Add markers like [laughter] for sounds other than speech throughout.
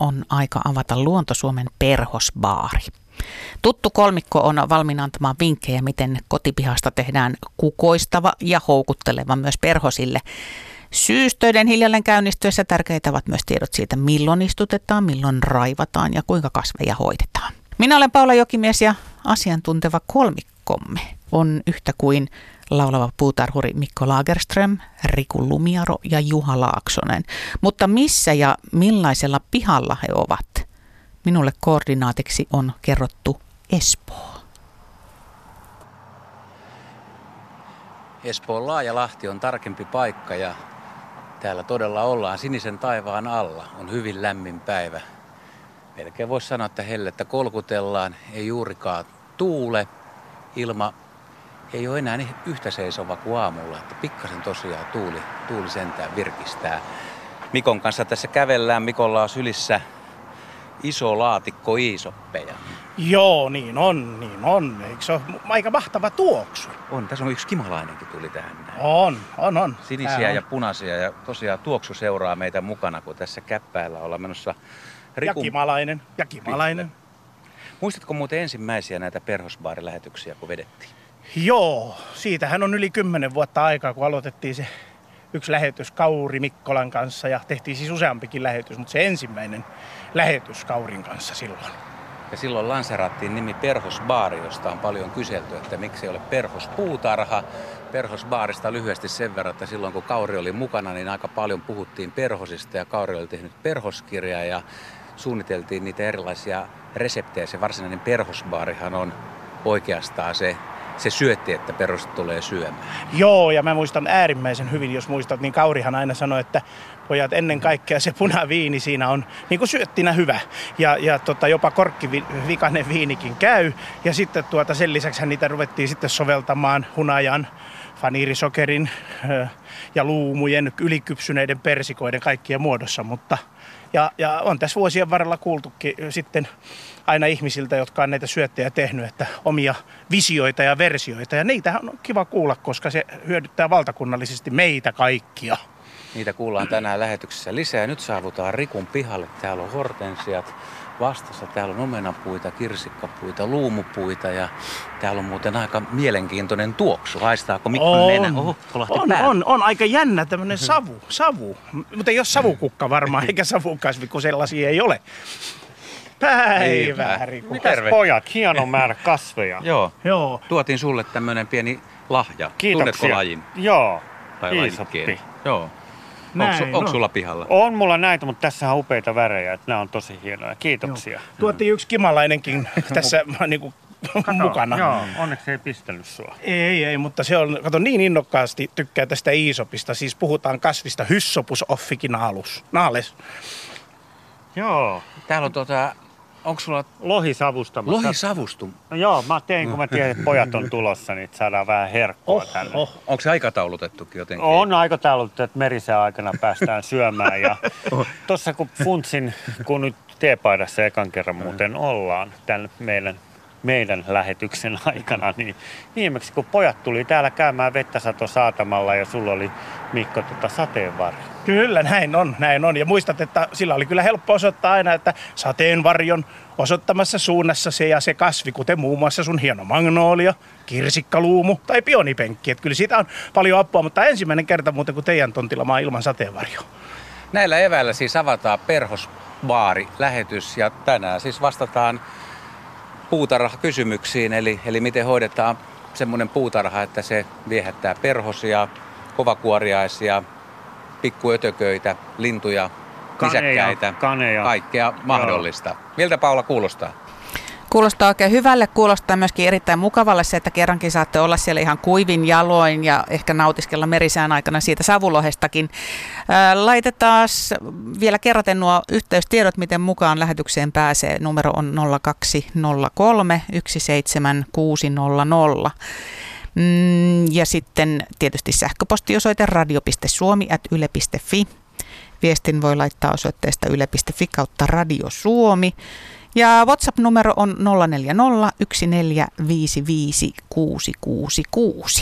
on aika avata Luonto Suomen perhosbaari. Tuttu kolmikko on valmiina antamaan vinkkejä, miten kotipihasta tehdään kukoistava ja houkutteleva myös perhosille. Syystöiden hiljalleen käynnistyessä tärkeitä ovat myös tiedot siitä, milloin istutetaan, milloin raivataan ja kuinka kasveja hoidetaan. Minä olen Paula Jokimies ja asiantunteva kolmikkomme on yhtä kuin laulava puutarhuri Mikko Lagerström, Riku Lumiaro ja Juha Laaksonen. Mutta missä ja millaisella pihalla he ovat? Minulle koordinaatiksi on kerrottu Espoo. Espoon Laajalahti on tarkempi paikka ja täällä todella ollaan sinisen taivaan alla. On hyvin lämmin päivä. Melkein voisi sanoa, että hellettä kolkutellaan, ei juurikaan tuule. Ilma ei ole enää niin yhtä seisova kuin aamulla, että pikkasen tosiaan tuuli, tuuli sentään virkistää. Mikon kanssa tässä kävellään. Mikolla on sylissä iso laatikko iisoppeja. Joo, niin on, niin on. Eikö se ole aika mahtava tuoksu? On, tässä on yksi kimalainenkin tuli tähän näin. On, on, on. Sinisiä on. ja punaisia ja tosiaan tuoksu seuraa meitä mukana, kun tässä käppäällä ollaan menossa Rikun... Ja kimalainen, ja kimalainen. Muistatko muuten ensimmäisiä näitä perhosbaarilähetyksiä, kun vedettiin? Joo, siitähän on yli kymmenen vuotta aikaa, kun aloitettiin se yksi lähetys Kauri Mikkolan kanssa ja tehtiin siis useampikin lähetys, mutta se ensimmäinen lähetys Kaurin kanssa silloin. Ja silloin lanserattiin nimi Perhosbaari, josta on paljon kyselty, että miksi ei ole Perhospuutarha. Perhosbaarista lyhyesti sen verran, että silloin kun Kauri oli mukana, niin aika paljon puhuttiin perhosista ja Kauri oli tehnyt perhoskirjaa ja suunniteltiin niitä erilaisia reseptejä. Se varsinainen perhosbaarihan on oikeastaan se se syötti, että perus tulee syömään. Joo, ja mä muistan äärimmäisen hyvin, jos muistat, niin Kaurihan aina sanoi, että pojat ennen kaikkea se punaviini siinä on niin kuin syöttinä hyvä. Ja, ja tota, jopa korkkivikainen viinikin käy. Ja sitten tuota, sen lisäksi niitä ruvettiin sitten soveltamaan hunajan, faniirisokerin ja luumujen, ylikypsyneiden persikoiden kaikkien muodossa. Mutta, ja, ja on tässä vuosien varrella kuultukin sitten aina ihmisiltä, jotka on näitä syöttejä tehnyt, että omia visioita ja versioita. Ja niitä on kiva kuulla, koska se hyödyttää valtakunnallisesti meitä kaikkia. Niitä kuullaan tänään lähetyksessä lisää. Nyt saavutaan Rikun pihalle. Täällä on hortensiat vastassa. Täällä on omenapuita, kirsikkapuita, luumupuita ja täällä on muuten aika mielenkiintoinen tuoksu. Haistaako Mikko on, nenä? Oho, on, on, on, aika jännä tämmöinen savu, savu. Mutta ei ole savukukka varmaan, [laughs] eikä savukasvi, kun sellaisia ei ole. Päivää, Riku. Mitäs Terve. pojat, hieno määrä kasveja. [laughs] Joo. Joo. Tuotiin sulle tämmönen pieni lahja. Kiitoksia. Tunnetko lajin? Joo. Tai Iisoppi. Joo. Näin, onko, onko sulla pihalla? On mulla näitä, mutta tässä on upeita värejä, että nämä on tosi hienoja. Kiitoksia. Joo. Tuotiin yksi kimalainenkin [laughs] tässä niin kuin, Kato, mukana. Joo, onneksi ei pistänyt sua. Ei, ei, mutta se on, kato, niin innokkaasti tykkää tästä Iisopista. Siis puhutaan kasvista Hyssopus officinalus. Naales. Joo. Täällä on tota, Onko sulla... Lohisavustama. Lohisavustum? No joo, mä tein, kun mä tiedän, että pojat on tulossa, niin saadaan vähän herkkua oh, tänne. Oh. Onko se aikataulutettukin jotenkin? On aikataulutettu, että merisen aikana päästään [laughs] syömään. Ja oh. tuossa kun funtsin, kun nyt teepaidassa ekan kerran muuten ollaan tämän meidän meidän lähetyksen [laughs] aikana, niin viimeksi kun pojat tuli täällä käymään vettä sato saatamalla ja sulla oli Mikko tota sateenvarjo. Kyllä, näin on, näin on. Ja muistat, että sillä oli kyllä helppo osoittaa aina, että sateenvarjon osoittamassa suunnassa se ja se kasvi, kuten muun muassa sun hieno magnoolia, kirsikkaluumu tai pionipenkki. Että kyllä siitä on paljon apua, mutta ensimmäinen kerta muuten kuin teidän tontilla maa ilman sateenvarjoa. Näillä eväillä siis avataan perhosbaari lähetys ja tänään siis vastataan puutarhakysymyksiin, eli, eli miten hoidetaan semmoinen puutarha, että se viehättää perhosia, kovakuoriaisia, pikkuötököitä, lintuja, nisäkkäitä, kaneja. kaikkea mahdollista. Joo. Miltä Paula kuulostaa? Kuulostaa oikein hyvälle, kuulostaa myöskin erittäin mukavalle se, että kerrankin saatte olla siellä ihan kuivin jaloin ja ehkä nautiskella merisään aikana siitä savulohestakin. Laitetaan vielä kerraten nuo yhteystiedot, miten mukaan lähetykseen pääsee. Numero on 0203 17600. Mm, ja sitten tietysti sähköpostiosoite radio.suomi.yle.fi. Viestin voi laittaa osoitteesta yle.fi kautta Radio Suomi. Ja WhatsApp-numero on 040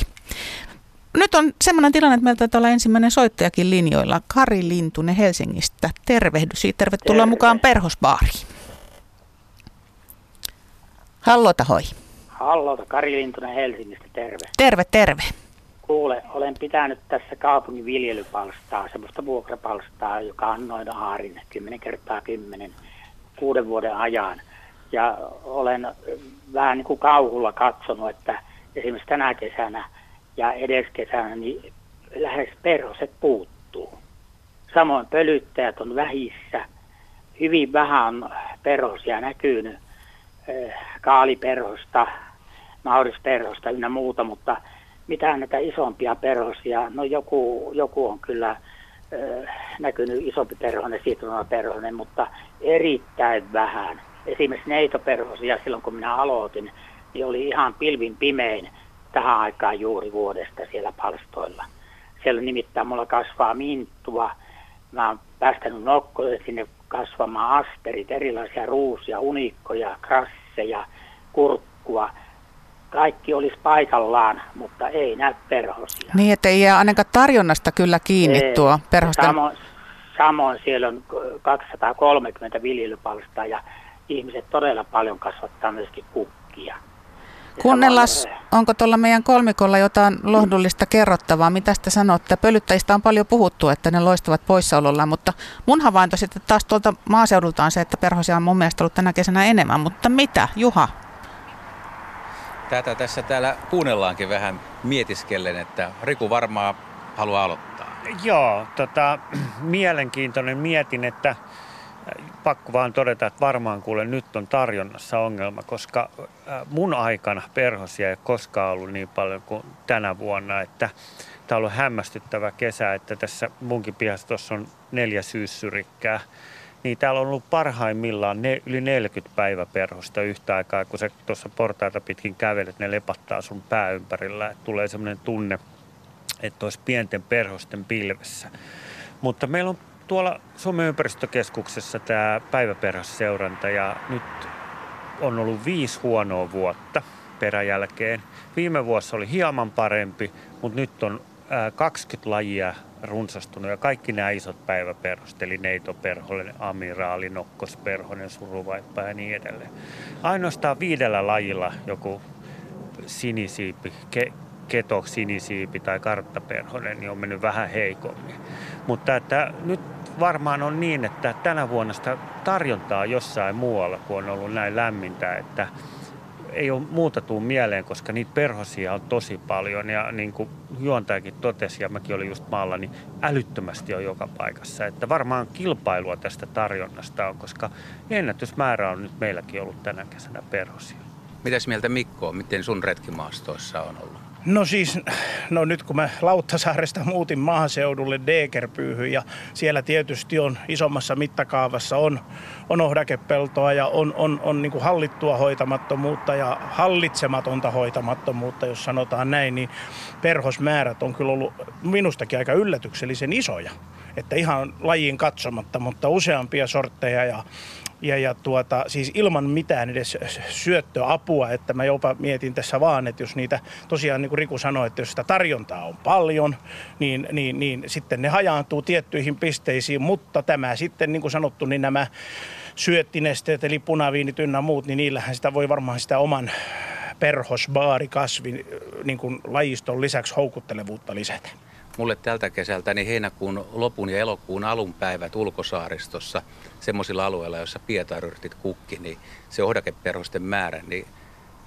1455666. nyt on semmoinen tilanne, että meiltä taitaa olla ensimmäinen soittajakin linjoilla. Kari Lintunen Helsingistä. Tervehdys ja tervetuloa Terve. mukaan Perhosbaariin. Hallota hoi. Hallota, Kari Lintunen Helsingistä, terve. Terve, terve. Kuule, olen pitänyt tässä kaupungin viljelypalstaa, semmoista vuokrapalstaa, joka on noin aarin 10 kertaa 10 kuuden vuoden ajan. Ja olen vähän niin kuin kauhulla katsonut, että esimerkiksi tänä kesänä ja edeskesänä niin lähes perhoset puuttuu. Samoin pölyttäjät on vähissä. Hyvin vähän perhosia näkynyt eh, kaaliperhosta, naurisperhosta ynnä muuta, mutta mitään näitä isompia perhosia, no joku, joku on kyllä näkynyt isompi perhonen, perhonen, mutta erittäin vähän. Esimerkiksi neitoperhosia silloin kun minä aloitin, niin oli ihan pilvin pimein tähän aikaan juuri vuodesta siellä palstoilla. Siellä nimittäin mulla kasvaa minttua, mä oon päästänyt nokkoja sinne kasvamaan asterit, erilaisia ruusia, unikkoja, krasseja, kurkkua – kaikki olisi paikallaan, mutta ei näy perhosia. Niin, että ei jää ainakaan tarjonnasta kyllä kiinni ei. tuo perhosten... Samoin, samoin siellä on 230 viljelypalstaa ja ihmiset todella paljon kasvattaa myöskin kukkia. Kuunnellas, onko tuolla meidän kolmikolla jotain lohdullista kerrottavaa? Mitä te sanotte? Pölyttäjistä on paljon puhuttu, että ne loistavat poissaolollaan, mutta mun havainto sitten taas tuolta maaseudulta on se, että perhosia on mun mielestä ollut tänä kesänä enemmän. Mutta mitä, Juha? Tätä tässä täällä kuunnellaankin vähän mietiskellen, että Riku varmaan haluaa aloittaa. Joo, tota, [clears throat] mielenkiintoinen mietin, että äh, pakko vaan todeta, että varmaan kuule nyt on tarjonnassa ongelma, koska äh, mun aikana perhosia ei koskaan ollut niin paljon kuin tänä vuonna, että tämä on ollut hämmästyttävä kesä, että tässä munkin pihassa on neljä syyssyrikää niin täällä on ollut parhaimmillaan ne, yli 40 päiväperhosta yhtä aikaa, kun se tuossa portaita pitkin kävelet, ne lepattaa sun pää ympärillä. Että tulee semmoinen tunne, että olisi pienten perhosten pilvessä. Mutta meillä on tuolla Suomen ympäristökeskuksessa tämä päiväperhosseuranta ja nyt on ollut viisi huonoa vuotta peräjälkeen. Viime vuosi oli hieman parempi, mutta nyt on 20 lajia runsastunut ja kaikki nämä isot päiväperhost, eli neitoperhonen, amiraali, nokkosperhonen, suruvaippa ja niin edelleen. Ainoastaan viidellä lajilla joku sinisiipi, ke, keto, sinisiipi tai karttaperhonen niin on mennyt vähän heikommin. Mutta että nyt varmaan on niin, että tänä vuonna sitä tarjontaa jossain muualla, kun on ollut näin lämmintä, että ei ole muuta tuu mieleen, koska niitä perhosia on tosi paljon ja niin kuin juontajakin totesi ja mäkin olin just maalla, niin älyttömästi on joka paikassa. Että varmaan kilpailua tästä tarjonnasta on, koska ennätysmäärä on nyt meilläkin ollut tänä kesänä perhosia. Mitäs mieltä Mikko, miten sun retkimaastoissa on ollut? No siis, no nyt kun mä Lauttasaaresta muutin maaseudulle Degerpyyhyn ja siellä tietysti on isommassa mittakaavassa on, on ohdakepeltoa ja on, on, on niin kuin hallittua hoitamattomuutta ja hallitsematonta hoitamattomuutta, jos sanotaan näin, niin perhosmäärät on kyllä ollut minustakin aika yllätyksellisen isoja. Että ihan lajiin katsomatta, mutta useampia sortteja ja ja, ja tuota, siis ilman mitään edes syöttöapua, että mä jopa mietin tässä vaan, että jos niitä tosiaan niin kuin Riku sanoi, että jos sitä tarjontaa on paljon, niin, niin, niin sitten ne hajaantuu tiettyihin pisteisiin, mutta tämä sitten niin kuin sanottu, niin nämä syöttinesteet eli punaviinit ynnä muut, niin niillähän sitä voi varmaan sitä oman perhosbaarikasvin niin kuin lajiston lisäksi houkuttelevuutta lisätä mulle tältä kesältä niin heinäkuun lopun ja elokuun alun päivät ulkosaaristossa semmoisilla alueilla, joissa pietaryrtit kukki, niin se ohdakeperhosten määrä, niin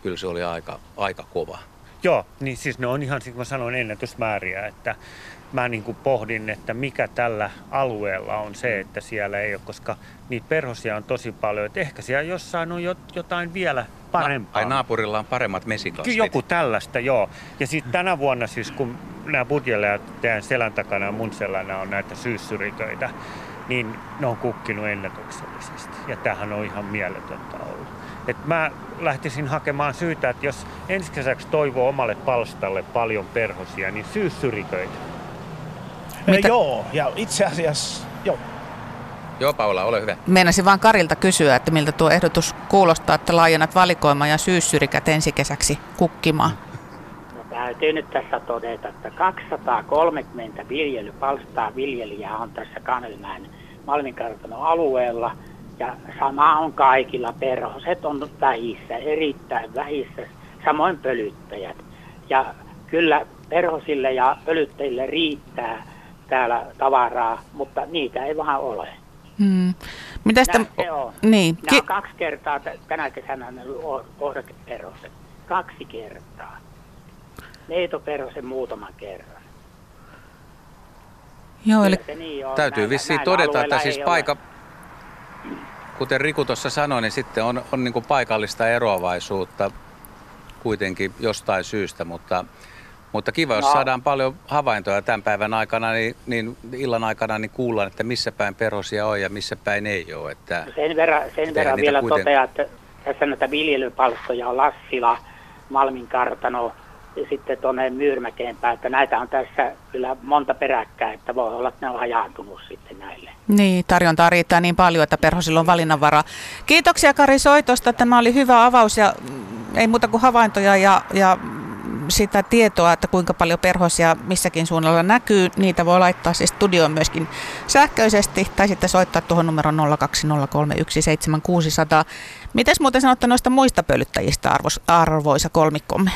kyllä se oli aika, aika kova. Joo, niin siis ne on ihan, niin kuin mä sanoin, ennätysmääriä, että mä niin kuin pohdin, että mikä tällä alueella on se, että siellä ei ole, koska niitä perhosia on tosi paljon, että ehkä siellä jossain on jotain vielä parempaa. ai naapurilla on paremmat mesikasvit. Joku tällaista, joo. Ja sitten tänä vuonna siis, kun nämä budjelleet teidän selän takana ja mun selällä on näitä syyssyriköitä, niin ne on kukkinut ennätyksellisesti. Ja tämähän on ihan mieletöntä ollut. Et mä lähtisin hakemaan syytä, että jos ensi kesäksi toivoo omalle palstalle paljon perhosia, niin syyssyriköitä. Mitä? joo, ja itse asiassa, joo. Joo, Paula, ole hyvä. Meinasin vaan Karilta kysyä, että miltä tuo ehdotus kuulostaa, että laajennat valikoimaan ja syyssyrikät ensi kesäksi kukkimaan. No, täytyy nyt tässä todeta, että 230 viljelypalstaa viljelijää on tässä Kanelmäen Malminkartanon alueella. Ja sama on kaikilla. Perhoset on vähissä, erittäin vähissä, samoin pölyttäjät. Ja kyllä perhosille ja pölyttäjille riittää täällä tavaraa, mutta niitä ei vaan ole. Hmm. Mitä sitä... se on. Niin. Nämä on kaksi kertaa tänä kesänä ohdakeperhoset. Kaksi kertaa. Neitoperhosen muutaman kerran. Joo, eli... niin on. Täytyy vissiin todeta, että siis paikka, kuten Riku tuossa sanoi, niin sitten on, on niin kuin paikallista eroavaisuutta kuitenkin jostain syystä, mutta, mutta kiva, jos no. saadaan paljon havaintoja tämän päivän aikana, niin, niin illan aikana niin kuullaan, että missä päin perhosia on ja missä päin ei ole. Että sen verran, sen verran vielä kuiten... toteaa, että tässä näitä viljelypalstoja on Lassila, Malmin kartano, ja sitten tuonne Myyrmäkeen päin, että näitä on tässä kyllä monta peräkkäin, että voi olla, että ne on hajaantunut sitten näille. Niin, tarjontaa riittää niin paljon, että perhosilla on valinnanvara. Kiitoksia Kari Soitosta, tämä oli hyvä avaus ja mm, ei muuta kuin havaintoja ja, ja sitä tietoa, että kuinka paljon perhosia missäkin suunnalla näkyy. Niitä voi laittaa siis studioon myöskin sähköisesti tai sitten soittaa tuohon numeron 020317600. Mites muuten sanotte noista muista pölyttäjistä arvoisa kolmikkomme?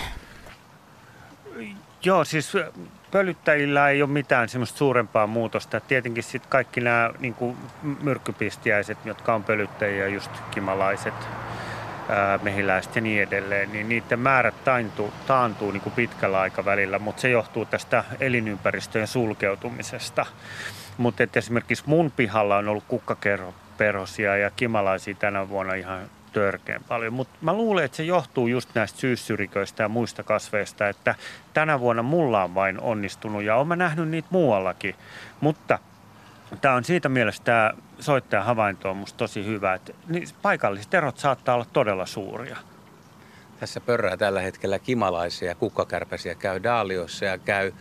Joo, siis pölyttäjillä ei ole mitään semmoista suurempaa muutosta. Tietenkin sitten kaikki nämä niin myrkkypistiäiset, jotka on pölyttäjiä, just kimalaiset, mehiläiset ja niin edelleen, niin niiden määrät taintuu, taantuu niin kuin pitkällä aikavälillä, mutta se johtuu tästä elinympäristöjen sulkeutumisesta. Mutta esimerkiksi mun pihalla on ollut kukkakerroperhosia ja kimalaisia tänä vuonna ihan törkeän paljon. Mutta mä luulen, että se johtuu just näistä syyssyriköistä ja muista kasveista, että tänä vuonna mulla on vain onnistunut ja olen nähnyt niitä muuallakin. Mutta tämä on siitä mielestä tämä soittajan havainto on musta tosi hyvä, että paikalliset erot saattaa olla todella suuria. Tässä pörrää tällä hetkellä kimalaisia kukkakärpäsiä, käy daalioissa ja käy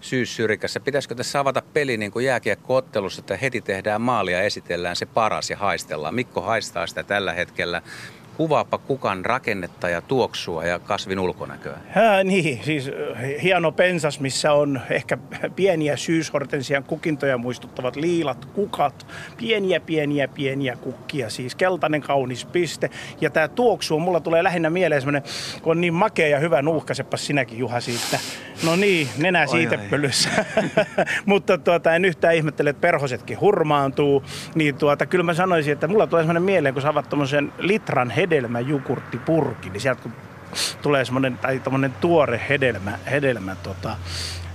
syyssyrikässä. Pitäisikö tässä avata peli niin kuin jääkiekkoottelussa, että heti tehdään maalia, esitellään se paras ja haistellaan. Mikko haistaa sitä tällä hetkellä. Kuvaapa kukan rakennetta ja tuoksua ja kasvin ulkonäköä. Hää, niin, siis hieno pensas, missä on ehkä pieniä syyshortensian kukintoja muistuttavat liilat kukat. Pieniä, pieniä, pieniä kukkia, siis keltainen kaunis piste. Ja tämä tuoksu, mulla tulee lähinnä mieleen semmoinen, kun on niin makea ja hyvä nuuhkasepas sinäkin Juha siitä. No niin, nenä siitä pölyssä. [laughs] Mutta tuota, en yhtään ihmettele, että perhosetkin hurmaantuu. Niin tuota, kyllä mä sanoisin, että mulla tulee semmoinen mieleen, kun sä avat litran hedelmäjukurttipurki, niin sieltä kun tulee semmoinen, tai tuore hedelmä, hedelmä tota,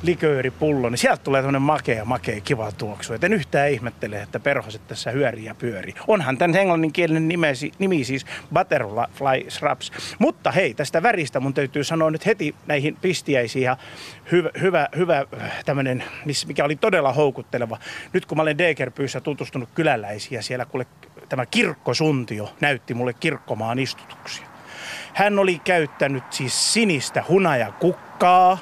likööripullo, niin sieltä tulee tämmöinen makea, makea, kiva tuoksu. Et en yhtään ihmettele, että perhoset tässä hyörii ja pyörii. Onhan tämän englanninkielinen nimesi, nimi siis Butterfly Shrubs. Mutta hei, tästä väristä mun täytyy sanoa nyt heti näihin pistiäisiin ja hyvä, hyvä, hyvä tämmöinen, mikä oli todella houkutteleva. Nyt kun mä olen Degerpyyssä tutustunut kyläläisiä siellä, kuule tämä kirkkosuntio näytti mulle kirkkomaan istutuksia. Hän oli käyttänyt siis sinistä hunajakukkaa,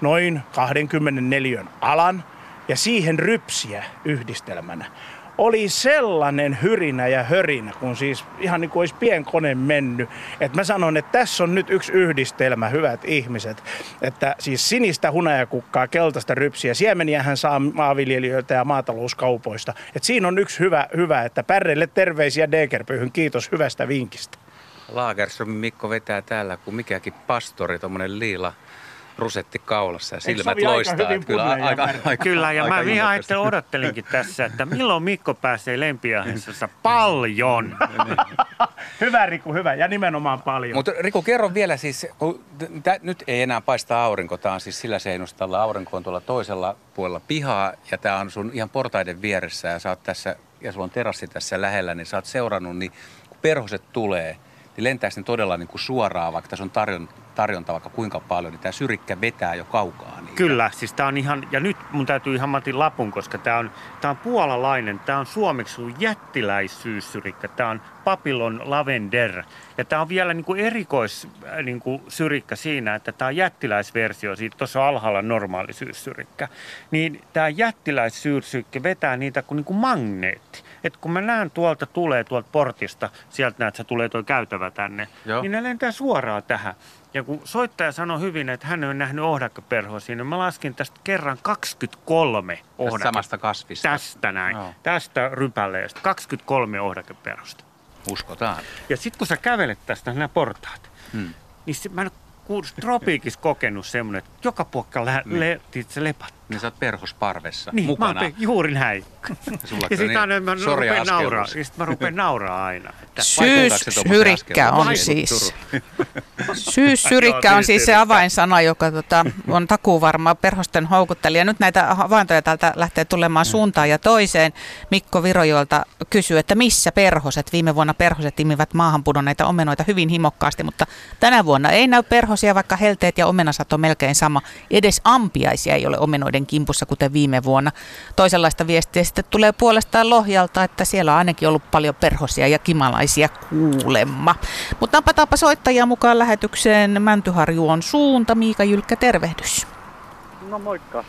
noin 24 alan, ja siihen rypsiä yhdistelmänä oli sellainen hyrinä ja hörinä, kun siis ihan niin kuin olisi pienkone mennyt. Että mä sanon, että tässä on nyt yksi yhdistelmä, hyvät ihmiset. Että siis sinistä hunajakukkaa, keltaista rypsiä, siemeniä hän saa maanviljelijöiltä ja maatalouskaupoista. Että siinä on yksi hyvä, hyvä että pärreille terveisiä Degerpyyhyn. Kiitos hyvästä vinkistä. Lagerström Mikko vetää täällä kuin mikäkin pastori, tuommoinen liila rusetti kaulassa ja silmät loistaa. Kyllä, aika, aika, kyllä, ja aika mä ihan että odottelinkin tässä, että milloin Mikko pääsee lempiahdessassa paljon. [laughs] hyvä Riku, hyvä. Ja nimenomaan paljon. Mutta Riku, kerro vielä siis, kun t- nyt ei enää paista aurinko, tämä on siis sillä seinustalla, aurinko on tuolla toisella puolella pihaa ja tämä on sun ihan portaiden vieressä ja sä oot tässä, ja sulla on terassi tässä lähellä, niin sä oot seurannut, niin kun perhoset tulee – niin lentääkö ne todella niin kuin suoraan, vaikka tässä on tarjon, tarjonta vaikka kuinka paljon, niin tämä syrikkä vetää jo kaukaa. Niitä. Kyllä, siis tämä on ihan, ja nyt mun täytyy ihan Matin lapun, koska tämä on, tämä on puolalainen, tämä on suomeksi jättiläissyyssyrikkä, tämä on Papillon lavender. Ja tämä on vielä niin kuin erikois äh, niin kuin syrikkä siinä, että tämä on jättiläisversio siitä tuossa alhaalla normaali syyssyrikkä. Niin tämä jättiläissyyssyrikkä vetää niitä kuin, niin kuin magneetti. Et kun mä näen tuolta tulee tuolta portista, sieltä näet, että tulee tuo syövä tänne, Joo. niin ne lentää suoraan tähän. Ja kun soittaja sanoi hyvin, että hän on nähnyt ohdakkeperhosia, niin mä laskin tästä kerran 23 Tästä ohdake. samasta kasvista. Tästä näin. Joo. Tästä rypäleestä. 23 ohdakeperhosta. Uskotaan. Ja sitten kun sä kävelet tästä nämä portaat, Hmm. niin se, mä en tropiikissa kokenut semmoinen, että joka puolella lä- Niin. le- se lepattaa. Niin sä oot perhosparvessa Niin, mukana. mä oon pe- juuri näin. [laughs] Sulla ja sitten aina mä rupean nauraa. Ja sitten mä rupean nauraa aina. Syyshyrikkä askelun? [laughs] on siis, syyshyrikkä on siis se avainsana, joka tota, on takuvarma perhosten houkuttelija. Nyt näitä havaintoja täältä lähtee tulemaan suuntaan ja toiseen. Mikko Virojoelta kysyy, että missä perhoset? Viime vuonna perhoset imivät maahan pudonneita omenoita hyvin himokkaasti, mutta tänä vuonna ei näy perhosia, vaikka helteet ja omenasat on melkein sama. Edes ampiaisia ei ole omenoiden kimpussa, kuten viime vuonna. Toisenlaista viestiä sitten tulee puolestaan Lohjalta, että siellä on ainakin ollut paljon perhosia ja kimalaisia kuulemma. Mutta napataanpa soittajia mukaan lähetykseen. Mäntyharju on suunta. Miika Jylkkä, tervehdys. No moikka.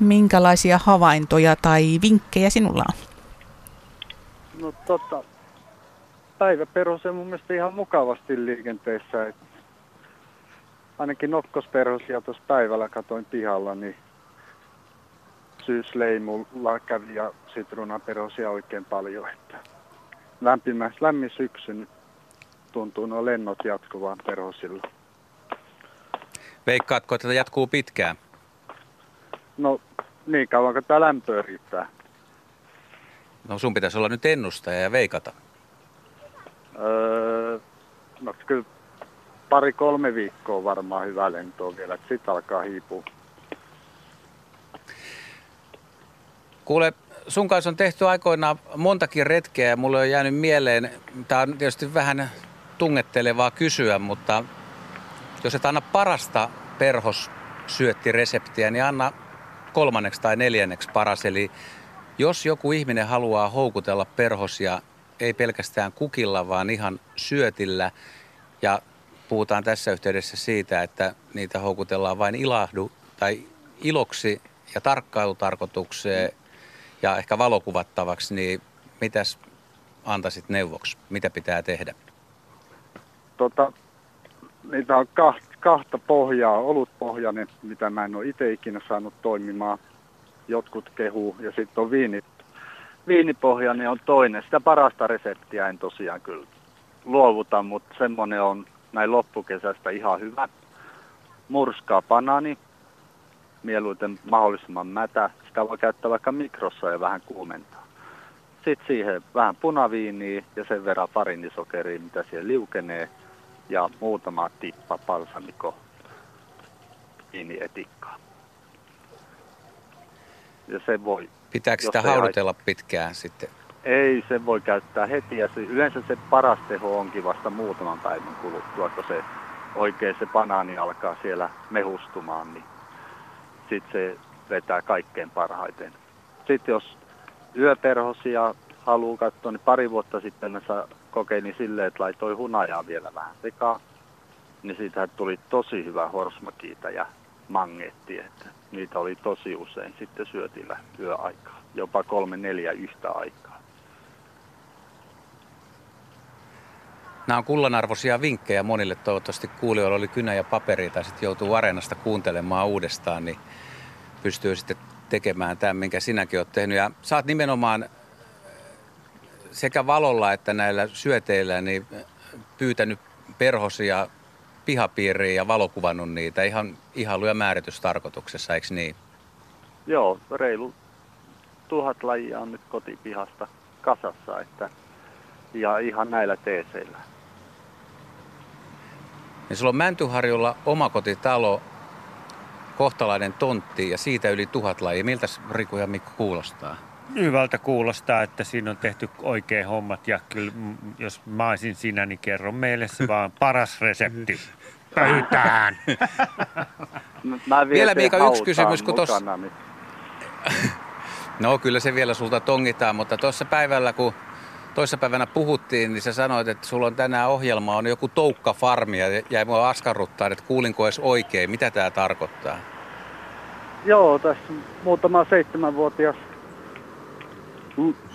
Minkälaisia havaintoja tai vinkkejä sinulla on? No tota, päiväperhos on mun mielestä ihan mukavasti liikenteessä. Et ainakin nokkosperhosia tuossa päivällä katoin pihalla, niin syysleimulla kävi ja sitruunaperhosia oikein paljon. Että lämpimä, lämmin syksy nyt tuntuu nuo lennot jatkuvaan perhosilla. Veikkaatko, että tämä jatkuu pitkään? No niin kauan kuin tämä lämpöä riittää. No sun pitäisi olla nyt ennustaja ja veikata. Öö, no kyllä pari-kolme viikkoa varmaan hyvä lentoa vielä, että sitten alkaa hiipua. Kuule, sun kanssa on tehty aikoinaan montakin retkeä ja mulle on jäänyt mieleen, tämä on tietysti vähän tungettelevaa kysyä, mutta jos et anna parasta perhossyöttireseptiä, niin anna kolmanneksi tai neljänneksi paras. Eli jos joku ihminen haluaa houkutella perhosia, ei pelkästään kukilla, vaan ihan syötillä, ja puhutaan tässä yhteydessä siitä, että niitä houkutellaan vain ilahdu tai iloksi ja tarkkailutarkoitukseen ja ehkä valokuvattavaksi, niin mitäs antaisit neuvoksi? Mitä pitää tehdä? Tota, niitä on kahta, kahta pohjaa, olutpohjainen, mitä mä en ole itse ikinä saanut toimimaan. Jotkut kehuu ja sitten on viini, viinipohjainen on toinen. Sitä parasta reseptiä en tosiaan kyllä luovuta, mutta semmoinen on näin loppukesästä ihan hyvä. Murskaa banaani, mieluiten mahdollisimman mätä. Sitä voi käyttää vaikka mikrossa ja vähän kuumentaa. Sitten siihen vähän punaviiniä ja sen verran farinisokeria, mitä siellä liukenee. Ja muutama tippa balsamiko viinietikkaa. Ja se voi, Pitääkö sitä ei haudutella pitkään sitten? ei se voi käyttää heti. Ja se, yleensä se paras teho onkin vasta muutaman päivän kuluttua, kun se oikein se banaani alkaa siellä mehustumaan, niin sitten se vetää kaikkein parhaiten. Sitten jos yöperhosia haluaa katsoa, niin pari vuotta sitten mä kokeilin silleen, että laitoin hunajaa vielä vähän sekaan. Niin siitä tuli tosi hyvä horsmakiita ja mangetti, että niitä oli tosi usein sitten syötillä yöaikaa. Jopa kolme neljä yhtä aikaa. Nämä on kullanarvoisia vinkkejä monille. Toivottavasti kuulijoilla oli kynä ja paperi tai sitten joutuu areenasta kuuntelemaan uudestaan, niin pystyy sitten tekemään tämän, minkä sinäkin olet tehnyt. Ja sä oot nimenomaan sekä valolla että näillä syöteillä niin pyytänyt perhosia pihapiiriin ja valokuvannut niitä ihan ihailu- ja määritystarkoituksessa, eikö niin? Joo, reilu tuhat lajia on nyt kotipihasta kasassa, että ja ihan näillä teeseillä. Niin sulla on Mäntyharjulla omakotitalo, kohtalainen tontti ja siitä yli tuhat lajia. Miltä Riku ja Mikko kuulostaa? Hyvältä kuulostaa, että siinä on tehty oikein hommat ja kyllä jos mä olisin sinä, niin kerro meille se vaan [laughs] paras resepti. Pöytään! Mä- Vielä, Miika, yksi kysymys, kun tossa- niin [laughs] No kyllä se vielä sulta tongitaan, mutta tuossa päivällä kun toissa päivänä puhuttiin, niin sä sanoit, että sulla on tänään ohjelma, on joku toukkafarmi ja jäi mua askarruttaa, että kuulinko edes oikein, mitä tämä tarkoittaa? Joo, tässä muutama seitsemänvuotias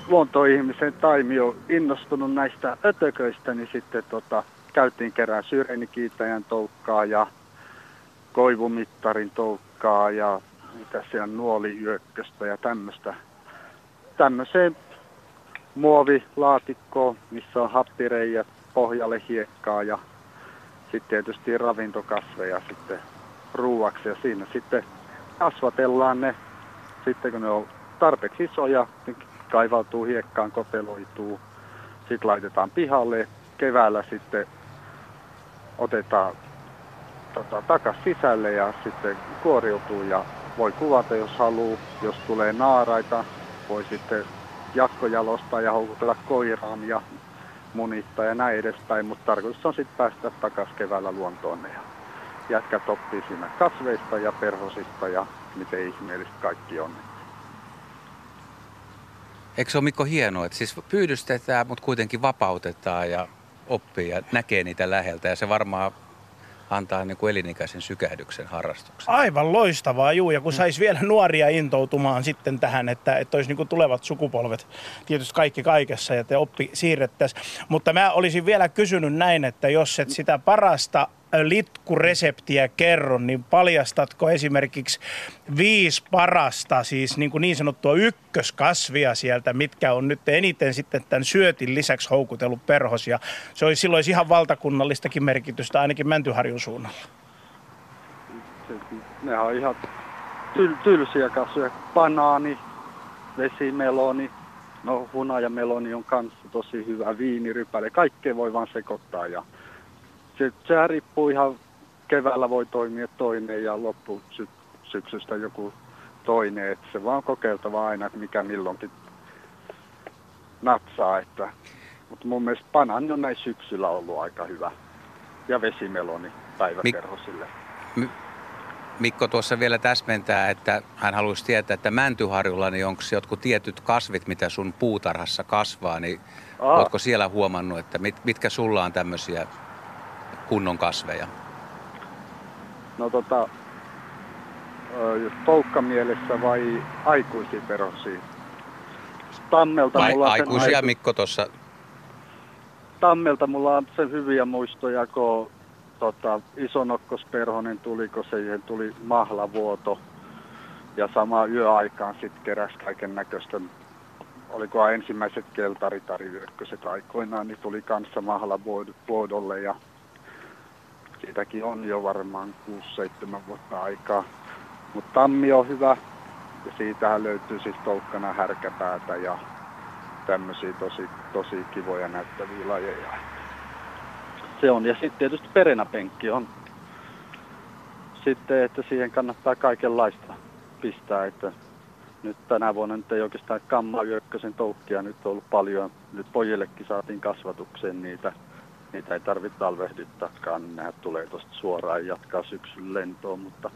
luontoihmisen Taimi on innostunut näistä ötököistä, niin sitten tota, käytiin kerran syrenikiitäjän toukkaa ja koivumittarin toukkaa ja mitä siellä nuoliyökköstä ja tämmöistä. Tämmöiseen muovilaatikkoon, missä on happireijät, pohjalle hiekkaa ja sitten tietysti ravintokasveja sitten ruuaksi. Ja siinä sitten kasvatellaan ne sitten kun ne on tarpeeksi isoja, niin kaivautuu hiekkaan, koteloituu, sitten laitetaan pihalle, keväällä sitten otetaan tota, takas sisälle ja sitten kuoriutuu. Ja voi kuvata jos haluaa, jos tulee naaraita, voi sitten jatkojalostaa ja houkutella koiraan ja munittaa ja näin edespäin, mutta tarkoitus on sitten päästä takaisin keväällä luontoon ja jätkät oppii siinä kasveista ja perhosista ja miten ihmeellistä kaikki on. Eikö se ole Mikko hienoa, että siis pyydystetään, mutta kuitenkin vapautetaan ja oppii ja näkee niitä läheltä ja se varmaan antaa niin kuin elinikäisen sykähdyksen harrastuksen. Aivan loistavaa, juu. Ja kun mm. saisi vielä nuoria intoutumaan sitten tähän, että, että olisi niin kuin tulevat sukupolvet tietysti kaikki kaikessa ja te oppi siirrettäisiin. Mutta mä olisin vielä kysynyt näin, että jos et sitä parasta litkureseptiä kerro, niin paljastatko esimerkiksi viisi parasta, siis niin, kuin niin sanottua ykköskasvia sieltä, mitkä on nyt eniten sitten tämän syötin lisäksi houkutellut perhosia. Se olisi silloin ihan valtakunnallistakin merkitystä ainakin Mäntyharjun suunnalla. Ne on ihan tyl- tylsiä kasveja. Banaani, vesimeloni, no hunajameloni on kanssa tosi hyvä, viinirypäle, kaikkea voi vaan sekoittaa ja se, se riippuu ihan, keväällä voi toimia toinen ja loppu sy, syksystä joku toinen. Että se vaan kokeiltava aina, että mikä milloinkin natsaa. Että, mutta mun mielestä panan on näin syksyllä ollut aika hyvä. Ja vesimeloni päiväkerhosille. Mik, Mikko tuossa vielä täsmentää, että hän haluaisi tietää, että Mäntyharjulla, niin onko jotkut tietyt kasvit, mitä sun puutarhassa kasvaa, niin Aa. ootko siellä huomannut, että mit, mitkä sulla on tämmöisiä kunnon kasveja? No tota, jos toukkamielessä vai aikuisia perosia? Tammelta vai mulla aikuisia aiku... Mikko tuossa? Tammelta mulla on sen hyviä muistoja, kun tota, isonokkosperhonen tuli, kun siihen tuli mahlavuoto. Ja sama yöaikaan sitten keräsi kaiken näköistä oliko ensimmäiset keltaritarivyökköset aikoinaan, niin tuli kanssa mahlavuodolle ja siitäkin on jo varmaan 6-7 vuotta aikaa. Mutta tammi on hyvä ja siitähän löytyy siis tolkkana härkäpäätä ja tämmöisiä tosi, tosi kivoja näyttäviä lajeja. Se on. Ja sitten tietysti perenäpenkki on. Sitten, että siihen kannattaa kaikenlaista pistää, että nyt tänä vuonna nyt ei oikeastaan kamma yökkösen toukkia nyt on ollut paljon. Nyt pojillekin saatiin kasvatukseen niitä niitä ei tarvitse talvehdittaakaan, niin nehän tulee tuosta suoraan ja jatkaa syksyn lentoon, mutta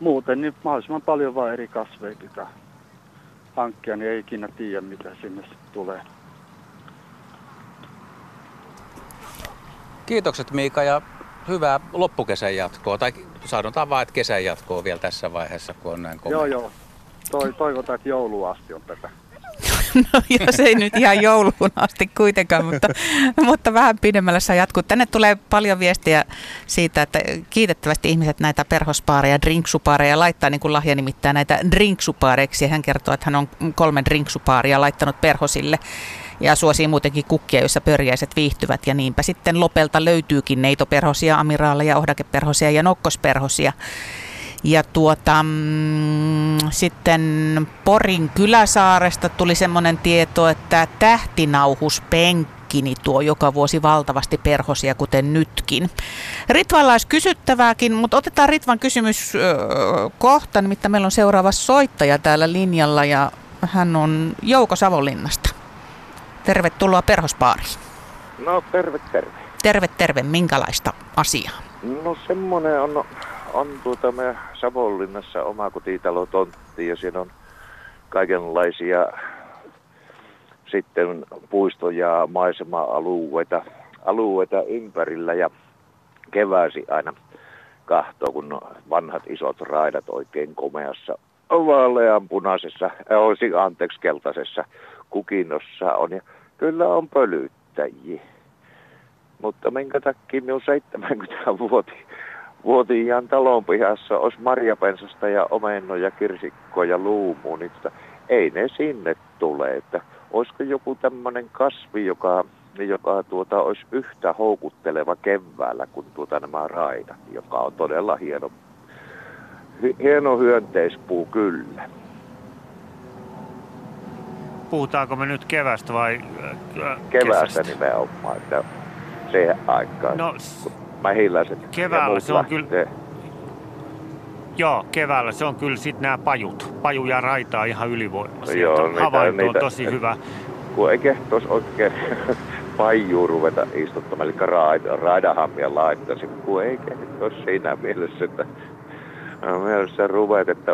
muuten niin mahdollisimman paljon vaan eri kasveja pitää hankkia, niin ei ikinä tiedä mitä sinne tulee. Kiitokset Miika ja hyvää loppukesän jatkoa, tai sanotaan vaan, että kesän jatkoa vielä tässä vaiheessa, kun on näin komea. Joo, joo. Toi, toivotaan, että jouluun asti on tätä. No jos ei nyt ihan jouluun asti kuitenkaan, mutta, mutta vähän pidemmällä saa jatkuu. Tänne tulee paljon viestiä siitä, että kiitettävästi ihmiset näitä perhospaareja, drinksupaareja laittaa niin kuin lahja nimittäin näitä drinksupaareiksi. Hän kertoo, että hän on kolmen drinksupaaria laittanut perhosille ja suosii muutenkin kukkia, joissa pörjäiset viihtyvät ja niinpä sitten Lopelta löytyykin neitoperhosia, amiraaleja, ohdakeperhosia ja nokkosperhosia. Ja tuota, mm, sitten Porin kyläsaaresta tuli semmoinen tieto, että tähtinauhuspenkkini tuo joka vuosi valtavasti perhosia, kuten nytkin. Ritvalla olisi kysyttävääkin, mutta otetaan Ritvan kysymys kohta, nimittäin meillä on seuraava soittaja täällä linjalla ja hän on Jouko Savonlinnasta. Tervetuloa perhospaariin. No terve, terve. Terve, terve. Minkälaista asiaa? No semmoinen on on tuota me Savonlinnassa oma kotitalo tontti ja siinä on kaikenlaisia sitten puisto- ja maisema-alueita alueita ympärillä ja keväsi aina kahtoo, kun vanhat isot raidat oikein komeassa vaalean punaisessa, äh, anteeksi keltaisessa kukinnossa on. Ja kyllä on pölyttäjiä. Mutta minkä takia minun 70-vuotiaan vuotiaan talon pihassa olisi marjapensasta ja omennoja, kirsikkoja ja luumua, niin tota, ei ne sinne tule. Että olisiko joku tämmöinen kasvi, joka, joka tuota, olisi yhtä houkutteleva keväällä kuin tuota nämä raidat, joka on todella hieno, hieno hyönteispuu kyllä. Puhutaanko me nyt kevästä vai äh, Kevästä nimenomaan, että se aikaan. No, mähiläiset keväällä se on kyllä, Joo, keväällä se on kyllä sitten nämä pajut. Paju ja raita ihan ylivoimaisia. Joo, niitä, Havainto niitä, on tosi hyvä. Kun ei kehtos oikein [laughs] pajuu ruveta istuttamaan, eli raida, raidahammia laittaisi, kun ei kehtos siinä mielessä, että mielessä ruvet, että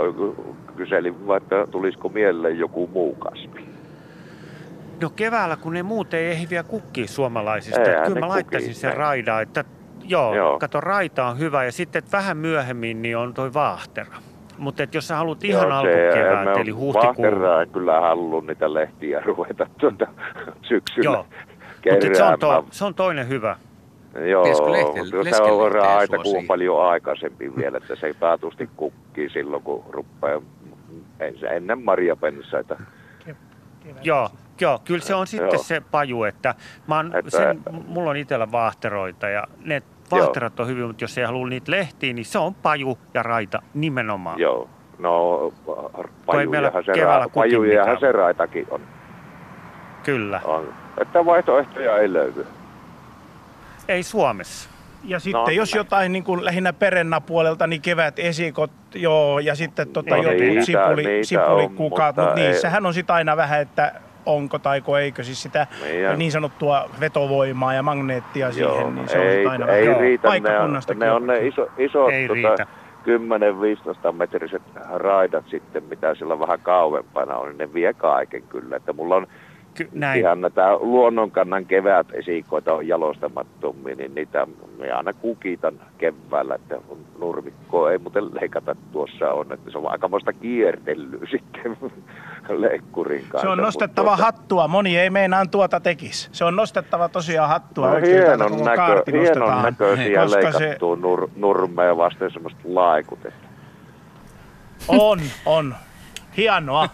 kyselin vaikka tulisiko mieleen joku muu kasvi. No keväällä, kun ne muut ei ehviä kukkii suomalaisista. Eihän kyllä mä laittaisin sen raidaa, että joo, joo, kato raita on hyvä ja sitten että vähän myöhemmin niin on toi vaahtera. Mutta jos sä haluat ihan alkukeväät, eli huhtikuun... Kyllä halunnut niitä lehtiä ruveta tuota [laughs] syksyllä Joo, mutta se on, to, se on toinen hyvä. Joo, lehti, se on raita kuin paljon aikaisempi vielä, että se ei taatusti kukkii silloin, kun rupeaa ennen marjapensaita. Joo, Joo, kyllä se on sitten Joo. se paju, että, mä oon, että sen, mulla on itsellä vaahteroita ja ne vaahterat on hyvin, mutta jos ei halua niitä lehtiä, niin se on paju ja raita nimenomaan. Joo, no pajujahan se, ra- pajujahan se raitakin on. Kyllä. On. Että vaihtoehtoja ei löydy. Ei Suomessa. Ja sitten no, jos jotain niin kuin lähinnä perennapuolelta, niin kevät esikot, joo, ja sitten tota, no, jotkut niitä, sipuli, sipulikukat, mutta niissähän on sitten aina vähän, että onko tai eikö. Siis sitä niin, niin sanottua vetovoimaa ja magneettia siihen, Joo, niin se ei, on aina ei vähän riitä, ne on, ne on ne iso, isot ei tota, 10-15 metriset raidat sitten, mitä sillä vähän kauempana on, niin ne vie kaiken kyllä. Että mulla on Ky- näin. Ihan näitä luonnonkannan kevät esikoita on jalostamattomia, niin niitä me aina kukitan keväällä, että nurmikkoa ei muuten leikata tuossa on, että se on aikamoista kiertelyä [laughs] sitten leikkurin kanssa. Se on nostettava mutta... hattua, moni ei meinaan tuota tekisi. Se on nostettava tosiaan hattua. No, hienon, näkö, hienon näköisiä leikattua se... nur, nurmea vasten semmoista laikutetta. On, on. Hienoa.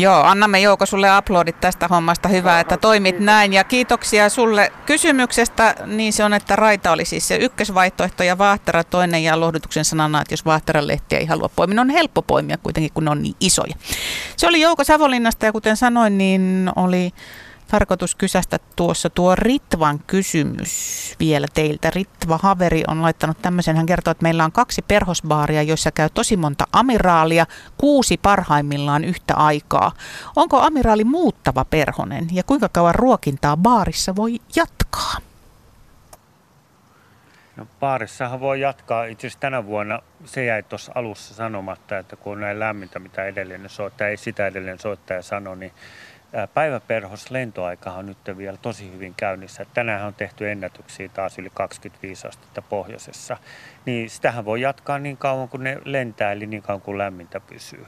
Joo, annamme Jouko sulle aplodit tästä hommasta. Hyvä, että toimit näin. Ja kiitoksia sulle kysymyksestä. Niin se on, että raita oli siis se ykkösvaihtoehto ja vaahtera toinen. Ja lohdutuksen sanana, että jos vaahteran lehtiä ei halua poimia, ne on helppo poimia kuitenkin, kun ne on niin isoja. Se oli Jouko Savonlinnasta ja kuten sanoin, niin oli tarkoitus kysästä tuossa tuo Ritvan kysymys vielä teiltä. Ritva Haveri on laittanut tämmöisen, hän kertoo, että meillä on kaksi perhosbaaria, joissa käy tosi monta amiraalia, kuusi parhaimmillaan yhtä aikaa. Onko amiraali muuttava perhonen ja kuinka kauan ruokintaa baarissa voi jatkaa? No baarissahan voi jatkaa. Itse asiassa tänä vuonna se jäi tuossa alussa sanomatta, että kun on näin lämmintä, mitä edellinen soittaja, ei sitä edellinen soittaja sano, niin päiväperhos lentoaika on nyt vielä tosi hyvin käynnissä. Tänään on tehty ennätyksiä taas yli 25 astetta pohjoisessa. Niin sitähän voi jatkaa niin kauan kuin ne lentää, eli niin kauan kuin lämmintä pysyy.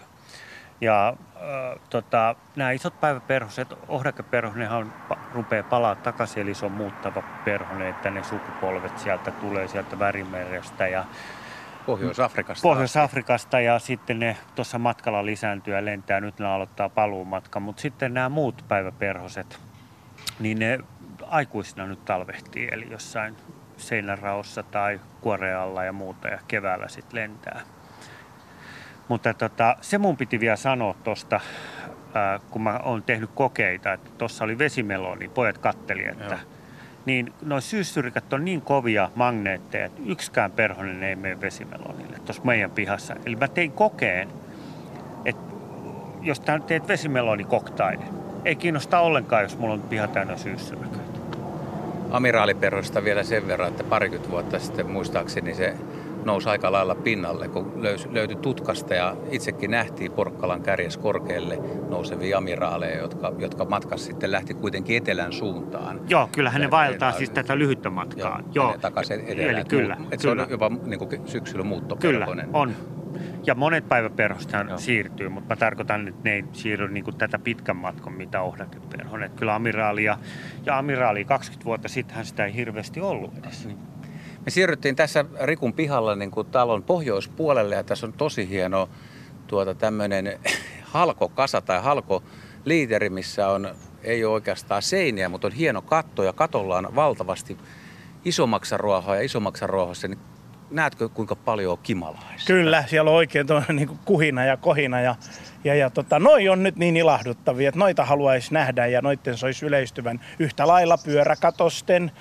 Ja äh, tota, nämä isot päiväperhoset, ohdakeperhonenhan rupeaa palaa takaisin, eli se on muuttava perhone, että ne sukupolvet sieltä tulee sieltä värimerestä ja Pohjois-Afrikasta. Pohjois-Afrikasta ja sitten ne tuossa matkalla lisääntyy ja lentää. Nyt ne aloittaa paluumatka, mutta sitten nämä muut päiväperhoset, niin ne aikuisina nyt talvehtii, eli jossain seinäraossa tai kuorealla ja muuta ja keväällä sitten lentää. Mutta tota, se mun piti vielä sanoa tuosta, kun mä oon tehnyt kokeita, että tuossa oli vesimeloni, pojat katteli, että Joo niin noin syyssyrikät on niin kovia magneetteja, että yksikään perhonen ei mene vesimelonille tuossa meidän pihassa. Eli mä tein kokeen, että jos teet vesimelonikoktainen, ei kiinnosta ollenkaan, jos mulla on piha täynnä syyssyriköitä. Amiraaliperhosta vielä sen verran, että parikymmentä vuotta sitten muistaakseni se nousi aika lailla pinnalle, kun löysi, löytyi tutkasta ja itsekin nähtiin Porkkalan kärjes korkealle nousevia amiraaleja, jotka, jotka matkassa sitten lähti kuitenkin etelän suuntaan. Joo, kyllähän ne vaeltaa siis tätä lyhyttä matkaa. Joo, Joo. takaisin etelään. Eli kyllä, Että se on jopa niin kuin syksyllä muuttokelpoinen. Kyllä, on. Ja monet päiväperhostahan siirtyy, mutta mä tarkoitan, että ne ei siirry niin kuin tätä pitkän matkan, mitä ohdat ja perhon. Että kyllä amiraalia ja amiraali 20 vuotta sittenhän sitä ei hirveästi ollut edes. Niin. Me siirryttiin tässä Rikun pihalla niin kuin talon pohjoispuolelle ja tässä on tosi hieno tuota tämmöinen [laughs] halkokasa tai halkoliiteri, missä on, ei ole oikeastaan seiniä, mutta on hieno katto ja katolla on valtavasti isomaksaruohoa ja isomaksaruohossa niin näetkö kuinka paljon on kimalaisia? Kyllä, siellä on oikein tuollainen niin kuhina ja kohina ja, ja, ja tota, noi on nyt niin ilahduttavia, että noita haluaisi nähdä ja noiden soisi yleistyvän yhtä lailla pyöräkatosten,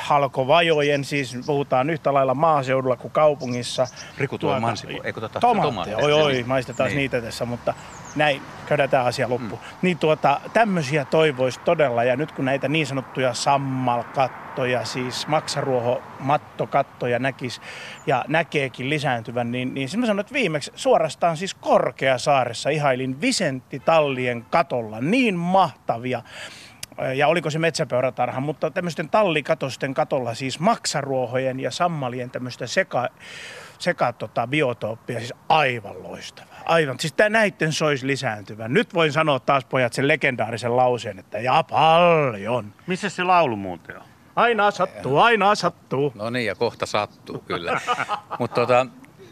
halkovajojen, siis puhutaan yhtä lailla maaseudulla kuin kaupungissa. Riku tuo mansiku, eikö tota? Oi, oi, maistetaan niin. niitä tässä, mutta näin, käydään tämä asia loppuun. Mm. Niin tuota, tämmöisiä toivoisi todella, ja nyt kun näitä niin sanottuja sammalkattoja, siis maksaruoho, mattokattoja näkis ja näkeekin lisääntyvän, niin, niin mä sanoin, että viimeksi suorastaan siis Korkeasaaressa ihailin Visentti Tallien katolla, niin mahtavia ja oliko se metsäpeuratarha, mutta tämmöisten tallikatosten katolla siis maksaruohojen ja sammalien tämmöistä seka, seka tota, biotooppia, siis aivan loistava. Aivan, siis tää näitten sois lisääntyvän. Nyt voin sanoa taas pojat sen legendaarisen lauseen, että ja paljon. Missä se laulu muuten on? Aina sattuu, aina sattuu. No niin, ja kohta sattuu kyllä. [laughs] Mutta tota,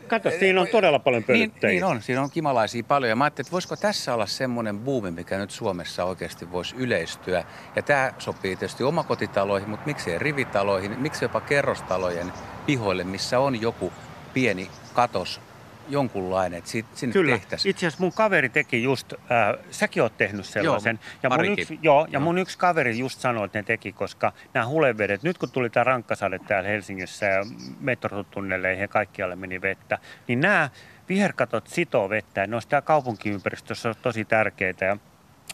Kato, siinä on todella paljon pölyttäjiä. Niin, niin on, siinä on kimalaisia paljon. Ja mä ajattelin, että voisiko tässä olla semmoinen buumi, mikä nyt Suomessa oikeasti voisi yleistyä. Ja tämä sopii tietysti omakotitaloihin, mutta miksei rivitaloihin, miksi jopa kerrostalojen pihoille, missä on joku pieni katos jonkunlainen, että siitä, sinne Kyllä. tehtäisiin. Itse asiassa mun kaveri teki just, äh, säkin oot tehnyt sellaisen. Joo, ja mun, yksi, joo, ja Joo. mun yksi kaveri just sanoi, että ne teki, koska nämä hulevedet, nyt kun tuli tämä rankkasade täällä Helsingissä ja metrotunnelleihin ja kaikkialle meni vettä, niin nämä viherkatot sitoo vettä ja ne on täällä kaupunkiympäristössä tosi tärkeitä. Ja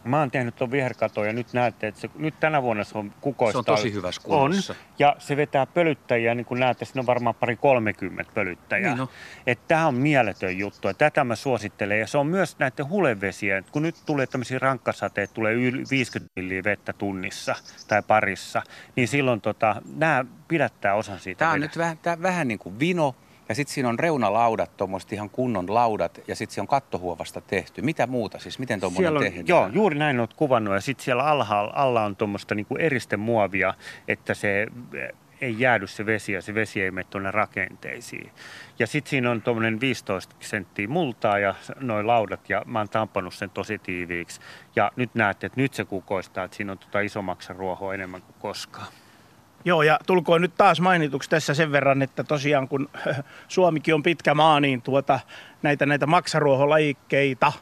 Mä oon tehnyt tuon viherkaton ja nyt näette, että se, nyt tänä vuonna se on kukoista. Se on tosi hyvässä kunnossa. On, ja se vetää pölyttäjiä, niin kuin näette, siinä on varmaan pari 30 pölyttäjää. Niin. Että tämä on mieletön juttu ja tätä mä suosittelen. Ja se on myös näiden hulevesiä. Kun nyt tulee tämmöisiä rankkasateita, tulee yli 50 milliä vettä tunnissa tai parissa, niin silloin tota, nämä pidättää osan siitä Tämä on vedestä. nyt vähän, tää vähän niin kuin vino. Ja sitten siinä on reunalaudat, tuommoiset ihan kunnon laudat, ja sitten se on kattohuovasta tehty. Mitä muuta siis? Miten tuommoinen tehdään? joo, juuri näin olet kuvannut. Ja sitten siellä alhaalla, alla on tuommoista niinku eristemuovia, että se eh, ei jäädy se vesi ja se vesi ei mene tuonne rakenteisiin. Ja sitten siinä on tuommoinen 15 senttiä multaa ja noin laudat ja mä oon tampannut sen tosi tiiviiksi. Ja nyt näette, että nyt se kukoistaa, että siinä on tota isomaksaruohoa enemmän kuin koskaan. Joo, ja tulkoon nyt taas mainituksi tässä sen verran, että tosiaan kun [laughs] Suomikin on pitkä maa, niin tuota, näitä, näitä maksaruoholajikkeita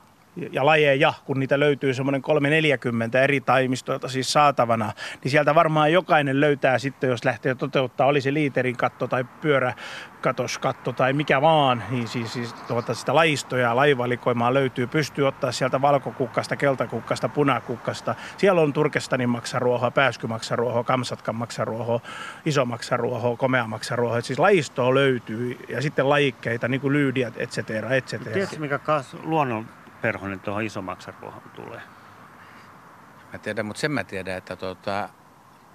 ja lajeja, kun niitä löytyy semmoinen 340 eri taimistoilta siis saatavana, niin sieltä varmaan jokainen löytää sitten, jos lähtee toteuttaa, oli se liiterin katto tai pyöräkatoskatto tai mikä vaan, niin siis, siis tuota, sitä lajistoja ja lajivalikoimaa löytyy. Pystyy ottaa sieltä valkokukkasta, keltakukkasta, punakukkasta. Siellä on Turkestanin maksaruohoa, pääskymaksaruohoa, kamsatkan maksaruohoa, isomaksaruohoa, komeamaksaruohoa. Siis lajistoa löytyy ja sitten lajikkeita, niin kuin lyydiät, et cetera, et cetera. Tiedätkö, mikä kas, luonnonperhonen tuohon isomaksaruohon tulee? Mä tiedän, mutta sen mä tiedän, että tuota,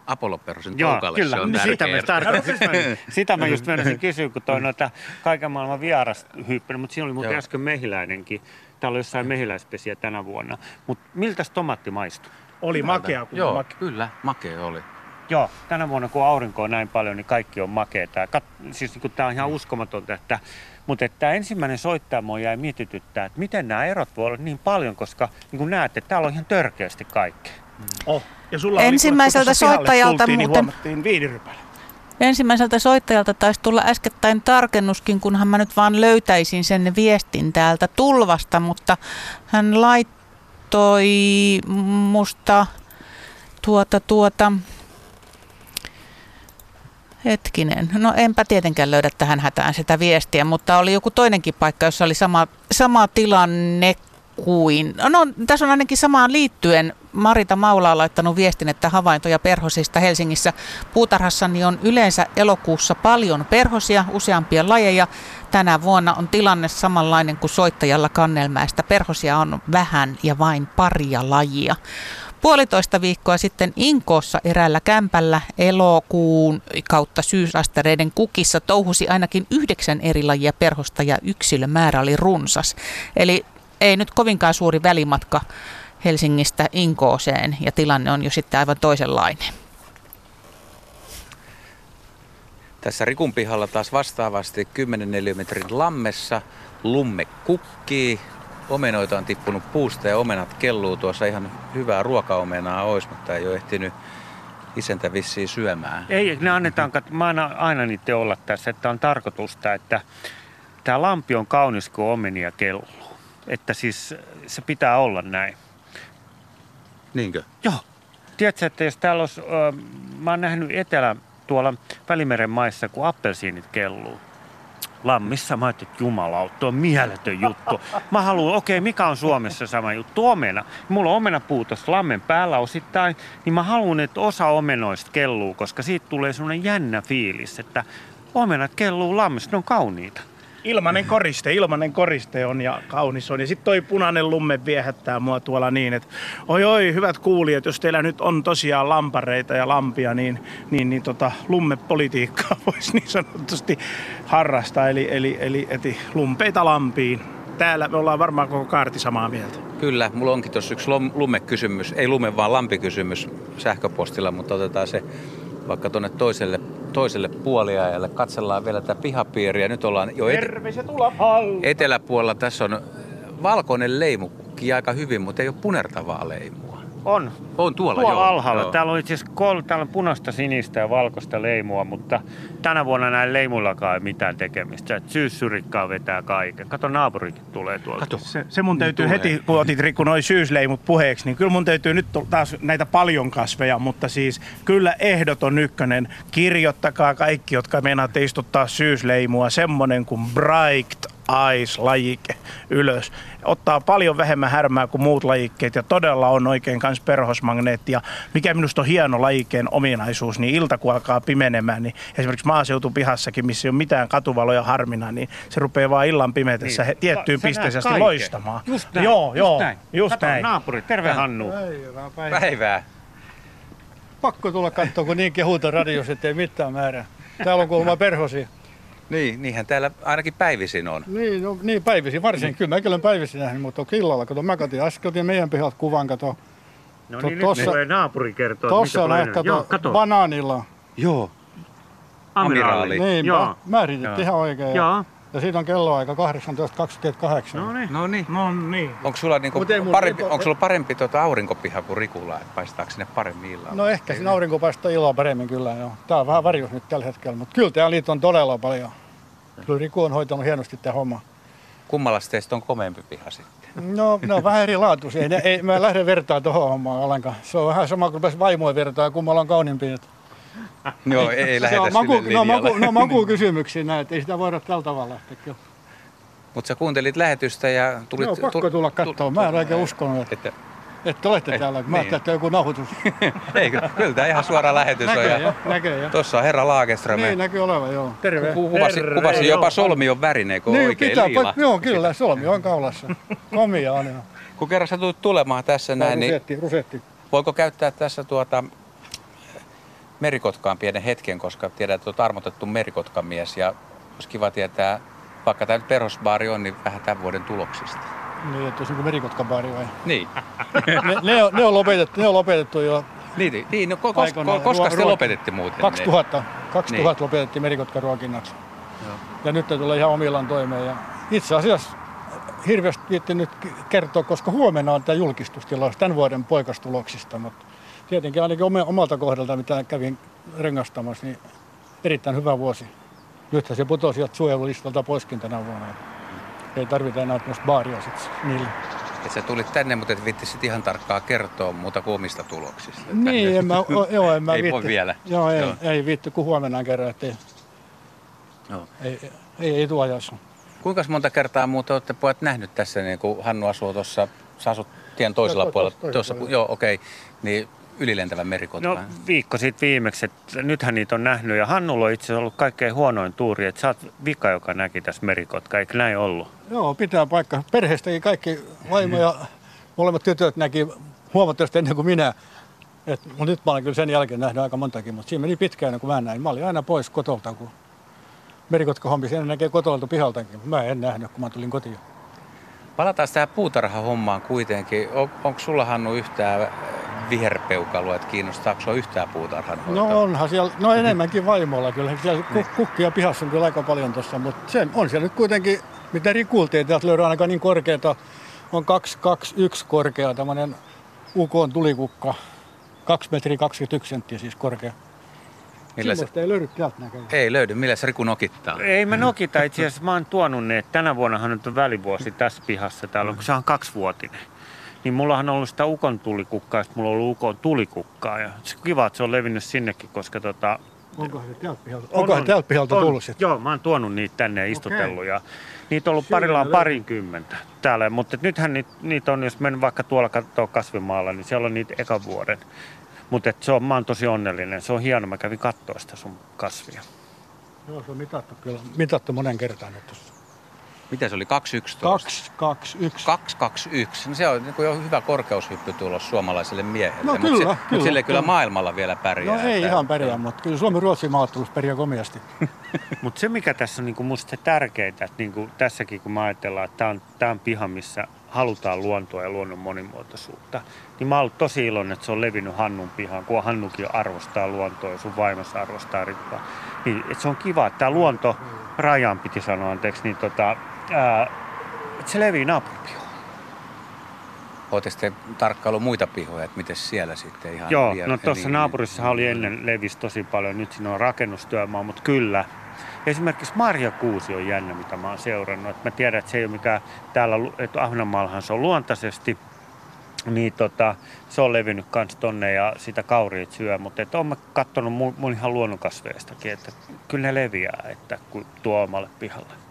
Apollo-perhosen Joo, toukalle kyllä. se on No, sitä, mä, tärkeä. sitä, [laughs] sitä mä just menisin kysyä, kun toi noita kaiken maailman vieras hyppinen, mutta siinä oli muuten äsken mehiläinenkin. Täällä oli jossain mehiläispesiä tänä vuonna. Mutta miltäs tomaatti maistuu? Oli makea kuin Joo, makea. kyllä, makea oli. Joo, tänä vuonna kun aurinko on näin paljon, niin kaikki on makeeta. Kat, siis niin tämä on ihan uskomatonta, että, mutta että tämä ensimmäinen soittaja mua jäi mietityttää, että miten nämä erot voi olla niin paljon, koska niin kuin näette, täällä on ihan törkeästi kaikkea. Oh. Ja sulla oli, Ensimmäiseltä pihalle soittajalta tultiin, muuten- Niin huomattiin viinirypäle. Ensimmäiseltä soittajalta taisi tulla äskettäin tarkennuskin, kunhan mä nyt vaan löytäisin sen viestin täältä tulvasta, mutta hän laittoi musta tuota tuota, hetkinen, no enpä tietenkään löydä tähän hätään sitä viestiä, mutta oli joku toinenkin paikka, jossa oli sama, sama tilanne kuin, no, tässä on ainakin samaan liittyen Marita Maula on laittanut viestin, että havaintoja perhosista Helsingissä puutarhassani on yleensä elokuussa paljon perhosia, useampia lajeja. Tänä vuonna on tilanne samanlainen kuin soittajalla Kannelmäestä. Perhosia on vähän ja vain paria lajia. Puolitoista viikkoa sitten Inkoossa eräällä kämpällä elokuun kautta syysastereiden kukissa touhusi ainakin yhdeksän eri lajia perhosta ja yksilömäärä oli runsas. Eli ei nyt kovinkaan suuri välimatka Helsingistä Inkooseen ja tilanne on jo sitten aivan toisenlainen. Tässä Rikun pihalla taas vastaavasti 10 neliömetrin lammessa lumme kukkii, omenoita on tippunut puusta ja omenat kelluu tuossa ihan hyvää ruokaomenaa olisi, mutta ei ole ehtinyt isäntä vissiin syömään. Ei, ne annetaan, mä aina, aina niitä olla tässä, että on tarkoitusta, että tämä lampi on kaunis kuin omenia kelluu. Että siis se pitää olla näin. Niinkö? Joo. Tiedätkö, että jos täällä olisi, äh, mä oon nähnyt etelä tuolla Välimeren maissa, kun appelsiinit kelluu. Lammissa mä ajattelin, että jumalauta, on mieletön juttu. Mä haluan, okei, okay, mikä on Suomessa sama juttu? Omena. Mulla on omena tuossa lammen päällä osittain, niin mä haluan, että osa omenoista kelluu, koska siitä tulee semmoinen jännä fiilis, että omenat kelluu lammissa, ne on kauniita. Ilmanen koriste, ilmanen koriste on ja kaunis on. Ja sitten toi punainen lumme viehättää mua tuolla niin, että oi oi, hyvät kuulijat, jos teillä nyt on tosiaan lampareita ja lampia, niin, niin, niin tota, lummepolitiikkaa [laughs] voisi niin sanotusti harrastaa. Eli, eli, eli, eli lumpeita lampiin. Täällä me ollaan varmaan koko kaarti samaa mieltä. Kyllä, mulla onkin tuossa yksi lummekysymys, ei lume vaan lampikysymys sähköpostilla, mutta otetaan se vaikka tuonne toiselle, toiselle puoliajalle. Katsellaan vielä tätä pihapiiriä. Nyt ollaan jo et- eteläpuolella. Tässä on valkoinen leimu aika hyvin, mutta ei ole punertavaa leimua. On. On tuolla, tuolla joo. alhaalla. Joo. Täällä on itse asiassa kol, täällä on punaista, sinistä ja valkoista leimua, mutta tänä vuonna näin leimullakaan ei mitään tekemistä. Et syyssyrikkaa vetää kaiken. Kato, naapurikin tulee tuolta. Kato. Se, se mun täytyy Niin heti, kun otit Rikku noin syysleimut puheeksi, niin kyllä mun täytyy nyt taas näitä paljon kasveja, mutta siis kyllä ehdoton ykkönen. Kirjoittakaa kaikki, jotka meinaatte istuttaa syysleimua, semmonen kuin Bright Eyes-lajike ylös. Ottaa paljon vähemmän härmää kuin muut lajikkeet ja todella on oikein kans perhosmagneetti. Ja mikä minusta on hieno lajikeen ominaisuus, niin ilta kun alkaa pimenemään, niin esimerkiksi maaseutupihassakin, missä ei ole mitään katuvaloja harmina, niin se rupeaa vaan illan pimetessä niin. tiettyyn Sä pisteeseen asti loistamaan. Just näin. Joo, just joo, näin. just Kato, näin. naapuri, terve Hannu. Päivää. Pakko tulla katsoa, kun niin kehuta radiossa, ettei mitään määrää. Täällä on kuulemma perhosia. Niin, niinhän täällä ainakin päivisin on. Niin, no, niin päivisin, varsin. Kyllä mäkin olen päivisin nähnyt, mutta illalla. Kato, mä katin äsken otin meidän pihalta kuvan, kato. No To- niin, tossa- nyt tulee naapuri kertoa, Tuossa mitä on ehkä Joo, kato, kato. banaanilla. Joo. Amiraali. Niin, Joo. määritettiin ihan oikein. Ja, Joo. ja siitä on kelloaika 18.28. No niin. No niin. No niin. Onko sulla, niinku parempi, ei- onko sulla parempi tuota aurinkopiha kuin Rikulla, että paistaako sinne paremmin illalla? No ehkä siinä aurinko paistaa iloa paremmin kyllä joo. Tää on vähän varjus nyt tällä hetkellä, mutta kyllä täällä niitä on todella paljon. Kyllä Riku on hoitanut hienosti tämä homma. Kummalla teistä on komeampi piha sitten? No, ne on vähän erilaatuisia. Ei, ne- ei, mä en lähde vertaa tuohon hommaan ollenkaan. Se on vähän sama kuin vaimoja vertaa, kummalla on kauniimpi. Joo, ei, ei se lähdetä on maku, no, maku, no maku kysymyksiä näin, että ei sitä voida tällä tavalla lähteä. Kyllä. Mutta sä kuuntelit lähetystä ja tulit... Joo, pakko tul- tulla tul- katsoa. Mä en oikein uskonut, että, Että, olette Eh, täällä. Mä niin. ajattelin, että joku nauhoitus. [laughs] eikö? Kyllä tämä ihan suora lähetys on. Näkee Ja jo, näkee jo. tuossa on herra Laageström. Niin näkyy olevan, joo. Terve. Ku- Kuvasi, Terve, kuvasi joo. jopa solmion värinen, kun Niin, oikein pitää, liila. joo kyllä, solmi on kaulassa. Komia on. joo. Kun kerran sä tulet tulemaan tässä on näin, niin Rusetti, rusetti. voiko käyttää tässä tuota merikotkaan pienen hetken, koska tiedät, että olet armotettu merikotkamies ja olisi kiva tietää, vaikka tämä nyt perhosbaari on, niin vähän tämän vuoden tuloksista. Niin, että olisi niin merikotkabaari vai? Niin, [laughs] Ne, ne, on, ne, on lopetettu, ne on lopetettu jo niin, niin no, kos, Aikoinaan koska ruo- ruo- lopetitte muuten? 2000, 2000 lopetettiin merikotkaruokinnaksi. Joo. Ja nyt ne tulee ihan omillaan toimeen. Ja itse asiassa hirveästi viitti nyt kertoa, koska huomenna on tämä julkistustilaus tämän vuoden poikastuloksista. Mutta tietenkin ainakin omalta kohdalta, mitä kävin rengastamassa, niin erittäin hyvä vuosi. Nythän se putosi suojelulistalta poiskin tänä vuonna. Ei tarvita enää tämmöistä baaria sitten niille. Et sä tulit tänne, mutta et viittisit ihan tarkkaa kertoa muuta kuin omista tuloksista. Niin, en mä, o, joo, en mä [laughs] Ei voi viitti. vielä. Joo, ei, Joo. ei viitti, kun huomenna kerran, että ei, Joo. ei, ei, ei tuo ajassa. Kuinka monta kertaa muuta olette pojat nähnyt tässä, niin kuin Hannu asuu tuossa, sä asut tien toisella Joo, puolella, tuossa, joo okei, niin ylilentävän merikotka. No viikko sitten viimeksi, että nythän niitä on nähnyt ja Hannulla on itse asiassa ollut kaikkein huonoin tuuri, että sä oot vika, joka näki tässä merikotka, eikö näin ollut? Joo, pitää paikka. Perheestäkin kaikki vaimo ja molemmat tytöt näki huomattavasti ennen kuin minä. Et, mutta nyt mä olen kyllä sen jälkeen nähnyt aika montakin, mutta siinä meni pitkään kuin mä näin. Mä olin aina pois kotolta, kun merikotka hommi sen näkee kotolta pihaltakin, mä en nähnyt, kun mä tulin kotiin. Palataan tähän puutarhahommaan kuitenkin. On, onko sulla Hannu yhtään viherpeukalua, että kiinnostaako sinua yhtään puutarhan No onhan siellä, no enemmänkin vaimolla kyllä. Siellä niin. kukkia pihassa on kyllä aika paljon tuossa, mutta sen on siellä nyt kuitenkin, mitä rikultiin, täältä löydään aika niin korkeata, on 221 korkea tämmöinen ukon tulikukka, 2 metriä 21 senttiä siis korkea. Millä se... ei löydy täältä näköjään. Ei löydy. Millä se Riku nokittaa? Ei me nokita. Itse asiassa mä oon tuonut ne. Tänä vuonnahan nyt on välivuosi tässä pihassa. Täällä on, kun se on kaksivuotinen. Niin mullahan on ollut sitä ukon tulikukkaa ja mulla on ollut ukon tulikukkaa. Ja se on kiva, että se on levinnyt sinnekin, koska tota, Onkohan se täältä pihalta, on, onkohan täältä pihalta on, tullut sitten? Joo, mä oon tuonut niitä tänne ja istutellut. Okay. Ja niitä on ollut Siellä parillaan parinkymmentä täällä. Mutta nythän niitä, niitä on, jos menen vaikka tuolla katsoa kasvimaalla, niin siellä on niitä ekan vuoden mutta se on, mä oon tosi onnellinen. Se on hieno. Mä kävin katsoa sitä sun kasvia. Joo, se on mitattu kyllä. Mitattu monen kertaan nyt tuossa. Mitä se oli? 221? 221. 221. No se on niin jo hyvä korkeushyppytulos suomalaiselle miehelle. No kyllä, mut se, kyllä. sille kyllä maailmalla vielä pärjää. No ei että, ihan pärjää, mutta kyllä Suomi-Ruotsin maattelus pärjää komiasti. [laughs] mutta se mikä tässä on niin musta se tärkeintä, että niin tässäkin kun mä ajatellaan, että tämä on, tää on piha, missä halutaan luontoa ja luonnon monimuotoisuutta. Niin mä oon ollut tosi iloinen, että se on levinnyt Hannun pihaan, kun Hannukin arvostaa luontoa ja sun vaimossa arvostaa rippaa. Niin, että se on kiva, että tämä luonto, rajan piti sanoa anteeksi, niin tota, ää, että se levii naapuripihaan. Oletteko sitten tarkkailu muita pihoja, että miten siellä sitten ihan Joo, no tuossa niin, naapurissahan oli ennen levis tosi paljon, nyt siinä on rakennustyömaa, mutta kyllä, Esimerkiksi Marja Kuusi on jännä, mitä mä oon seurannut. Et mä tiedän, että se ei ole mikään täällä, että Ahvenanmaallahan se on luontaisesti, niin tota, se on levinnyt kans tonne ja sitä kauriit syö, mutta että oon mä kattonut mun, mun ihan luonnonkasveistakin, että kyllä ne leviää, että kun tuo omalle pihalle.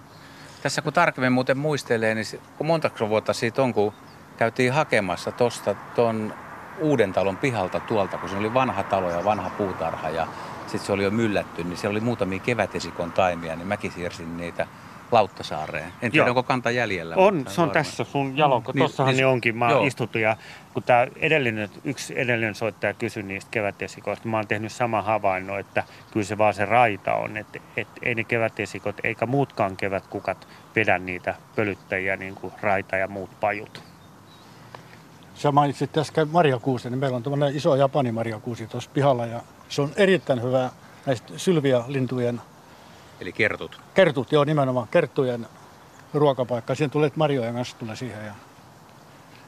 Tässä kun tarkemmin muuten muistelee, niin kun montako vuotta siitä on, kun käytiin hakemassa tuosta ton uuden talon pihalta tuolta, kun se oli vanha talo ja vanha puutarha ja sitten se oli jo myllätty, niin siellä oli muutamia kevätesikon taimia, niin mäkin siirsin niitä Lauttasaareen. En tiedä, Joo. onko kanta jäljellä. On, se on varmaan. tässä sun jalonko. Mm. Tuossahan niin, ne onkin. Mä oon istuttu ja kun tämä edellinen, yksi edellinen soittaja kysyi niistä kevätesikoista, mä oon tehnyt sama havainno, että kyllä se vaan se raita on, että, että ei ne kevätesikot eikä muutkaan kevätkukat vedä niitä pölyttäjiä niin kuin raita ja muut pajut. Sä mainitsit äsken marjakuusi, niin meillä on tämmöinen iso japani marjakuusi tuossa pihalla ja se on erittäin hyvä näistä sylviä-lintujen... Eli kertut? Kertut, joo nimenomaan. Kerttujen ruokapaikka. Siihen tulee marjojen kanssa tulee siihen. Ja,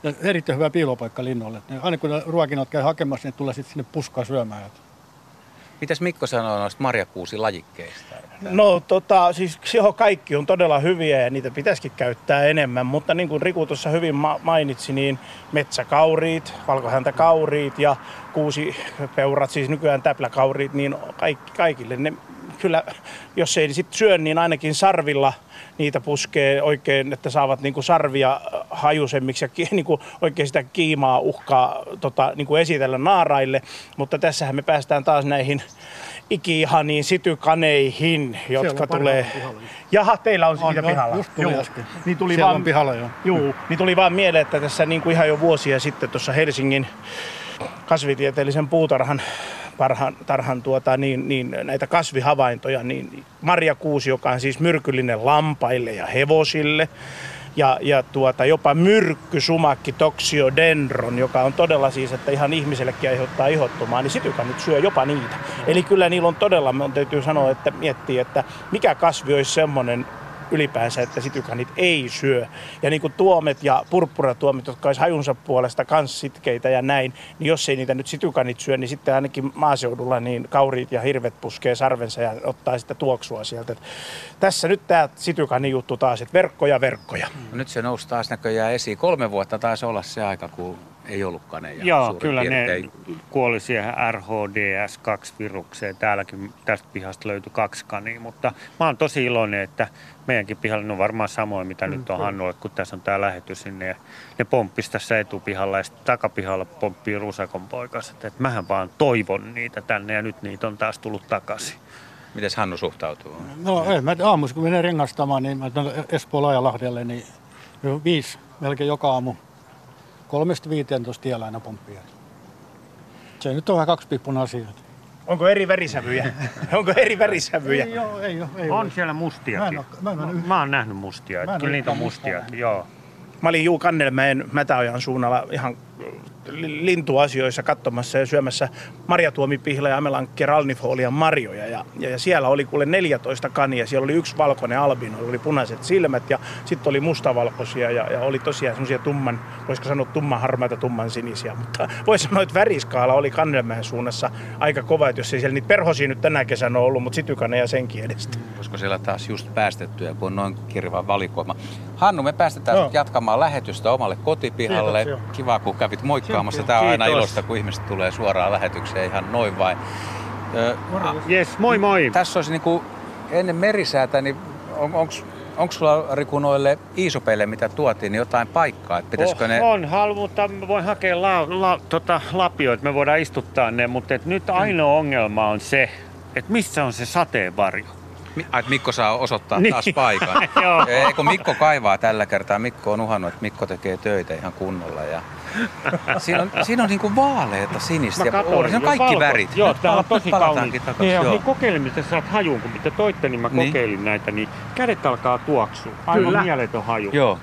ja erittäin hyvä piilopaikka linnuille. Aina kun ruokinnat käy hakemassa, niin tulee sitten sinne puskaa syömään. Mitäs Mikko sanoo noista marjakuusilajikkeista? No tota, siis joo, kaikki on todella hyviä ja niitä pitäisikin käyttää enemmän, mutta niin kuin Riku tuossa hyvin ma- mainitsi, niin metsäkauriit, valkohäntäkauriit ja kuusipeurat, siis nykyään täpläkauriit, niin kaikki, kaikille ne kyllä, jos ei sitten syö, niin ainakin sarvilla niitä puskee oikein, että saavat niinku sarvia hajusemmiksi ja [laughs] niinku oikein sitä kiimaa uhkaa tota, niinku esitellä naaraille. Mutta tässähän me päästään taas näihin ikihaniin sitykaneihin, jotka tulee... Jaha, teillä on, on siitä pihalla. Just tuli äsken. Niin tuli vaan, on pihalla jo. Juu, niin tuli vaan mieleen, että tässä niin kuin ihan jo vuosia sitten tuossa Helsingin kasvitieteellisen puutarhan parhan, tarhan tuota, niin, niin, näitä kasvihavaintoja, niin Marja Kuusi, joka on siis myrkyllinen lampaille ja hevosille, ja, ja tuota, jopa myrkkysumakki toxiodendron, joka on todella siis, että ihan ihmisellekin aiheuttaa ihottumaa, niin nyt syö jopa niitä. Eli kyllä niillä on todella, on täytyy sanoa, että miettii, että mikä kasvi olisi semmoinen, ylipäänsä, että sitykanit ei syö. Ja niin kuin tuomet ja purppuratuomet, jotka olisi hajunsa puolesta kans sitkeitä ja näin, niin jos ei niitä nyt sitykanit syö, niin sitten ainakin maaseudulla niin kauriit ja hirvet puskee sarvensa ja ottaa sitä tuoksua sieltä. Et tässä nyt tämä sitykani juttu taas, että verkkoja verkkoja. No nyt se nousi taas näköjään esiin. Kolme vuotta taisi olla se aika, kun ei ollut kaneja. Joo, kyllä piirtein. ne kuoli siihen RHDS2-virukseen. Täälläkin tästä pihasta löytyi kaksi kania, mutta mä oon tosi iloinen, että meidänkin pihalla on varmaan samoin, mitä mm, nyt on Hannulle, kun tässä on tämä lähetys sinne. Ja ne pomppisi tässä etupihalla ja sitten takapihalla pomppii Rusakon poikaset. Että mähän vaan toivon niitä tänne ja nyt niitä on taas tullut takaisin. Miten Hannu suhtautuu? No ei, mä aamussa kun menen rengastamaan, niin mä Espoon Laajalahdelle, niin viisi melkein joka aamu kolmesta viiteen tuossa tiellä aina pomppia. Se nyt on vähän kaksipiippuna asia. Onko eri värisävyjä? [laughs] Onko eri värisävyjä? Ei ole, ei ole. Ei On ole. siellä mustiakin. Mä en oo- mä en yh- mä oon nähnyt mustia. Mä Kyllä niitä on mustia. Joo. Mä olin Juu Kannelmäen Mätäojan suunnalla ihan lintuasioissa katsomassa ja syömässä marjatuomipihla ja amelankki ralnifolian marjoja. Ja, ja, ja, siellä oli kuule 14 kania. Siellä oli yksi valkoinen albino, oli punaiset silmät ja sitten oli mustavalkoisia ja, ja oli tosiaan semmoisia tumman, voisiko sanoa tumman harmaita, tumman sinisiä. Mutta voisi sanoa, että väriskaala oli Kannelmäen suunnassa aika kova, että jos ei siellä niitä perhosia nyt tänä kesänä ollut, mutta sitykaneja senkin edestä. Olisiko siellä taas just päästettyä, kun on noin kirva valikoima. Hannu, me päästetään sut jatkamaan lähetystä omalle kotipihalle. Kiitoksia. Kiva, kun kävit moikkaamassa. Tämä on aina Kiitos. ilosta, kun ihmiset tulee suoraan lähetykseen ihan noin vain. Ö, Jes, moi moi. tässä olisi niinku, ennen merisäätä, niin on, onks, onko sulla Riku noille iisopeille, mitä tuotiin, niin jotain paikkaa? Että pitäisikö oh, ne... On, halu, mutta mä voin hakea la, la, tota, lapioita, me voidaan istuttaa ne, mutta et nyt ainoa ongelma on se, että missä on se sateenvarjo. Että Mikko saa osoittaa Niin. taas paikan. [laughs] Joo. Eikö Mikko kaivaa tällä kertaa? Mikko on uhannut, että Mikko tekee töitä ihan kunnolla. Ja... Siinä on, siinä on niinku vaaleita, sinistä ja katoin, siinä on kaikki valko- värit. Joo, tää on tosi kauniita. takaisin. Niin, Joo. hei, kokeilin, miten saat hajun, kun mitä toitte, niin mä Niin. kokeilin näitä, niin kädet alkaa tuoksua. Aivan Kyllä. mieletön haju. Joo.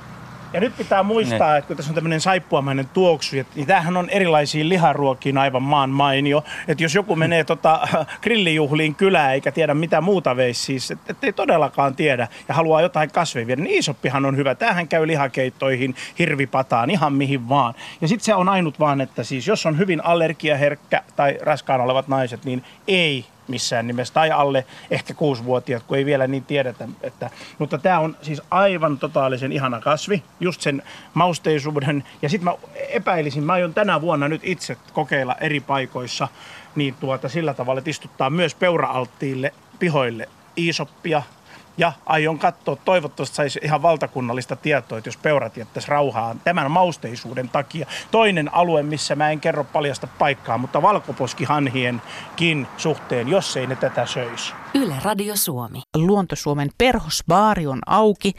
Ja nyt pitää muistaa, että kun tässä on tämmöinen saippuamainen tuoksu, että- niin tämähän on erilaisiin liharuokiin aivan maan mainio. Että jos joku menee tota, [laughs] grillijuhliin kylään eikä tiedä mitä muuta veisi siis, että et ei todellakaan tiedä ja haluaa jotain kasveja viedä, niin isoppihan on hyvä. Tämähän käy lihakeittoihin, hirvipataan, ihan mihin vaan. Ja sitten se on ainut vaan, että siis jos on hyvin allergiaherkkä tai raskaan olevat naiset, niin ei missään nimessä, tai alle ehkä kuusivuotiaat, kun ei vielä niin tiedetä. Että, mutta tämä on siis aivan totaalisen ihana kasvi, just sen mausteisuuden. Ja sitten mä epäilisin, mä aion tänä vuonna nyt itse kokeilla eri paikoissa, niin tuota sillä tavalla, että istuttaa myös peura-alttiille pihoille iisoppia, ja aion katsoa, toivottavasti saisi ihan valtakunnallista tietoa, että jos peurat jättäisi rauhaan tämän mausteisuuden takia. Toinen alue, missä mä en kerro paljasta paikkaa, mutta valkoposkihanhienkin suhteen, jos ei ne tätä söisi. Yle Radio Suomi. Luontosuomen perhosbaari on auki.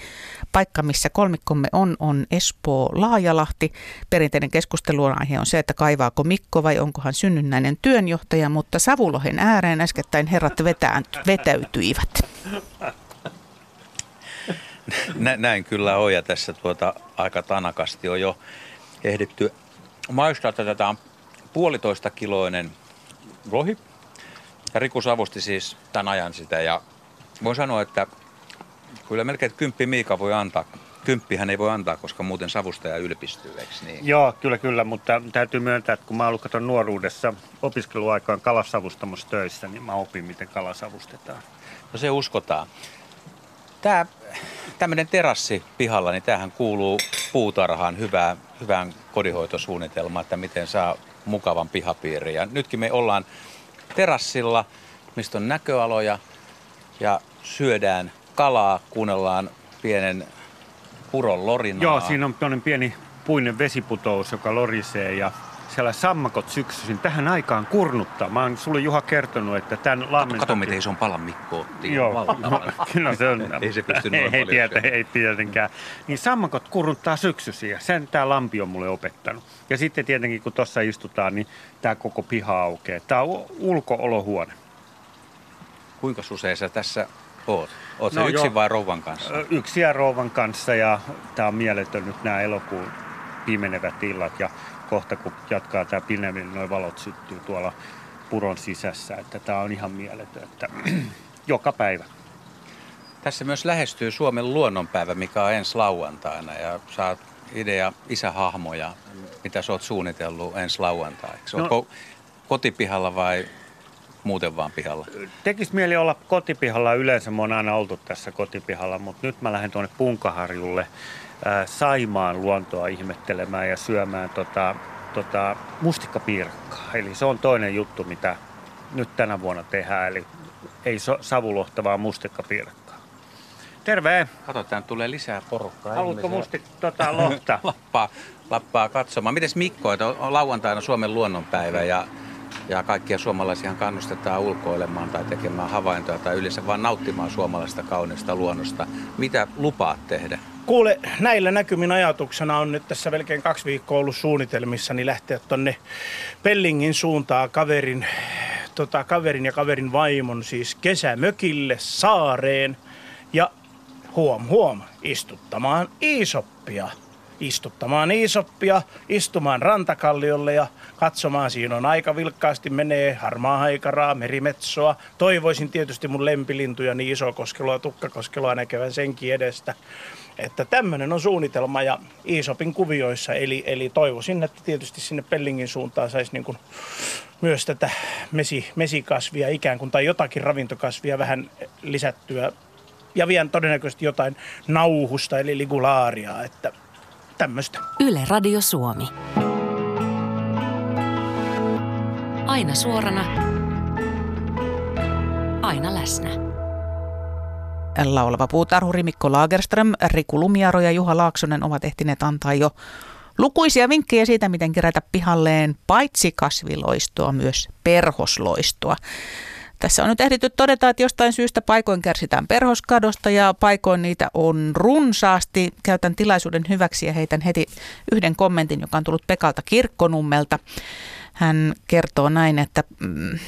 Paikka, missä kolmikkomme on, on Espoo Laajalahti. Perinteinen keskustelun aihe on se, että kaivaako Mikko vai onko hän synnynnäinen työnjohtaja, mutta Savulohen ääreen äskettäin herrat vetään, vetäytyivät. Nä, näin kyllä on ja tässä tuota, aika tanakasti on jo ehditty maistaa, tätä on puolitoista kiloinen lohi. Ja Riku savusti siis tämän ajan sitä ja voin sanoa, että kyllä melkein kymppi Miika voi antaa. Kymppihän ei voi antaa, koska muuten savustaja ylpistyy, eikö niin? Joo, kyllä, kyllä, mutta täytyy myöntää, että kun mä ollut katon nuoruudessa opiskeluaikaan kalasavustamossa töissä, niin mä opin, miten kala savustetaan. No se uskotaan. Tämä tämmöinen terassi pihalla, niin tämähän kuuluu puutarhaan hyvään, hyvään kodinhoitosuunnitelmaan, että miten saa mukavan pihapiirin. Ja nytkin me ollaan terassilla, mistä on näköaloja ja syödään kalaa, kuunnellaan pienen puron lorinaa. Joo, siinä on pieni puinen vesiputous, joka lorisee ja siellä sammakot syksyisin tähän aikaan kurnuttaa. Mä oon sulle Juha kertonut, että tämän lammen... Kato, miten ison palan Mikko otti. Joo, Valtavan. [laughs] kyllä se on. [laughs] Ei se pysty noin ei, syömään. ei tietenkään. Niin sammakot kuruntaa syksyisiä ja sen tämä lampi on mulle opettanut. Ja sitten tietenkin kun tuossa istutaan, niin tämä koko piha aukeaa. Tämä on ulko-olohuone. Kuinka usein sä tässä oot? Oot No no, yksin joo. vai rouvan kanssa? Yksi ja rouvan kanssa ja tämä on mieletön nyt nämä elokuun pimenevät illat ja kohta kun jatkaa tämä pimeneminen, noin valot syttyy tuolla puron sisässä, että tämä on ihan mieletön, että [clears throat] joka päivä. Tässä myös lähestyy Suomen luonnonpäivä, mikä on ensi lauantaina ja saat idea isähahmoja, mitä sä oot suunnitellut ensi lauantaiksi. No- kotipihalla vai muuten vaan pihalla? Tekis mieli olla kotipihalla, yleensä mä oon aina oltu tässä kotipihalla, mutta nyt mä lähden tuonne Punkaharjulle Saimaan luontoa ihmettelemään ja syömään tota, tota mustikkapiirakkaa. Eli se on toinen juttu, mitä nyt tänä vuonna tehdään, eli ei so, savulohta, vaan mustikkapiirakkaa. Terve! Kato, tänne tulee lisää porukkaa. Haluatko mustik tota, lohta? [laughs] Lappaa, lappaa katsomaan. Mites Mikko, että on lauantaina Suomen luonnonpäivä ja Ja kaikkia suomalaisia kannustetaan ulkoilemaan tai tekemään havaintoja tai yleensä vaan nauttimaan suomalaista kaunista luonnosta. Mitä lupaat tehdä? Kuule, näillä näkymin ajatuksena on nyt tässä melkein kaksi viikkoa ollut suunnitelmissa, niin lähteä tonne Pellingin suuntaan kaverin, tota, kaverin ja kaverin vaimon siis kesämökille saareen ja huom huom istuttamaan Iisoppia istuttamaan Iisoppia, istumaan rantakalliolle ja katsomaan. Siinä on aika vilkkaasti menee harmaa haikaraa, merimetsoa. Toivoisin tietysti mun lempilintuja niin isokoskelua, tukkakoskelua näkevän senkin edestä. Että tämmöinen on suunnitelma ja Iisopin kuvioissa, eli, eli toivoisin, että tietysti sinne Pellingin suuntaan saisi niin myös tätä mesi, mesikasvia ikään kuin, tai jotakin ravintokasvia vähän lisättyä ja vielä todennäköisesti jotain nauhusta eli ligulaaria, että tämmöistä. Yle Radio Suomi. Aina suorana. Aina läsnä. Laulava puutarhuri Mikko Lagerström, Riku Lumiaro ja Juha Laaksonen ovat ehtineet antaa jo lukuisia vinkkejä siitä, miten kerätä pihalleen paitsi kasviloistoa, myös perhosloistoa. Tässä on nyt ehditty todeta, että jostain syystä paikoin kärsitään perhoskadosta ja paikoin niitä on runsaasti. Käytän tilaisuuden hyväksi ja heitän heti yhden kommentin, joka on tullut Pekalta Kirkkonummelta. Hän kertoo näin, että, mm,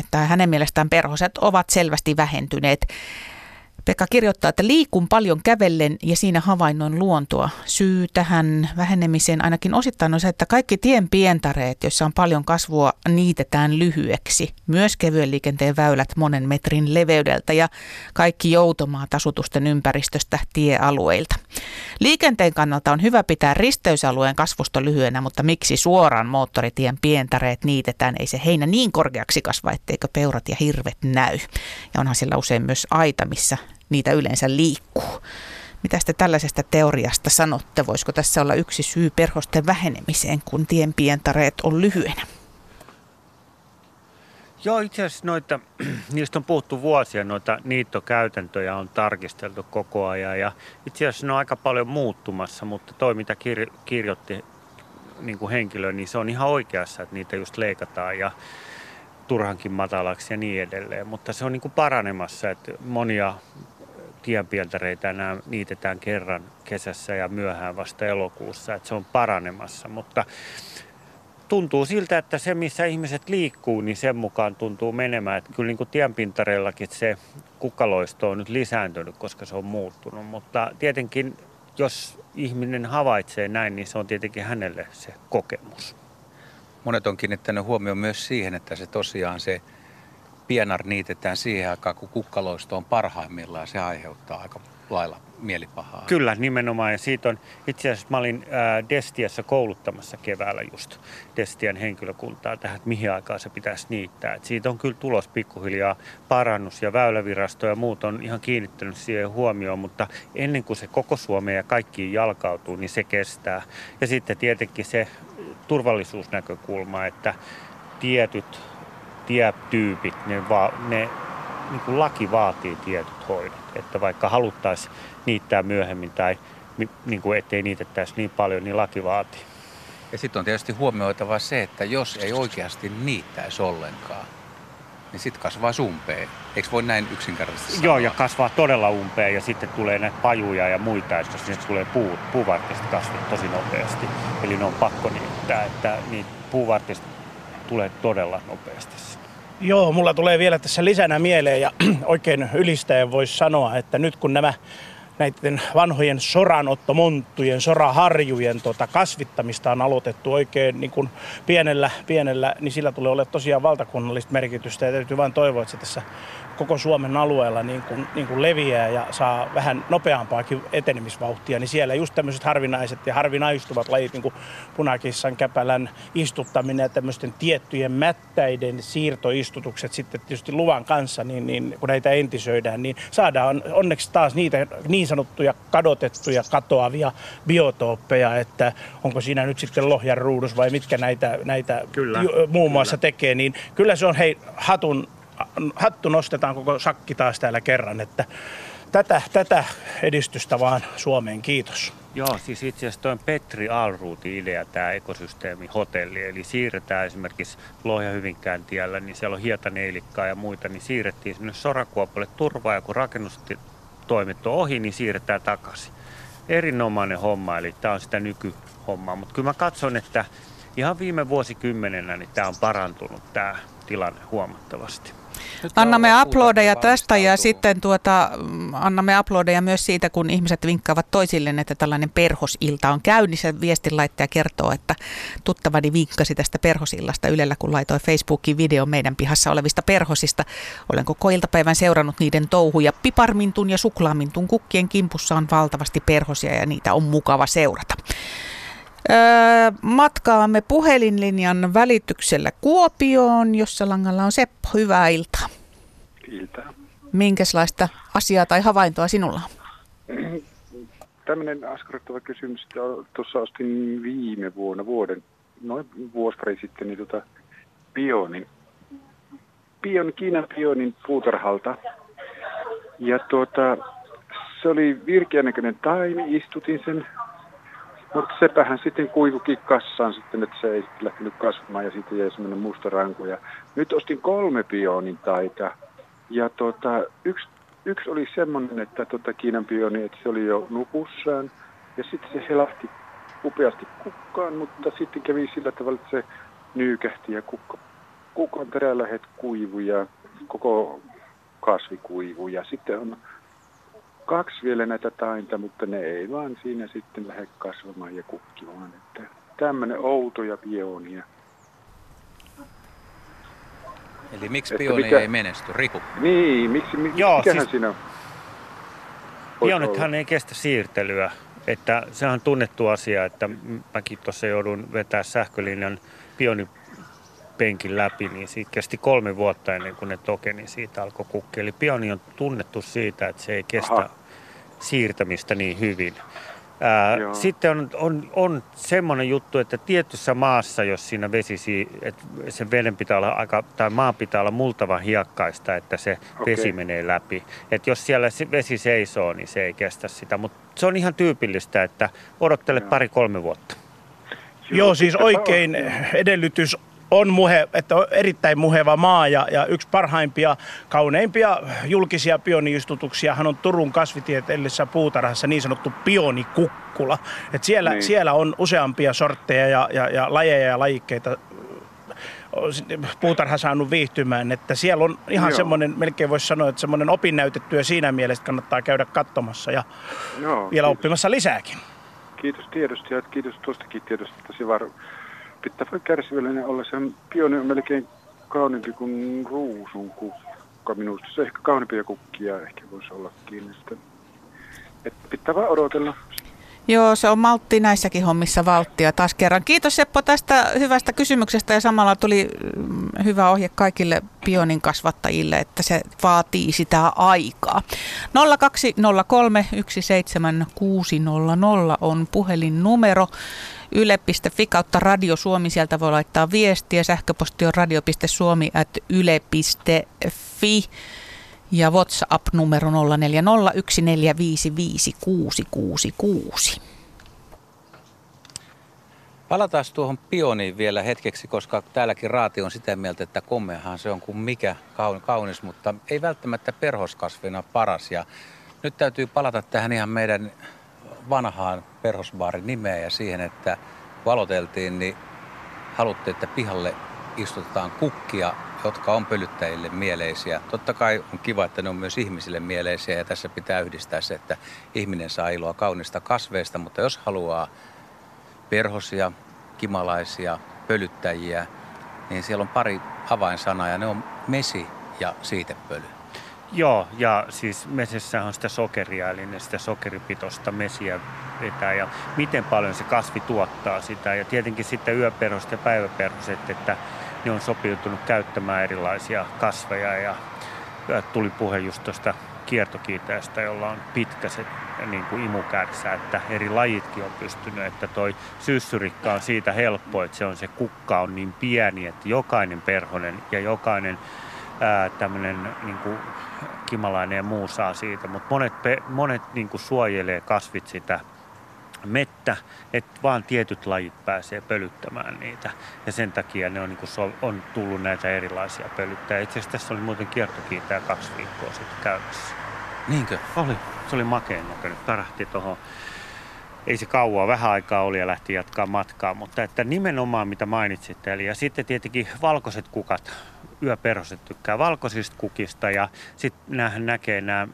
että hänen mielestään perhoset ovat selvästi vähentyneet. Pekka kirjoittaa, että liikun paljon kävellen ja siinä havainnoin luontoa. Syy tähän vähenemiseen ainakin osittain on se, että kaikki tien pientareet, joissa on paljon kasvua, niitetään lyhyeksi. Myös kevyen liikenteen väylät monen metrin leveydeltä ja kaikki joutomaat asutusten ympäristöstä tiealueilta. Liikenteen kannalta on hyvä pitää risteysalueen kasvusta lyhyenä, mutta miksi suoraan moottoritien pientareet niitetään? Ei se heinä niin korkeaksi kasva, etteikö peurat ja hirvet näy. Ja onhan sillä usein myös aita, missä niitä yleensä liikkuu. Mitä te tällaisesta teoriasta sanotte? Voisiko tässä olla yksi syy perhosten vähenemiseen, kun tien pientareet on lyhyenä? Joo, itse asiassa noita, [clears throat] niistä on puhuttu vuosia, noita niittokäytäntöjä on tarkisteltu koko ajan ja itse asiassa ne on aika paljon muuttumassa, mutta toi mitä kir- kirjoitti niin kuin henkilö, niin se on ihan oikeassa, että niitä just leikataan ja turhankin matalaksi ja niin edelleen, mutta se on niin kuin paranemassa, että monia tienpieltäreitä enää niitetään kerran kesässä ja myöhään vasta elokuussa, että se on paranemassa, mutta tuntuu siltä, että se missä ihmiset liikkuu, niin sen mukaan tuntuu menemään. Että kyllä niin kuin tienpintareillakin se kukkaloisto on nyt lisääntynyt, koska se on muuttunut, mutta tietenkin jos ihminen havaitsee näin, niin se on tietenkin hänelle se kokemus. Monet on kiinnittänyt huomioon myös siihen, että se tosiaan se pienar niitetään siihen aikaan, kun kukkaloisto on parhaimmillaan. Se aiheuttaa aika lailla mielipahaa. Kyllä, nimenomaan. Ja siitä on, itse asiassa mä olin ää, Destiassa kouluttamassa keväällä just Destian henkilökuntaa tähän, että mihin aikaan se pitäisi niittää. Et siitä on kyllä tulos pikkuhiljaa parannus ja väylävirasto ja muut on ihan kiinnittänyt siihen huomioon, mutta ennen kuin se koko Suomeen ja kaikkiin jalkautuu, niin se kestää. Ja sitten tietenkin se turvallisuusnäkökulma, että tietyt tietyypit, ne, va, ne niin kuin laki vaatii tietyt hoidot. Että vaikka haluttaisiin niittää myöhemmin tai niin kuin ettei niitettäisi niin paljon, niin laki vaatii. Ja sitten on tietysti huomioitava se, että jos ei oikeasti niittäisi ollenkaan, niin sitten kasvaa umpeen. Eikö voi näin yksinkertaisesti sanoa? Joo, ja kasvaa todella umpeen ja sitten tulee näitä pajuja ja muita, että sinne tulee puu, puuvartista kasvit tosi nopeasti. Eli ne on pakko niittää, että niitä puuvartista tulee todella nopeasti. Joo, mulla tulee vielä tässä lisänä mieleen ja [clears throat] oikein ylistäen voisi sanoa, että nyt kun nämä näiden vanhojen soranottomonttujen, soraharjujen tota, kasvittamista on aloitettu oikein niin kuin pienellä, pienellä, niin sillä tulee olemaan tosiaan valtakunnallista merkitystä. Ja täytyy vain toivoa, että se tässä koko Suomen alueella niin kuin, niin kuin leviää ja saa vähän nopeampaakin etenemisvauhtia, niin siellä just tämmöiset harvinaiset ja harvinaistuvat lajit, niin kuin punakissan, käpälän istuttaminen ja tämmöisten tiettyjen mättäiden siirtoistutukset sitten tietysti luvan kanssa, niin, niin kun näitä entisöidään, niin saadaan onneksi taas niitä niin sanottuja kadotettuja, katoavia biotooppeja, että onko siinä nyt sitten lohjan ruudus vai mitkä näitä, näitä kyllä, muun muassa kyllä. tekee, niin kyllä se on hei hatun hattu nostetaan koko sakki taas täällä kerran, että tätä, tätä edistystä vaan Suomeen. Kiitos. Joo, siis itse asiassa tuo Petri Alruutin idea, tämä ekosysteemihotelli. Eli siirretään esimerkiksi Lohja Hyvinkään tiellä, niin siellä on hietaneilikkaa ja muita, niin siirrettiin sinne Sorakuopalle turvaa ja kun rakennustoimet on ohi, niin siirretään takaisin. Erinomainen homma, eli tämä on sitä nykyhommaa. Mutta kyllä mä katson, että ihan viime vuosikymmenenä niin tämä on parantunut tämä tilanne huomattavasti. Annamme aplodeja tästä ja sitten tuota, mm, annamme aplodeja myös siitä, kun ihmiset vinkkaavat toisilleen, että tällainen perhosilta on käynnissä. Viestinlaittaja kertoo, että tuttavani vinkkasi tästä perhosillasta Ylellä, kun laitoi Facebookin video meidän pihassa olevista perhosista. Olen koko iltapäivän seurannut niiden touhuja. Piparmintun ja suklaamintun kukkien kimpussa on valtavasti perhosia ja niitä on mukava seurata. Matkaamme puhelinlinjan välityksellä Kuopioon, jossa langalla on Seppo. Hyvää iltaa. Iltaa. Minkälaista asiaa tai havaintoa sinulla on? Tämmöinen askarruttava kysymys. Tuossa ostin viime vuonna, vuoden, noin vuosi sitten, niin tota pionin, pion, Kiinan pionin puutarhalta. Ja tuota, se oli virkeän näköinen taimi, istutin sen mutta sepähän sitten kuivukin kassaan sitten, että se ei lähtenyt kasvamaan ja sitten jäi semmoinen musta ranku. Ja nyt ostin kolme pionin taita. Ja tota, yksi, yksi oli semmoinen, että tota Kiinan pioni, että se oli jo nukussaan. Ja sitten se helahti upeasti kukkaan, mutta sitten kävi sillä tavalla, että se nyykähti ja kukka, kukan terälähet kuivu ja koko kasvi kuivu. Ja sitten on kaksi vielä näitä tainta, mutta ne ei vaan siinä sitten lähde kasvamaan ja kukkimaan. Että tämmöinen outo ja pionia. Eli miksi pioni mikä... ei menesty? Riku. Niin, miksi, mi, Joo, mikähän siis... siinä on? Pionithan ei kestä siirtelyä. Että se on tunnettu asia, että mäkin tuossa joudun vetää sähkölinjan pionipenkin läpi, niin siitä kesti kolme vuotta ennen kuin ne tokeni, niin siitä alkoi kukki. Eli pioni on tunnettu siitä, että se ei kestä Aha siirtämistä niin hyvin. Ää, sitten on, on, on semmoinen juttu, että tietyssä maassa, jos siinä vesi, että sen veden pitää olla aika, tai maan pitää olla multava hiekkaista, että se okay. vesi menee läpi. Että jos siellä vesi seisoo, niin se ei kestä sitä. Mutta se on ihan tyypillistä, että odottele pari-kolme vuotta. Joo, siis oikein edellytys on, muhe, että on erittäin muheva maa ja, ja yksi parhaimpia, kauneimpia julkisia pioniistutuksia hän on Turun kasvitieteellisessä puutarhassa niin sanottu pionikukkula. Et siellä, niin. siellä on useampia sortteja ja, ja, ja lajeja ja lajikkeita puutarha saanut viihtymään, että siellä on ihan semmoinen, melkein voisi sanoa, että semmoinen opinnäytetyö siinä mielessä kannattaa käydä katsomassa ja Joo, vielä kiitos. oppimassa lisääkin. Kiitos tiedosta ja kiitos tuostakin tiedosta. Tosi var- pitää kärsivällinen olla. Se on pioni on melkein kauniimpi kuin ruusun kukka minusta. Se ehkä kauniimpia kukkia ehkä voisi ollakin. Että pitää vaan odotella. Joo, se on maltti näissäkin hommissa valttia taas kerran. Kiitos Seppo tästä hyvästä kysymyksestä ja samalla tuli mm, hyvä ohje kaikille pionin kasvattajille, että se vaatii sitä aikaa. 0203 17600 on puhelinnumero. Yle.fi kautta Radio Suomi, sieltä voi laittaa viestiä. Sähköposti on radio.suomi at yle.fi ja WhatsApp-numero 0401455666. Palataan tuohon pioniin vielä hetkeksi, koska täälläkin raati on sitä mieltä, että komeahan se on kuin mikä kaunis, mutta ei välttämättä perhoskasvina paras. Ja nyt täytyy palata tähän ihan meidän vanhaan perhosbaarin nimeen ja siihen, että valoteltiin, niin haluttiin, että pihalle istutetaan kukkia, jotka on pölyttäjille mieleisiä. Totta kai on kiva, että ne on myös ihmisille mieleisiä ja tässä pitää yhdistää se, että ihminen saa iloa kaunista kasveista, mutta jos haluaa perhosia, kimalaisia, pölyttäjiä, niin siellä on pari avainsanaa ja ne on mesi ja siitepöly. Joo, ja siis mesessä on sitä sokeria, eli sitä sokeripitoista mesiä vetää ja miten paljon se kasvi tuottaa sitä. Ja tietenkin sitten yöperhoset ja päiväperhoset, että ne on sopiutunut käyttämään erilaisia kasveja ja tuli puhe just tuosta kiertokiitäjästä, jolla on pitkä se niin kuin imukärsä, että eri lajitkin on pystynyt, että toi syssyrikka on siitä helppo, että se on se kukka on niin pieni, että jokainen perhonen ja jokainen tämmöinen niin kimalainen ja muu saa siitä, mutta monet, monet niin kuin suojelee kasvit sitä mettä, että vaan tietyt lajit pääsee pölyttämään niitä. Ja sen takia ne on, niin kuin, on tullut näitä erilaisia pölyttäjiä. Itse asiassa tässä oli muuten kiertokiinteä kaksi viikkoa sitten käynnissä. Niinkö? Oli. Se oli makeen näköinen. Pärähti tuohon. Ei se kauaa, vähän aikaa oli ja lähti jatkaa matkaa, mutta että nimenomaan mitä mainitsitte. Eli ja sitten tietenkin valkoiset kukat, yöperhoset tykkää valkoisista kukista ja sitten näähän näkee nämä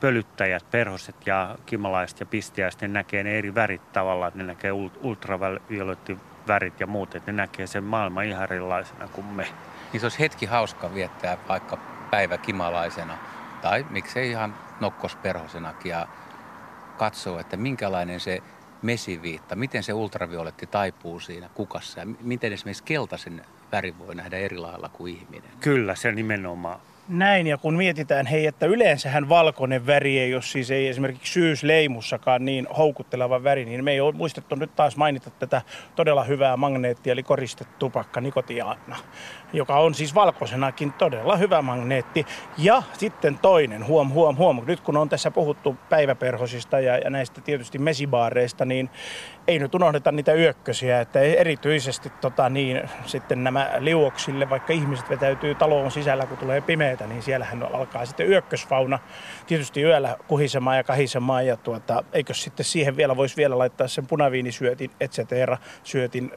pölyttäjät, perhoset ja kimalaiset ja pistiäiset, ne näkee ne eri värit tavallaan, ne näkee ultravioletti värit ja muut, että ne näkee sen maailman ihan erilaisena kuin me. Niin se olisi hetki hauska viettää vaikka päivä kimalaisena tai miksei ihan nokkosperhosenakin ja katsoa, että minkälainen se mesiviitta, miten se ultravioletti taipuu siinä kukassa ja miten esimerkiksi keltaisen väri voi nähdä eri lailla kuin ihminen. Kyllä, se nimenomaan. Näin, ja kun mietitään, hei, että yleensähän valkoinen väri ei ole siis ei esimerkiksi syysleimussakaan niin houkutteleva väri, niin me ei ole muistettu nyt taas mainita tätä todella hyvää magneettia, eli koristetupakka nikotiaana, joka on siis valkoisenakin todella hyvä magneetti. Ja sitten toinen, huom, huom, huom, nyt kun on tässä puhuttu päiväperhosista ja, ja näistä tietysti mesibaareista, niin ei nyt unohdeta niitä yökkösiä, että erityisesti tota, niin, sitten nämä liuoksille, vaikka ihmiset vetäytyy taloon sisällä, kun tulee pimeätä, niin siellähän alkaa sitten yökkösfauna tietysti yöllä kuhisemaan ja kahisemaan. Ja tuota, eikö sitten siihen vielä voisi vielä laittaa sen punaviinisyötin, et cetera, syötin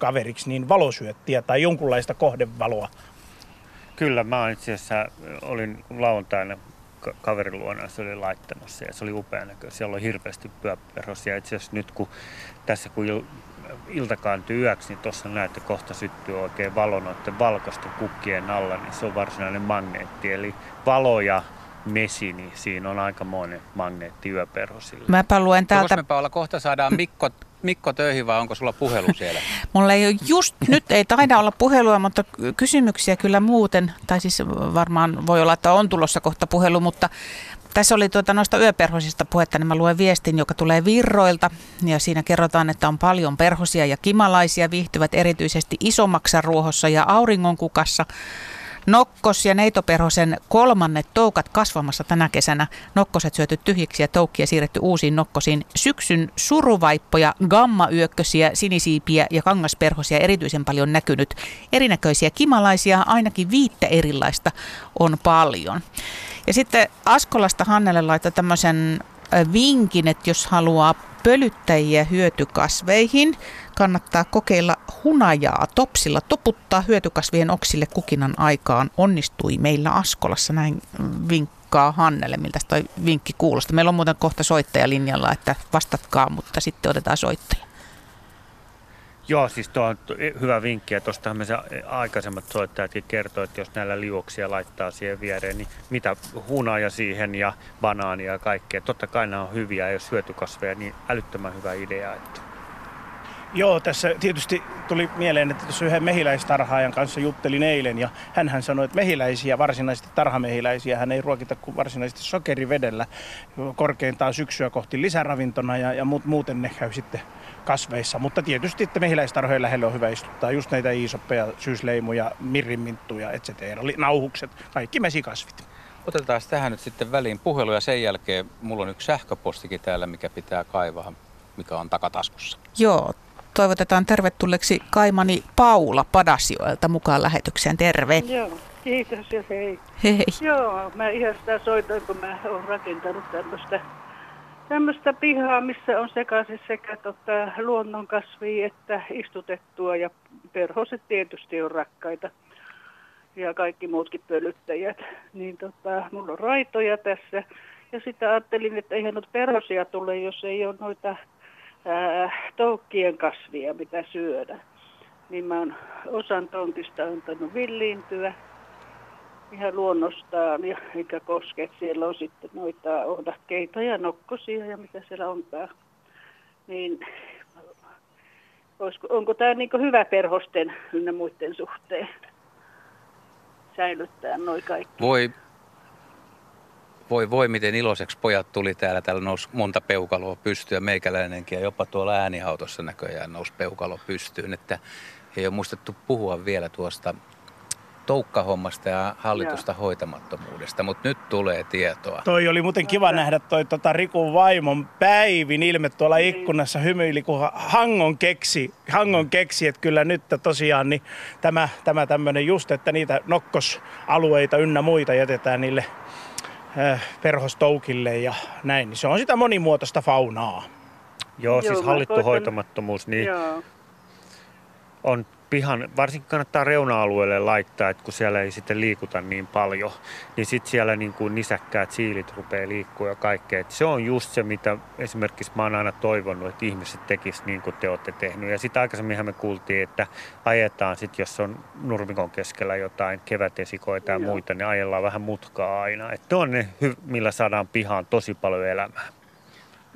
kaveriksi, niin valosyöttiä tai jonkunlaista kohdevaloa. Kyllä, mä itse asiassa olin lauantaina kaverin luona se oli laittanut se ja se oli upea näkö. Siellä oli hirveästi pyöperhosia. Itse asiassa nyt kun tässä kun il, ilta kaantyy yöksi, niin tuossa näette kohta syttyy oikein valo noiden valkoisten kukkien alla, niin se on varsinainen magneetti. Eli valo ja mesi, niin siinä on aikamoinen magneetti yöperhosille. Mäpä luen täältä... me Paula kohta saadaan Mikko, Mikko töihin vai onko sulla puhelu siellä? [laughs] Mulla ei ole just nyt, ei taida olla puhelua, mutta kysymyksiä kyllä muuten, tai siis varmaan voi olla, että on tulossa kohta puhelu, mutta tässä oli tuota noista yöperhosista puhetta, niin mä luen viestin, joka tulee virroilta. Ja siinä kerrotaan, että on paljon perhosia ja kimalaisia viihtyvät erityisesti isomaksaruohossa ja auringonkukassa. Nokkos ja neitoperhosen kolmannet toukat kasvamassa tänä kesänä. Nokkoset syöty tyhjiksi ja toukkia siirretty uusiin nokkosiin. Syksyn suruvaippoja, gammayökkösiä, sinisiipiä ja kangasperhosia erityisen paljon näkynyt. Erinäköisiä kimalaisia, ainakin viittä erilaista on paljon. Ja sitten Askolasta Hannelle laittaa tämmöisen vinkin, että jos haluaa pölyttäjiä hyötykasveihin, kannattaa kokeilla hunajaa topsilla. Toputtaa hyötykasvien oksille kukinan aikaan. Onnistui meillä Askolassa, näin vinkkaa Hannelle, miltä toi vinkki kuulostaa. Meillä on muuten kohta soittajalinjalla, että vastatkaa, mutta sitten otetaan soittaja. Joo, siis tuo on hyvä vinkki. Ja tuostahan me se aikaisemmat soittajatkin kertoo, että jos näillä liuoksia laittaa siihen viereen, niin mitä hunaja siihen ja banaania ja kaikkea. Totta kai nämä on hyviä ja jos hyötykasveja, niin älyttömän hyvä idea. Että Joo, tässä tietysti tuli mieleen, että tuossa yhden mehiläistarhaajan kanssa juttelin eilen ja hän sanoi, että mehiläisiä, varsinaisesti tarhamehiläisiä, hän ei ruokita kuin varsinaisesti sokerivedellä korkeintaan syksyä kohti lisäravintona ja, ja muuten ne käy sitten kasveissa. Mutta tietysti, että mehiläistarhojen lähellä on hyvä istuttaa just näitä iisoppeja, syysleimuja, mirrinminttuja, etc. Nauhukset, kaikki mesikasvit. Otetaan tähän nyt sitten väliin puhelu ja sen jälkeen mulla on yksi sähköpostikin täällä, mikä pitää kaivaa, mikä on takataskussa. Joo, toivotetaan tervetulleeksi Kaimani Paula Padasioilta mukaan lähetykseen. Terve. Joo, kiitos ja hei. Hei. Joo, mä ihan sitä soitan, kun mä oon rakentanut tämmöistä tämmöistä pihaa, missä on sekaisin sekä tota, luonnonkasvia että istutettua ja perhoset tietysti on rakkaita ja kaikki muutkin pölyttäjät. Niin tota, mulla on raitoja tässä ja sitten ajattelin, että eihän noita perhosia tule, jos ei ole noita ää, toukkien kasvia, mitä syödä. Niin mä oon osan tontista antanut villiintyä ihan luonnostaan, ja eikä koske, siellä on sitten noita ohdakkeita ja nokkosia ja mitä siellä onkaan. Niin olisiko, onko tämä niin hyvä perhosten ynnä muiden suhteen säilyttää noin kaikki? Voi voi voi, miten iloiseksi pojat tuli täällä. Täällä nousi monta peukaloa pystyä, meikäläinenkin ja jopa tuolla äänihautossa näköjään nousi peukalo pystyyn. Että ei ole muistettu puhua vielä tuosta toukkahommasta ja hallitusta Joo. hoitamattomuudesta, mutta nyt tulee tietoa. Toi oli muuten kiva nähdä toi tota Rikun vaimon Päivin ilme tuolla niin. ikkunassa hymyili, kun Hangon keksi, Hangon keksi että kyllä nyt tosiaan niin tämä, tämä tämmöinen just, että niitä nokkosalueita ynnä muita jätetään niille perhostoukille ja näin, niin se on sitä monimuotoista faunaa. Joo, siis hallittu hoitamattomuus, niin Joo. on pihan, varsinkin kannattaa reuna-alueelle laittaa, että kun siellä ei sitten liikuta niin paljon, niin sitten siellä niin kuin nisäkkäät siilit rupeaa liikkua ja kaikkea. Et se on just se, mitä esimerkiksi mä oon aina toivonut, että ihmiset tekisivät niin kuin te olette tehnyt. Ja sitten aikaisemminhan me kuultiin, että ajetaan sitten, jos on nurmikon keskellä jotain kevätesikoita ja Joo. muita, niin ajellaan vähän mutkaa aina. Että on ne, millä saadaan pihaan tosi paljon elämää.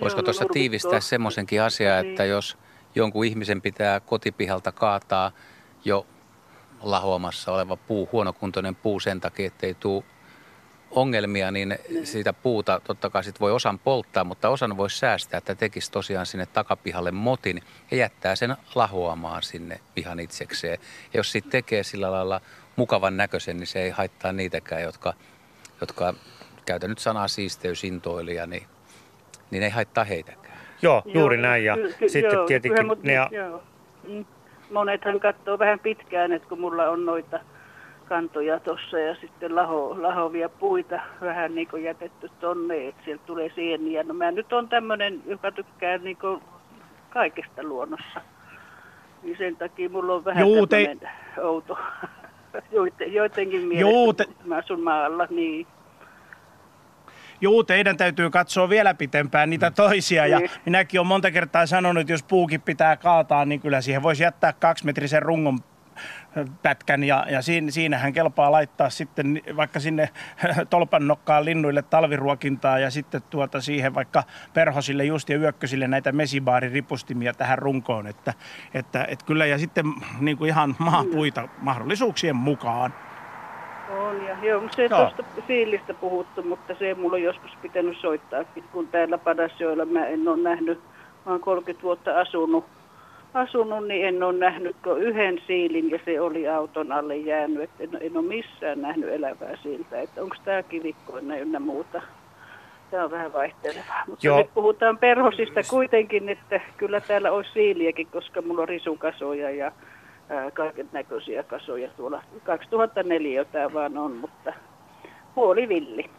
Voisiko tuossa tiivistää semmoisenkin asiaa, että niin. jos jonkun ihmisen pitää kotipihalta kaataa jo lahoamassa oleva puu, huonokuntoinen puu sen takia, ettei tule ongelmia, niin siitä puuta totta kai sit voi osan polttaa, mutta osan voi säästää, että tekisi tosiaan sinne takapihalle motin ja jättää sen lahoamaan sinne pihan itsekseen. Ja jos sitten tekee sillä lailla mukavan näköisen, niin se ei haittaa niitäkään, jotka, jotka käytän nyt sanaa siisteysintoilija, niin, niin ei haittaa heitäkään. Joo, juuri joo, näin. Ja ky- sitten joo, tietenkin ne... Joo. Mm. Monethan katsoo vähän pitkään, että kun mulla on noita kantoja tuossa ja sitten laho, lahovia puita vähän niin kuin jätetty tonne, että sieltä tulee sieniä. No mä nyt on tämmöinen, joka tykkää niin kuin kaikesta luonnossa. Niin sen takia mulla on vähän Juu, te... outo. [laughs] Joitenkin mielestä, Juu, te... mä asun maalla, niin juu, teidän täytyy katsoa vielä pitempään niitä mm. toisia. Ja niin. minäkin olen monta kertaa sanonut, että jos puukin pitää kaataa, niin kyllä siihen voisi jättää kaksimetrisen rungon pätkän ja, ja siinä, siinähän kelpaa laittaa sitten vaikka sinne [laughs] tolpan nokkaan linnuille talviruokintaa ja sitten tuota siihen vaikka perhosille just ja yökkösille näitä mesibaariripustimia tähän runkoon, että, että, että kyllä ja sitten niin kuin ihan maapuita mahdollisuuksien mukaan. On ja joo, se no. tuosta siilistä puhuttu, mutta se ei mulla joskus pitänyt soittaa, kun täällä Padasjoilla mä en ole nähnyt, mä oon 30 vuotta asunut, asunut, niin en ole nähnyt kuin yhden siilin ja se oli auton alle jäänyt, että en, en ole missään nähnyt elävää siltä, että onko tämä kivikkoina ynnä muuta. Tämä on vähän vaihtelevaa. Mutta Joo. nyt puhutaan perhosista kuitenkin, että kyllä täällä olisi siiliäkin, koska mulla on risukasoja ja kaiken näköisiä kasoja tuolla. 2004 tämä vaan on, mutta villi.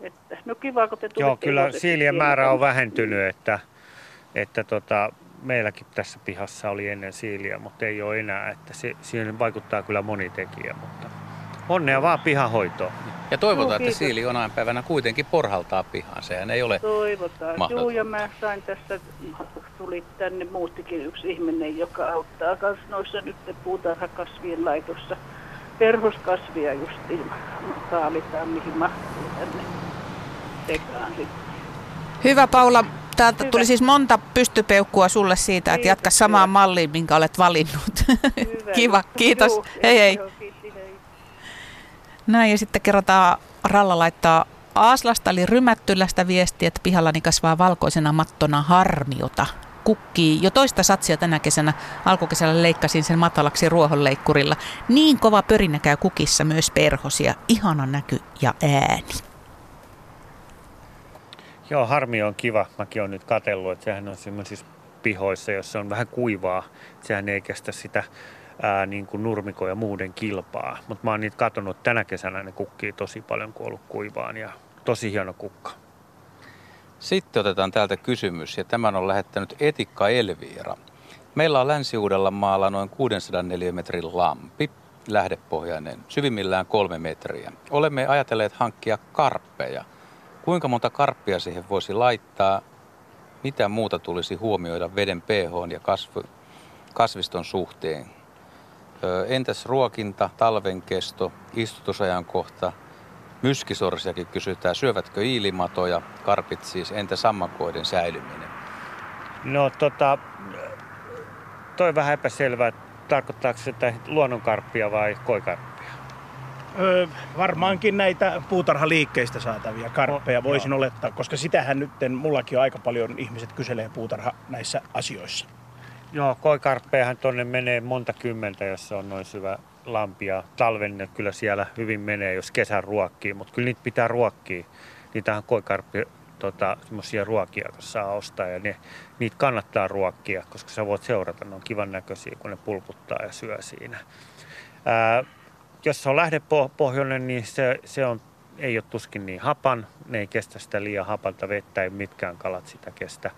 Että, no kiva, kun te Joo, kyllä siilien määrä on vähentynyt, että, että tota, meilläkin tässä pihassa oli ennen siiliä, mutta ei ole enää. Että se, siihen vaikuttaa kyllä moni tekijä, mutta onnea vaan pihahoitoon. Ja toivotaan, että siili jonain päivänä kuitenkin porhaltaa pihaan. Sehän ei ole Toivotaan. Joo, ja mä sain tässä, tuli tänne muustikin yksi ihminen, joka auttaa myös noissa nyt puutarhakasvien laitossa. Perhoskasvia justiin kaalitaan, mihin mahtuu tänne sekaan sitten. Hyvä Paula, täältä Hyvä. tuli siis monta pystypeukkua sulle siitä, että jatka samaan malliin, minkä olet valinnut. Hyvä. [laughs] Kiva, kiitos. Joo, hei hei. Joo, näin ja sitten kerrotaan, Ralla laittaa Aaslasta eli Rymättylästä viestiä, että pihallani kasvaa valkoisena mattona harmiota. Kukkii jo toista satsia tänä kesänä. Alkukesällä leikkasin sen matalaksi ruohonleikkurilla. Niin kova pörinä käy kukissa myös perhosia. Ihana näky ja ääni. Joo, harmi on kiva. Mäkin olen nyt katsellut, että sehän on sellaisissa pihoissa, jossa on vähän kuivaa. Sehän ei kestä sitä ää, niin kuin nurmiko ja muuden kilpaa. Mutta mä oon niitä katsonut tänä kesänä, ne kukkii tosi paljon, kun ollut kuivaan ja tosi hieno kukka. Sitten otetaan täältä kysymys, ja tämän on lähettänyt Etikka Elviira. Meillä on länsi maalla noin 600 neliömetrin lampi, lähdepohjainen, syvimmillään kolme metriä. Olemme ajatelleet hankkia karppeja. Kuinka monta karppia siihen voisi laittaa? Mitä muuta tulisi huomioida veden pH ja kasv- kasviston suhteen? Entäs ruokinta, talven kesto, istutusajankohta? Myskisorsiakin kysytään, syövätkö iilimatoja, karpit siis, entä sammakoiden säilyminen? No tota, toi vähän epäselvää. Tarkoittaako se luonnonkarppia vai koikarppia? Öö, varmaankin näitä puutarhaliikkeistä saatavia karppeja no, voisin joo. olettaa, koska sitähän nyt mullakin on aika paljon ihmiset kyselee puutarha näissä asioissa. Joo, koikarppejahan tuonne menee monta kymmentä, jos on noin syvä, lampia. Talven ne kyllä siellä hyvin menee, jos kesän ruokkii, mutta kyllä niitä pitää ruokkia. Niitähän koikarppi tota, semmoisia ruokia, kun saa ostaa ja ne, niitä kannattaa ruokkia, koska sä voit seurata, ne on kivan näköisiä, kun ne pulputtaa ja syö siinä. Ää, jos se on lähdepohjoinen, niin se, se on, ei ole tuskin niin hapan, ne ei kestä sitä liian hapanta vettä, ei mitkään kalat sitä kestä.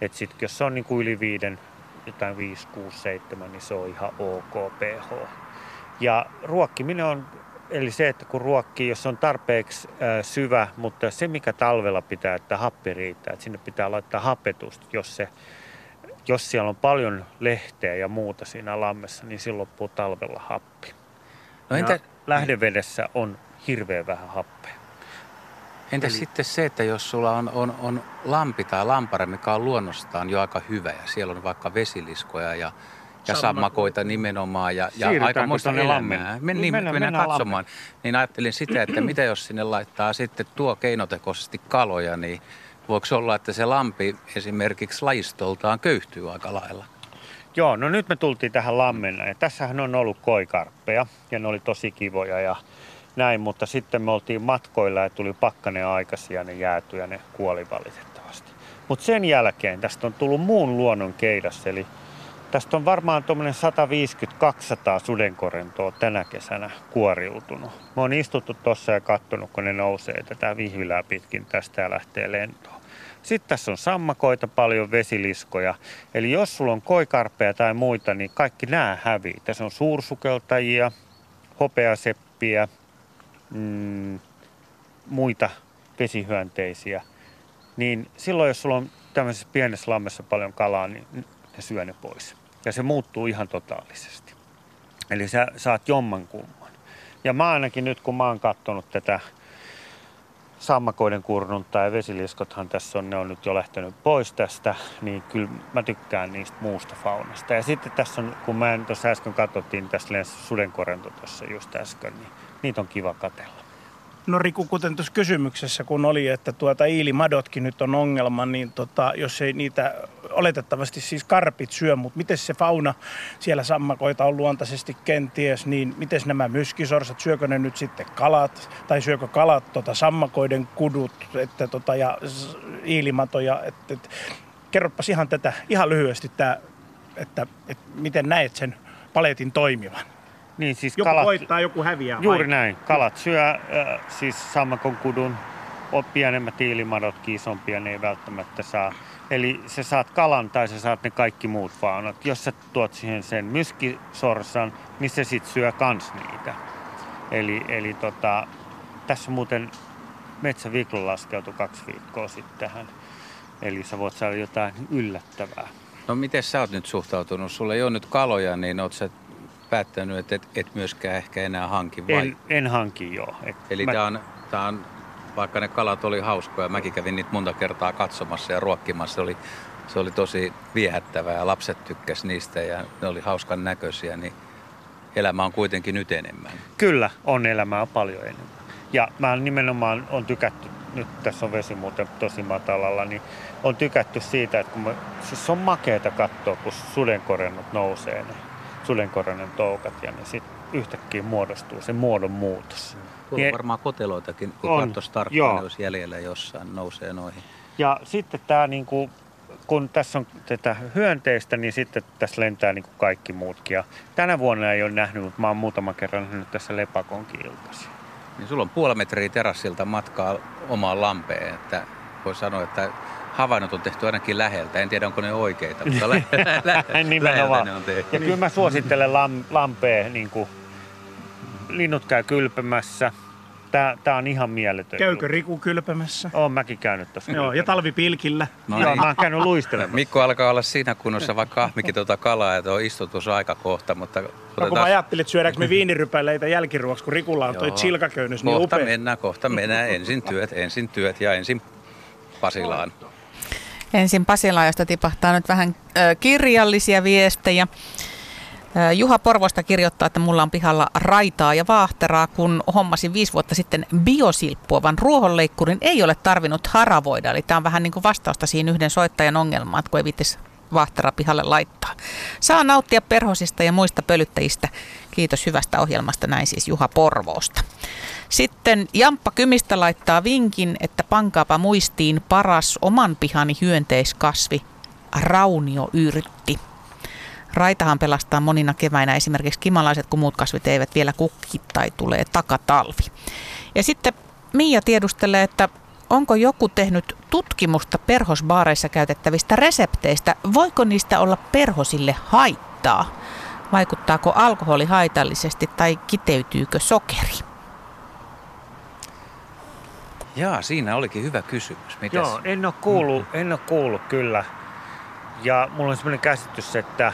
Et sit, jos se on niin kuin yli viiden, jotain 5, 6, 7, niin se on ihan ok pH. Ja ruokkiminen on eli se, että kun ruokkii, jos on tarpeeksi äh, syvä, mutta se mikä talvella pitää, että happi riittää, että sinne pitää laittaa hapetusta, jos, se, jos siellä on paljon lehteä ja muuta siinä lammessa, niin silloin loppuu talvella happi. No entä... Ja lähdevedessä on hirveän vähän happea. Entä Eli... sitten se, että jos sulla on, on, on lampi tai lampare, mikä on luonnostaan jo aika hyvä ja siellä on vaikka vesiliskoja ja ja sammakoita nimenomaan ja, ja aikamoista elämää. Men, niin, mennään, mennään, mennään katsomaan. Lammen. Niin ajattelin sitä, että [clears throat] mitä jos sinne laittaa sitten tuo keinotekoisesti kaloja, niin voiko olla, että se lampi esimerkiksi lajistoltaan köyhtyy aika lailla? Joo, no nyt me tultiin tähän lammenna ja tässähän on ollut koikarppeja ja ne oli tosi kivoja ja näin, mutta sitten me oltiin matkoilla ja tuli pakkanen aikaisin ja ne jäätyi ja ne kuoli valitettavasti. Mutta sen jälkeen tästä on tullut muun luonnon keidas, eli Tästä on varmaan tuommoinen 150-200 sudenkorentoa tänä kesänä kuoriutunut. Mä oon istuttu tuossa ja katsonut, kun ne nousee tätä vihvilää pitkin tästä ja lähtee lentoon. Sitten tässä on sammakoita, paljon vesiliskoja. Eli jos sulla on koikarpeja tai muita, niin kaikki nämä hävii. Tässä on suursukeltajia, hopeaseppiä, mm, muita vesihyönteisiä. Niin silloin, jos sulla on tämmöisessä pienessä lammessa paljon kalaa, niin ne syö ne pois ja se muuttuu ihan totaalisesti. Eli sä saat jomman kumman. Ja mä ainakin nyt, kun mä oon katsonut tätä sammakoiden kurnunta ja vesiliskothan tässä on, ne on nyt jo lähtenyt pois tästä, niin kyllä mä tykkään niistä muusta faunasta. Ja sitten tässä on, kun mä tuossa äsken katsottiin, tässä sudenkorento tuossa just äsken, niin niitä on kiva katella. No Riku, kuten tuossa kysymyksessä kun oli, että tuota iilimadotkin nyt on ongelma, niin tota, jos ei niitä oletettavasti siis karpit syö, mutta miten se fauna siellä sammakoita on luontaisesti kenties, niin miten nämä myskisorsat, syökö ne nyt sitten kalat tai syökö kalat tota, sammakoiden kudut että, tota, ja iilimatoja, että, että, kerropas ihan tätä ihan lyhyesti, tämä, että, että miten näet sen paletin toimivan. Niin, siis joku kalat, voittaa, joku häviää. Juuri vai? näin. Kalat syö äh, siis sammakon kudun, on pienemmät iilimadotkin isompia, ne ei välttämättä saa. Eli sä saat kalan tai sä saat ne kaikki muut faunat. Jos sä tuot siihen sen myskisorsan, niin se sit syö kans niitä. Eli, eli tota, tässä muuten metsäviklo laskeutui kaksi viikkoa sitten tähän. Eli sä voit saada jotain yllättävää. No miten sä oot nyt suhtautunut? Sulla ei ole nyt kaloja, niin oot sä päättänyt, että et, et myöskään ehkä enää hanki vai? En, en hanki joo. Et Eli mä... tämä on, tää on, vaikka ne kalat oli hauskoja, mäkin kävin niitä monta kertaa katsomassa ja ruokkimassa, se oli, se oli tosi viehättävää ja lapset tykkäs niistä ja ne oli hauskan näköisiä, niin elämä on kuitenkin nyt enemmän. Kyllä, on elämää paljon enemmän. Ja mä nimenomaan on tykätty, nyt tässä on vesi muuten tosi matalalla, niin on tykätty siitä, että kun mä, siis on makeeta katsoa, kun sudenkorennot nousee, niin sudenkorainen toukat ja ne sitten yhtäkkiä muodostuu se muodon muutos. Tuolla on varmaan koteloitakin, kun katsoisi tarkkaan, jos jäljellä jossain nousee noihin. Ja sitten tämä niin kuin, kun tässä on tätä hyönteistä, niin sitten tässä lentää niin kuin kaikki muutkin. Ja tänä vuonna ei ole nähnyt, mutta mä oon muutaman kerran nähnyt tässä lepakonkin iltaisin. Niin sulla on puoli metriä terassilta matkaa omaan lampeen, että voi sanoa, että havainnot on tehty ainakin läheltä. En tiedä, onko ne oikeita, mutta lä- [laughs] lä- läheltä ne on tehty. Ja kyllä mä suosittelen lam- lampea, niin kuin linnut käy kylpemässä. Tää, tää on ihan mieletön. Käykö Riku kylpemässä? Oon mäkin käynyt tossa. Joo, ja talvipilkillä. No Joo, niin. mä oon käynyt luistelemassa. Mikko alkaa olla siinä kunnossa, vaikka ahmikin tuota kalaa, että on istutusaika kohta, mutta... No, kun mä ajattelin, että syödäänkö me viinirypäleitä jälkiruoksi, kun Rikulla on toi chilkaköynnys niin Kohta upea. mennään, kohta mennään. Ensin työt, ensin työt ja ensin Pasilaan. Ensin Pasilaan, josta tipahtaa nyt vähän kirjallisia viestejä. Juha Porvosta kirjoittaa, että mulla on pihalla raitaa ja vaahteraa, kun hommasin viisi vuotta sitten biosilppuavan ruohonleikkurin. Ei ole tarvinnut haravoida, eli tämä on vähän niin kuin vastausta siihen yhden soittajan ongelmaan, että kun ei vittis Vahtera pihalle laittaa. Saa nauttia perhosista ja muista pölyttäjistä. Kiitos hyvästä ohjelmasta, näin siis Juha Porvoosta. Sitten Jamppa Kymistä laittaa vinkin, että pankaapa muistiin paras oman pihani hyönteiskasvi, raunioyrtti. Raitahan pelastaa monina keväinä esimerkiksi kimalaiset, kun muut kasvit eivät vielä kukki tai tulee takatalvi. Ja sitten Mia tiedustelee, että onko joku tehnyt tutkimusta perhosbaareissa käytettävistä resepteistä? Voiko niistä olla perhosille haittaa? Vaikuttaako alkoholi haitallisesti tai kiteytyykö sokeri? Jaa, siinä olikin hyvä kysymys. Mites? Joo, en ole kuullut, mm. en ole kuullut kyllä. Ja mulla on sellainen käsitys, että,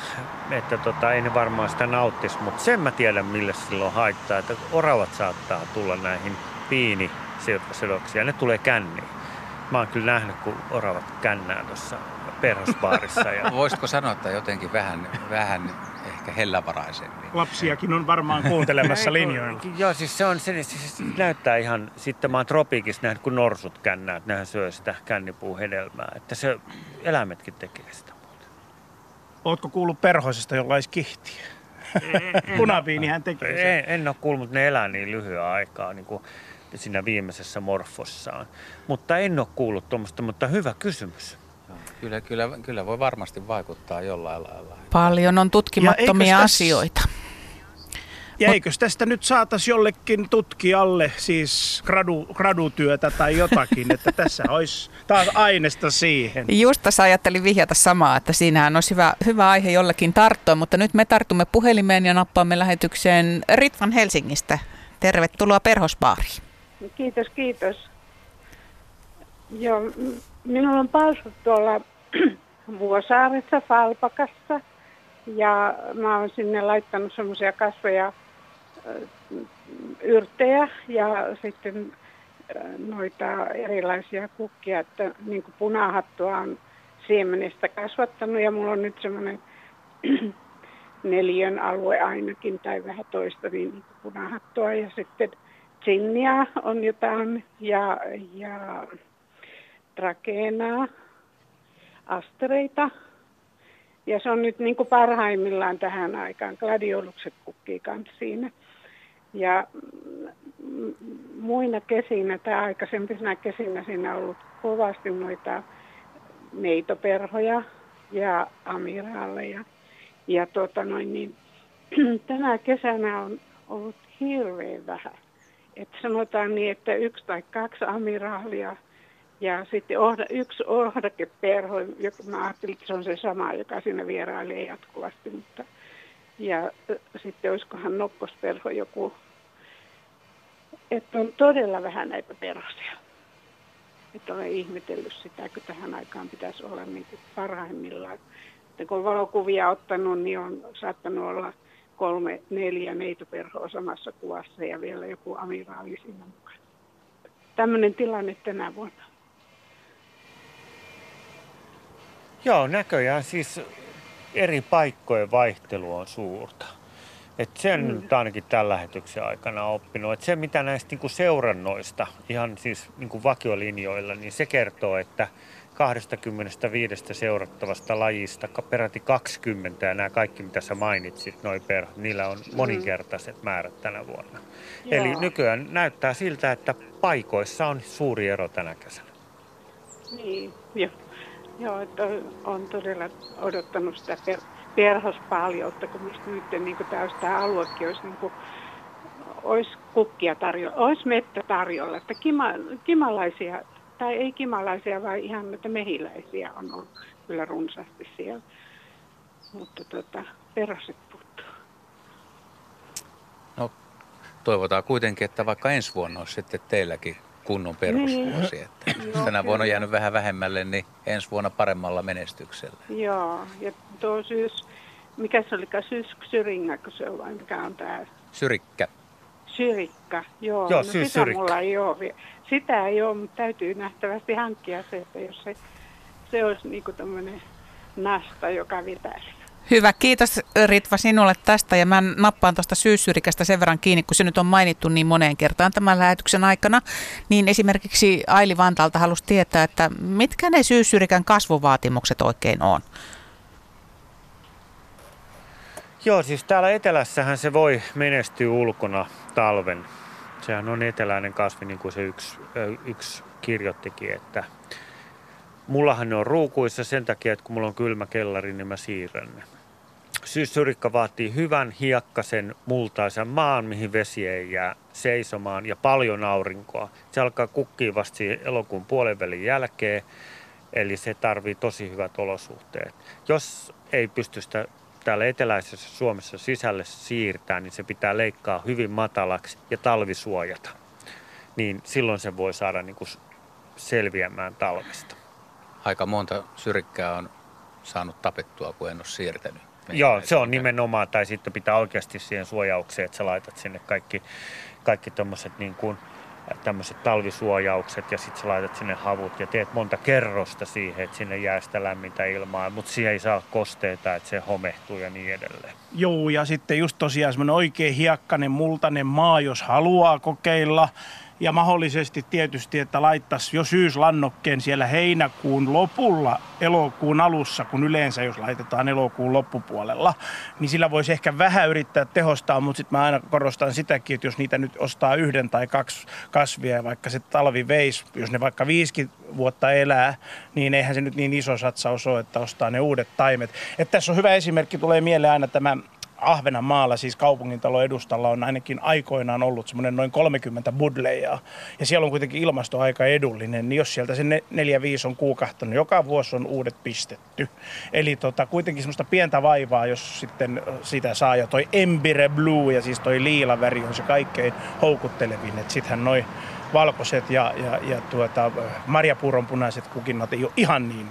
että tota, ei ne varmaan sitä nauttisi, mutta sen mä tiedän, mille silloin haittaa, että oravat saattaa tulla näihin piini ja ne tulee känniin. Mä oon kyllä nähnyt, kun oravat kännää tuossa perhosbaarissa. Ja... [laughs] Voisitko sanoa, että jotenkin vähän, vähän ehkä hellävaraisemmin? Lapsiakin on varmaan kuuntelemassa [laughs] linjoilla. Joo, siis se on se, siis näyttää ihan, sitten mä oon tropiikissa nähnyt, kun norsut kännää, että nehän syö sitä kännipuuhedelmää. Että se eläimetkin tekee sitä. Ootko kuullut perhoisesta, jolla olisi kihtiä? [laughs] Punaviinihän tekee En, en ole kuullut, mutta ne elää niin lyhyen aikaa. Niin kuin siinä viimeisessä morfossaan. Mutta en ole kuullut tuommoista, mutta hyvä kysymys. Kyllä, kyllä, kyllä voi varmasti vaikuttaa jollain lailla. Paljon on tutkimattomia asioita. Ja eikö tästä nyt saatas jollekin tutkijalle siis gradu, gradutyötä tai jotakin, että tässä olisi taas aineesta siihen. Just tässä ajattelin vihjata samaa, että siinähän olisi hyvä, hyvä aihe jollekin tarttua, mutta nyt me tartumme puhelimeen ja nappaamme lähetykseen Ritvan Helsingistä. Tervetuloa Perhosbaariin. Kiitos, kiitos. Joo, minulla on palsut tuolla [clears throat] Vuosaaressa, Falpakassa. Ja mä oon sinne laittanut semmoisia kasveja, yrttejä ja sitten noita erilaisia kukkia, että niin kuin punahattua on siemenestä kasvattanut. Ja mulla on nyt semmoinen [clears throat] neljön alue ainakin tai vähän toista niin, niin punahattua. Ja sitten Sinnia on jotain ja, ja Trakeenaa, astereita. Ja se on nyt niin kuin parhaimmillaan tähän aikaan. Gladiolukset kukkii kanssa siinä. Ja muina kesinä tai aikaisempina kesinä siinä on ollut kovasti noita neitoperhoja ja amiraaleja. Ja tuota noin, niin, [clears throat] tänä kesänä on ollut hirveän vähän että sanotaan niin, että yksi tai kaksi amiraalia ja sitten ohda, yksi ohdakeperho, joka mä ajattelin, että se on se sama, joka siinä vierailee jatkuvasti, mutta ja sitten olisikohan nokkosperho joku, että on todella vähän näitä perhosia. Että olen ihmetellyt sitä, kun tähän aikaan pitäisi olla niin parhaimmillaan. Että kun valokuvia ottanut, niin on saattanut olla kolme, neljä neitoperhoa samassa kuvassa ja vielä joku amiraali siinä mukana. Tämmöinen tilanne tänä vuonna. Joo, näköjään siis eri paikkojen vaihtelu on suurta. Et sen mm. nyt ainakin tämän lähetyksen aikana oppinut. Et se, mitä näistä niinku seurannoista, ihan siis niinku vakiolinjoilla, niin se kertoo, että 25 seurattavasta lajista peräti 20 ja nämä kaikki, mitä sä mainitsit, noin per, niillä on mm. moninkertaiset määrät tänä vuonna. Joo. Eli nykyään näyttää siltä, että paikoissa on suuri ero tänä kesänä. Niin, jo. Joo, että on todella odottanut sitä per, perhospaljoutta, kun musta nyt niin kuin tämä aluekin olisi niin kuin, olisi kukkia tarjolla, olisi mettä tarjolla, että kima, kimalaisia tai ei kimalaisia, vaan ihan näitä mehiläisiä on ollut kyllä runsaasti siellä. Mutta tota, perhoset puuttuu. No, toivotaan kuitenkin, että vaikka ensi vuonna olisi sitten teilläkin kunnon perusvuosi. Niin. Että jos tänä vuonna on jäänyt vähän vähemmälle, niin ensi vuonna paremmalla menestyksellä. Joo, ja tuo syys, mikä se oli, syys, syringä, kun se on vai mikä on tämä? Syrikkä. Syrikka, joo. Joo, no, sitä mulla ei ole. Sitä ei ole, mutta täytyy nähtävästi hankkia se, että jos se, se olisi niin tämmöinen nasta, joka vetäisi. Hyvä, kiitos Ritva sinulle tästä ja mä nappaan tuosta syyssyrikästä sen verran kiinni, kun se nyt on mainittu niin moneen kertaan tämän lähetyksen aikana. Niin esimerkiksi Aili Vantalta halusi tietää, että mitkä ne syyssyrikän kasvuvaatimukset oikein on? Joo, siis täällä etelässähän se voi menestyä ulkona talven. Sehän on eteläinen kasvi, niin kuin se yksi, yksi kirjoittikin, että mullahan ne on ruukuissa sen takia, että kun mulla on kylmä kellari, niin mä siirrän ne. Syyssyrikka vaatii hyvän hiekkasen multaisen maan, mihin vesi ei jää seisomaan ja paljon aurinkoa. Se alkaa kukkia vasta elokuun puolen jälkeen, eli se tarvii tosi hyvät olosuhteet. Jos ei pysty sitä täällä eteläisessä Suomessa sisälle siirtää, niin se pitää leikkaa hyvin matalaksi ja talvisuojata. Niin silloin se voi saada niin kuin selviämään talvesta. Aika monta syrkkää on saanut tapettua, kun en ole siirtänyt. Joo, se on nimenomaan, tai sitten pitää oikeasti siihen suojaukseen, että sä laitat sinne kaikki, kaikki tuommoiset niin kuin, tämmöiset talvisuojaukset ja sitten sä laitat sinne havut ja teet monta kerrosta siihen, että sinne jää sitä lämmintä ilmaa, mutta siihen ei saa kosteita, että se homehtuu ja niin edelleen. Joo, ja sitten just tosiaan semmoinen oikein hiekkainen, multainen maa, jos haluaa kokeilla, ja mahdollisesti tietysti, että laittaisi jo syyslannokkeen siellä heinäkuun lopulla elokuun alussa, kun yleensä jos laitetaan elokuun loppupuolella, niin sillä voisi ehkä vähän yrittää tehostaa, mutta sitten mä aina korostan sitäkin, että jos niitä nyt ostaa yhden tai kaksi kasvia, vaikka se talvi veisi, jos ne vaikka viisikin vuotta elää, niin eihän se nyt niin iso satsaus ole, että ostaa ne uudet taimet. Että tässä on hyvä esimerkki, tulee mieleen aina tämä Ahvenanmaalla, siis kaupungintalon edustalla, on ainakin aikoinaan ollut semmoinen noin 30 budleja. Ja siellä on kuitenkin ilmasto aika edullinen, niin jos sieltä se 4-5 on kuukahtanut, joka vuosi on uudet pistetty. Eli tota, kuitenkin semmoista pientä vaivaa, jos sitten sitä saa. Ja toi Embire Blue ja siis toi liila väri on se kaikkein houkuttelevin. Että sittenhän noin valkoiset ja, ja, ja tuota, marjapuuron punaiset kukinnat ei ole ihan niin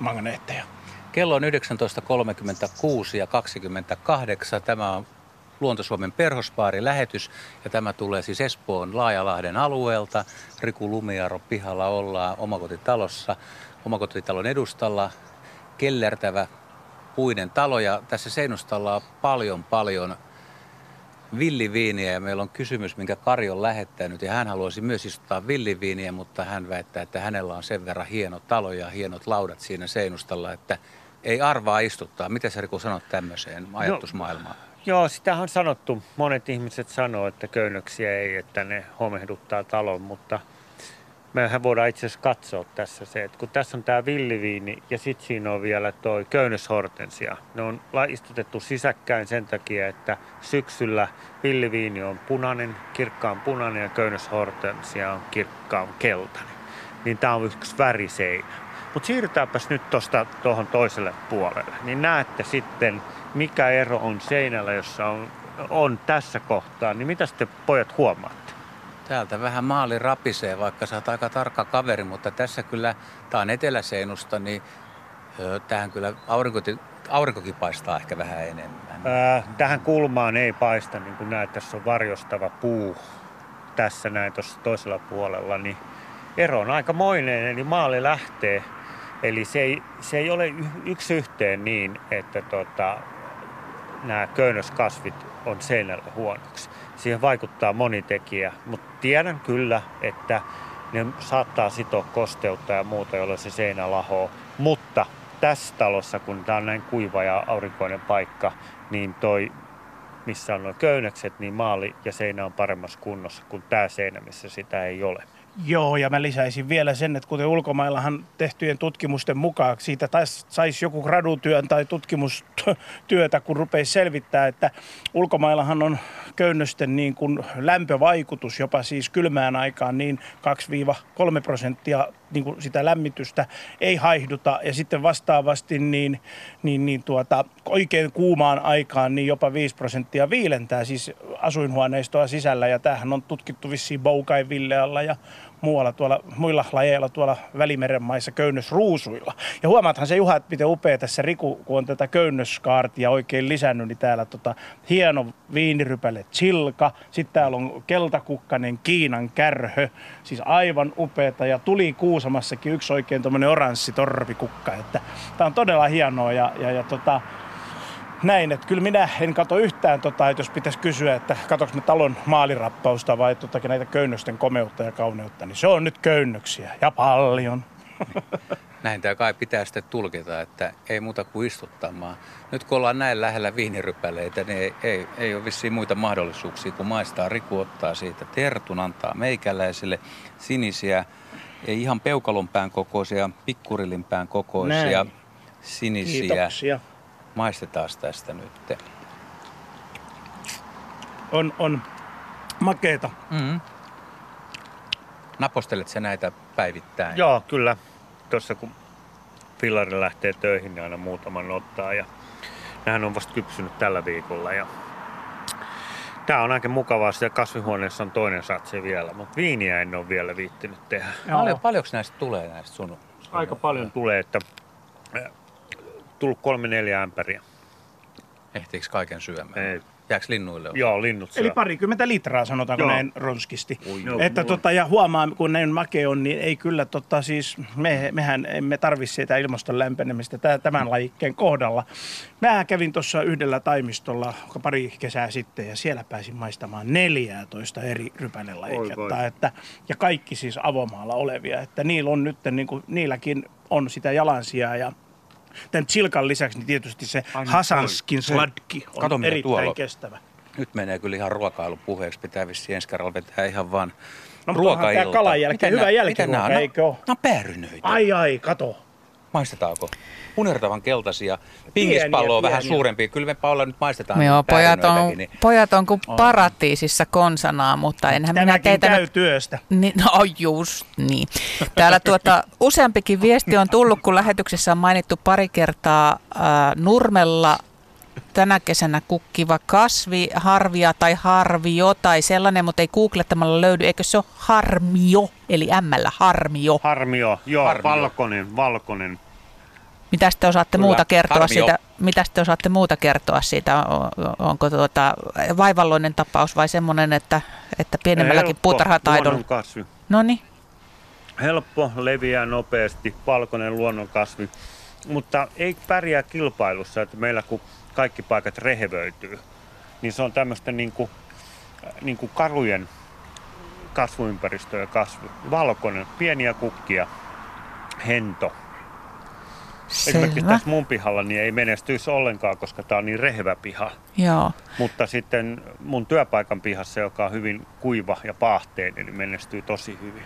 magneetteja. Kello on 19.36 ja 28. Tämä on Luontosuomen perhospaari lähetys ja tämä tulee siis Espoon Laajalahden alueelta. Riku Lumiaro pihalla ollaan omakotitalossa, omakotitalon edustalla kellertävä puinen talo ja tässä seinustalla on paljon paljon villiviiniä ja meillä on kysymys, minkä Kari on lähettänyt ja hän haluaisi myös istuttaa villiviiniä, mutta hän väittää, että hänellä on sen verran hieno talo ja hienot laudat siinä seinustalla, että ei arvaa istuttaa. Mitä sä Riku sanot tämmöiseen no, ajatusmaailmaan? No, joo, sitä on sanottu. Monet ihmiset sanoo, että köynnöksiä ei, että ne homehduttaa talon, mutta mehän voidaan itse asiassa katsoa tässä se, että kun tässä on tämä villiviini ja sitten siinä on vielä tuo köynnöshortensia. Ne on istutettu sisäkkäin sen takia, että syksyllä villiviini on punainen, kirkkaan punainen ja köynnöshortensia on kirkkaan keltainen. Niin tämä on yksi väriseinä. Mutta siirrytäänpäs nyt tuosta tuohon toiselle puolelle, niin näette sitten, mikä ero on seinällä, jossa on, on tässä kohtaa. Niin mitä sitten pojat huomaatte? Täältä vähän maali rapisee, vaikka sä oot aika tarkka kaveri, mutta tässä kyllä, tää on eteläseinusta, niin tähän kyllä aurinkokin, aurinkokin paistaa ehkä vähän enemmän. Ää, tähän kulmaan ei paista, niin kuin näet, tässä on varjostava puu tässä näin tuossa toisella puolella, niin ero on aika moinen, eli maali lähtee Eli se ei, se ei ole yksi yhteen niin, että tota, nämä köynnöskasvit on seinällä huonoksi. Siihen vaikuttaa moni tekijä, mutta tiedän kyllä, että ne saattaa sitoa kosteutta ja muuta, jolloin se seinä lahoo. Mutta tässä talossa, kun tämä on näin kuiva ja aurinkoinen paikka, niin toi, missä on nuo niin maali ja seinä on paremmassa kunnossa kuin tämä seinä, missä sitä ei ole. Joo, ja mä lisäisin vielä sen, että kuten ulkomaillahan tehtyjen tutkimusten mukaan, siitä saisi joku gradutyön tai tutkimustyötä, kun rupeisi selvittää, että ulkomaillahan on köynnösten niin kuin lämpövaikutus jopa siis kylmään aikaan niin 2-3 prosenttia niin kuin sitä lämmitystä ei haihduta. Ja sitten vastaavasti niin, niin, niin tuota, oikein kuumaan aikaan niin jopa 5 prosenttia viilentää siis asuinhuoneistoa sisällä. Ja tämähän on tutkittu vissiin Boukai Villealla ja muualla tuolla, muilla lajeilla tuolla Välimeren maissa köynnösruusuilla. Ja huomaathan se Juha, että miten upea tässä Riku, kun on tätä köynnöskaartia oikein lisännyt, niin täällä tota, hieno viinirypäle chilka, sitten täällä on keltakukkanen Kiinan kärhö, siis aivan upeeta. Ja tuli Kuusamassakin yksi oikein tuommoinen oranssi torvikukka, että tämä on todella hienoa. Ja, ja, ja tota, näin, että kyllä minä en kato yhtään, tota, että jos pitäisi kysyä, että katsoks me talon maalirappausta vai tota, näitä köynnösten komeutta ja kauneutta, niin se on nyt köynnöksiä ja paljon. [laughs] näin tämä kai pitää sitten tulkita, että ei muuta kuin istuttamaan. Nyt kun ollaan näin lähellä viinirypäleitä, niin ei, ei, ei ole vissiin muita mahdollisuuksia kuin maistaa. Riku ottaa siitä tertun, antaa meikäläiselle sinisiä, ei ihan peukalonpään kokoisia, pikkurilinpään kokoisia, Näin. sinisiä. Kiitoksia. Maistetaan tästä nyt. On, on makeeta. Mm-hmm. Napostelet sä näitä päivittäin? Joo, kyllä. Tuossa kun fillari lähtee töihin, niin aina muutaman ottaa. Ja nämähän on vasta kypsynyt tällä viikolla. Ja Tämä on aika mukavaa. Siellä kasvihuoneessa on toinen satsi vielä, mutta viiniä en ole vielä viittinyt tehdä. Paljon, paljonko näistä tulee näistä sun? sun Aika paljon tulee, että tullut kolme neljä ämpäriä. Ehtiikö kaiken syömään? Ei. Jääkö linnuille? osa? Joo, linnut syö. Eli parikymmentä litraa sanotaanko Joo. näin ronskisti. Joo, että mulla- tota, ja huomaa, kun näin make on, niin ei kyllä tota, siis, me, mehän emme tarvi sitä ilmaston lämpenemistä tä- tämän lajikkeen kohdalla. Mä kävin tuossa yhdellä taimistolla pari kesää sitten ja siellä pääsin maistamaan 14 eri rypälelajiketta. Että, ja kaikki siis avomaalla olevia. Että niillä on nyt, niin kuin, niilläkin on sitä jalansijaa ja Tämän chilkan lisäksi niin tietysti se Ai Hasanskin sladki on Kato, erittäin tuolla kestävä. Nyt menee kyllä ihan ruokailupuheeksi. Pitää vissiin ensi kerralla vetää ihan vaan No, mutta ruokailta. tää kalan jälkeen Miten hyvä nää- jälkiruoka, eikö oo? Nämä on päärynöitä. Ai ai, kato. Maistetaanko? Punertavan keltaisia. Pingispallo on vähän pieniä. suurempi. Kyllä me Paula nyt maistetaan Joo, niitä pojat on, niin- pojat on kuin On. paratiisissa konsanaa, mutta enhän minä Tämäkin teitä käy nyt... työstä. Niin, no just niin. Täällä tuota, useampikin viesti on tullut, kun lähetyksessä on mainittu pari kertaa ää, Nurmella tänä kesänä kukkiva kasvi, harvia tai harvio tai sellainen, mutta ei googlettamalla löydy. Eikö se ole harmio, eli ämmällä harmio? Harmio, joo, Harmio. valkoinen, valkoinen. Mitä te osaatte Kyllä, muuta kertoa siitä? Mitä te osaatte muuta kertoa siitä? Onko tuota vaivalloinen tapaus vai semmoinen, että, että pienemmälläkin Helppo puutarhataidolla? luonnonkasvi. No niin. Helppo, leviää nopeasti, valkoinen luonnonkasvi. Mutta ei pärjää kilpailussa, että meillä kun kaikki paikat rehevöityy, niin se on tämmöistä niin kuin, niin kuin karujen kasvuympäristöä kasvu. Valkoinen, pieniä kukkia, hento. Esimerkiksi tässä mun pihalla niin ei menestyisi ollenkaan, koska tämä on niin rehevä piha. Joo. Mutta sitten mun työpaikan pihassa, joka on hyvin kuiva ja paahteinen, niin menestyy tosi hyvin.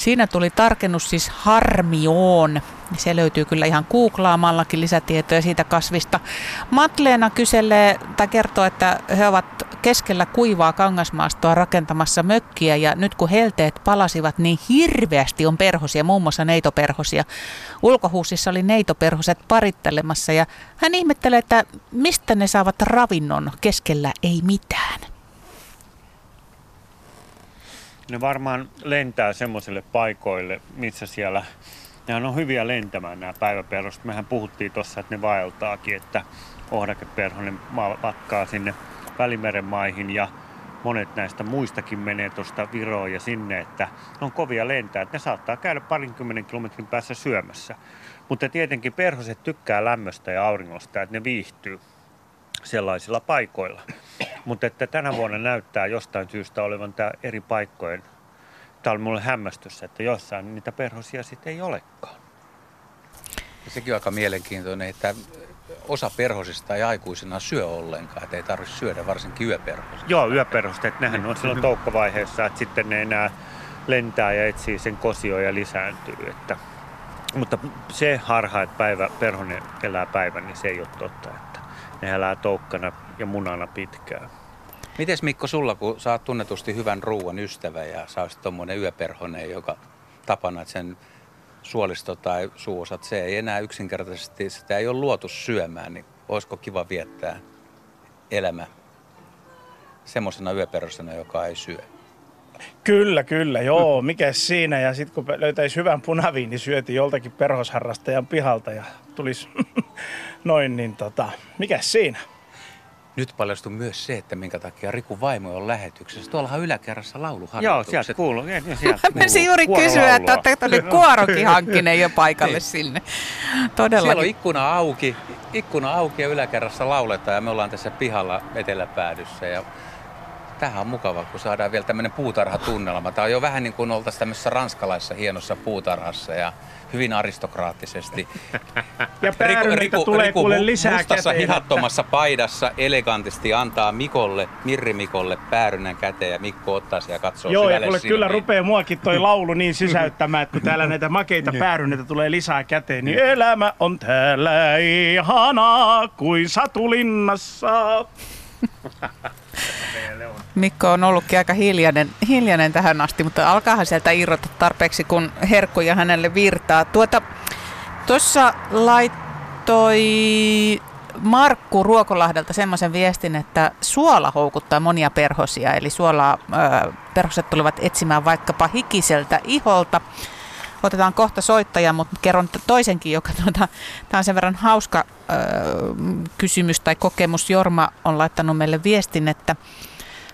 Siinä tuli tarkennus siis harmioon. Se löytyy kyllä ihan googlaamallakin lisätietoja siitä kasvista. Matleena kyselee tai kertoo, että he ovat keskellä kuivaa kangasmaastoa rakentamassa mökkiä ja nyt kun helteet palasivat, niin hirveästi on perhosia, muun muassa neitoperhosia. Ulkohuusissa oli neitoperhoset parittelemassa ja hän ihmettelee, että mistä ne saavat ravinnon keskellä ei mitään. Ne varmaan lentää semmoisille paikoille, missä siellä, nehän on hyviä lentämään nämä päiväperhoset. Mehän puhuttiin tuossa, että ne vaeltaakin, että ohdakeperhonen matkaa sinne Välimeren maihin ja monet näistä muistakin menee tuosta Viroon ja sinne, että ne on kovia lentää, että ne saattaa käydä parinkymmenen kilometrin päässä syömässä. Mutta tietenkin perhoset tykkää lämmöstä ja auringosta, että ne viihtyy sellaisilla paikoilla. Mutta että tänä vuonna näyttää jostain syystä olevan tämä eri paikkojen. Tämä oli mulle hämmästys, että jossain niitä perhosia sitten ei olekaan. Ja sekin on aika mielenkiintoinen, että osa perhosista ei aikuisena syö ollenkaan, että ei tarvitse syödä, varsinkin yöperhosia. Joo, yöperhoset, että nehän on silloin toukkovaiheessa, että sitten ne enää lentää ja etsii sen kosioon ja lisääntyy. Että, mutta se harha, että päivä, perhonen elää päivän, niin se ei ole totta. Että ne elää toukkana ja munana pitkään. Mites Mikko sulla, kun sä oot tunnetusti hyvän ruuan ystävä ja sä olisit tommonen yöperhonen, joka tapana, että sen suolisto tai suuosat, se ei enää yksinkertaisesti, sitä ei ole luotu syömään, niin olisiko kiva viettää elämä semmoisena yöperhosena, joka ei syö? Kyllä, kyllä, joo, [laughs] mikä siinä. Ja sitten kun löytäisi hyvän punaviini, syötiin joltakin perhosharrastajan pihalta ja tulisi [laughs] noin, niin tota, mikä siinä? Nyt paljastui myös se, että minkä takia Riku vaimo on lähetyksessä. Tuollahan yläkerrassa Joo, lauluharjoitukset. sieltä kuuluu. ja- ja sieltä Mä menisin kuuluu juuri kysyä, että oletteko oli kuorokin hankkinen jo paikalle sinne. Siellä on Todellakin. ikkuna auki, ikkuna auki ja yläkerrassa lauletaan ja me ollaan tässä pihalla eteläpäädyssä ja Tämähän on mukava, kun saadaan vielä tämmöinen puutarhatunnelma. Tämä on jo vähän niin kuin oltaisiin tämmöisessä ranskalaisessa hienossa puutarhassa ja hyvin aristokraattisesti. [laughs] Ja päärynitä tulee kuule lisää mustassa käteen, hihattomassa paidassa elegantisti antaa Mikolle, Mirri Mikolle päärynän käteen ja Mikko ottaa sen ja katsoo Joo, ja kuule, silmiin. kyllä rupeaa muakin toi [laughs] laulu niin sisäyttämään, että kun täällä näitä makeita päärynneitä tulee lisää käteen, niin elämä on täällä ihanaa kuin satulinnassa. [laughs] [laughs] Mikko on ollutkin aika hiljainen, hiljainen tähän asti, mutta alkaahan sieltä irrota tarpeeksi, kun herkkuja hänelle virtaa. Tuota, laittoi Markku Ruokolahdelta semmoisen viestin, että suola houkuttaa monia perhosia, eli suolaa ö, perhoset tulevat etsimään vaikkapa hikiseltä iholta. Otetaan kohta soittaja, mutta kerron toisenkin, joka tuota, tämä on sen verran hauska ö, kysymys tai kokemus. Jorma on laittanut meille viestin, että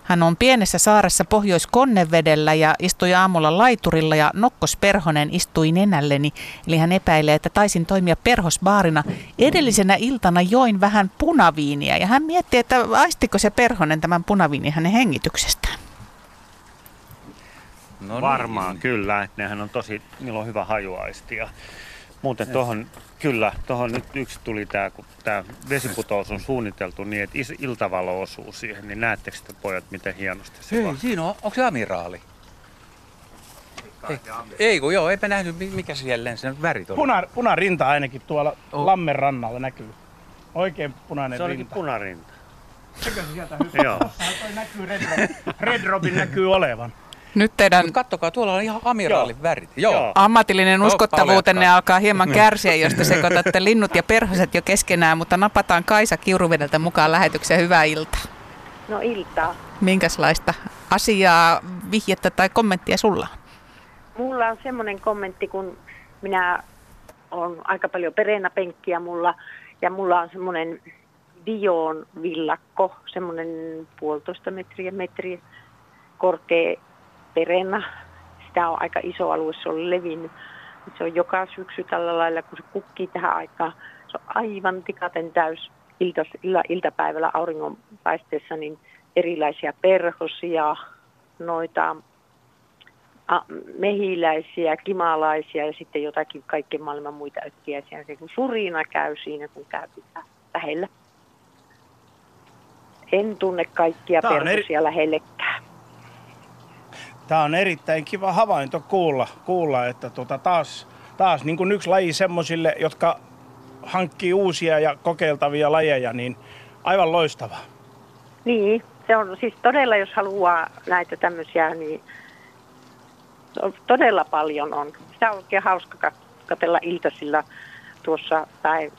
hän on pienessä saaressa Pohjois-Konnevedellä ja istui aamulla laiturilla ja Nokkos Perhonen istui nenälleni. Eli hän epäilee, että taisin toimia perhosbaarina. Edellisenä iltana join vähän punaviiniä ja hän mietti, että aistiko se Perhonen tämän punaviinin hänen hengityksestään. No Varmaan niin. kyllä, että nehän on tosi, niillä on hyvä hajuaisti. Ja muuten tuohon, kyllä, tuohon nyt yksi tuli tämä, kun tämä vesiputous on suunniteltu niin, että is- iltavalo osuu siihen, niin näettekö te pojat, miten hienosti se Hei, vaan- siinä on, onko se amiraali? Ei, ei kun joo, eipä nähnyt mi- mikä siellä sen värit oli. Puna, punarinta ainakin tuolla Lammen rannalla näkyy. Oikein punainen Se olikin rinta. punarinta. Sekö se sieltä [laughs] hyppää? Joo. Toi näkyy Red Robin, [laughs] Red Robin näkyy olevan. Nyt teidän Mut kattokaa, tuolla on ihan amiraalin värit. Joo. Joo. ammatillinen uskottavuutenne alkaa hieman kärsiä, jos te sekoitatte linnut ja perhoset jo keskenään, mutta napataan Kaisa Kiuruvedeltä mukaan lähetykseen. Hyvää iltaa. No iltaa. Minkälaista asiaa, vihjettä tai kommenttia sulla on? Mulla on semmoinen kommentti, kun minä on aika paljon pereenäpenkkiä mulla ja mulla on semmoinen Dion villakko, semmoinen puolitoista metriä, metriä korkea perennä. Sitä on aika iso alue, se on levinnyt. Se on joka syksy tällä lailla, kun se kukkii tähän aikaan. Se on aivan tikaten täys iltas, illa, iltapäivällä auringonpaisteessa, niin erilaisia perhosia, noita a, mehiläisiä, kimalaisia ja sitten jotakin kaikkien maailman muita öttiäisiä. Se kun surina käy siinä, kun käy pitää lähellä. En tunne kaikkia on eri- perhosia lähellekään. Tämä on erittäin kiva havainto kuulla, kuulla että tota taas, taas niin kuin yksi laji semmoisille, jotka hankkii uusia ja kokeiltavia lajeja, niin aivan loistava. Niin, se on siis todella, jos haluaa näitä tämmöisiä, niin todella paljon on. Sitä on oikein hauska kat- katsella iltasilla tuossa, tai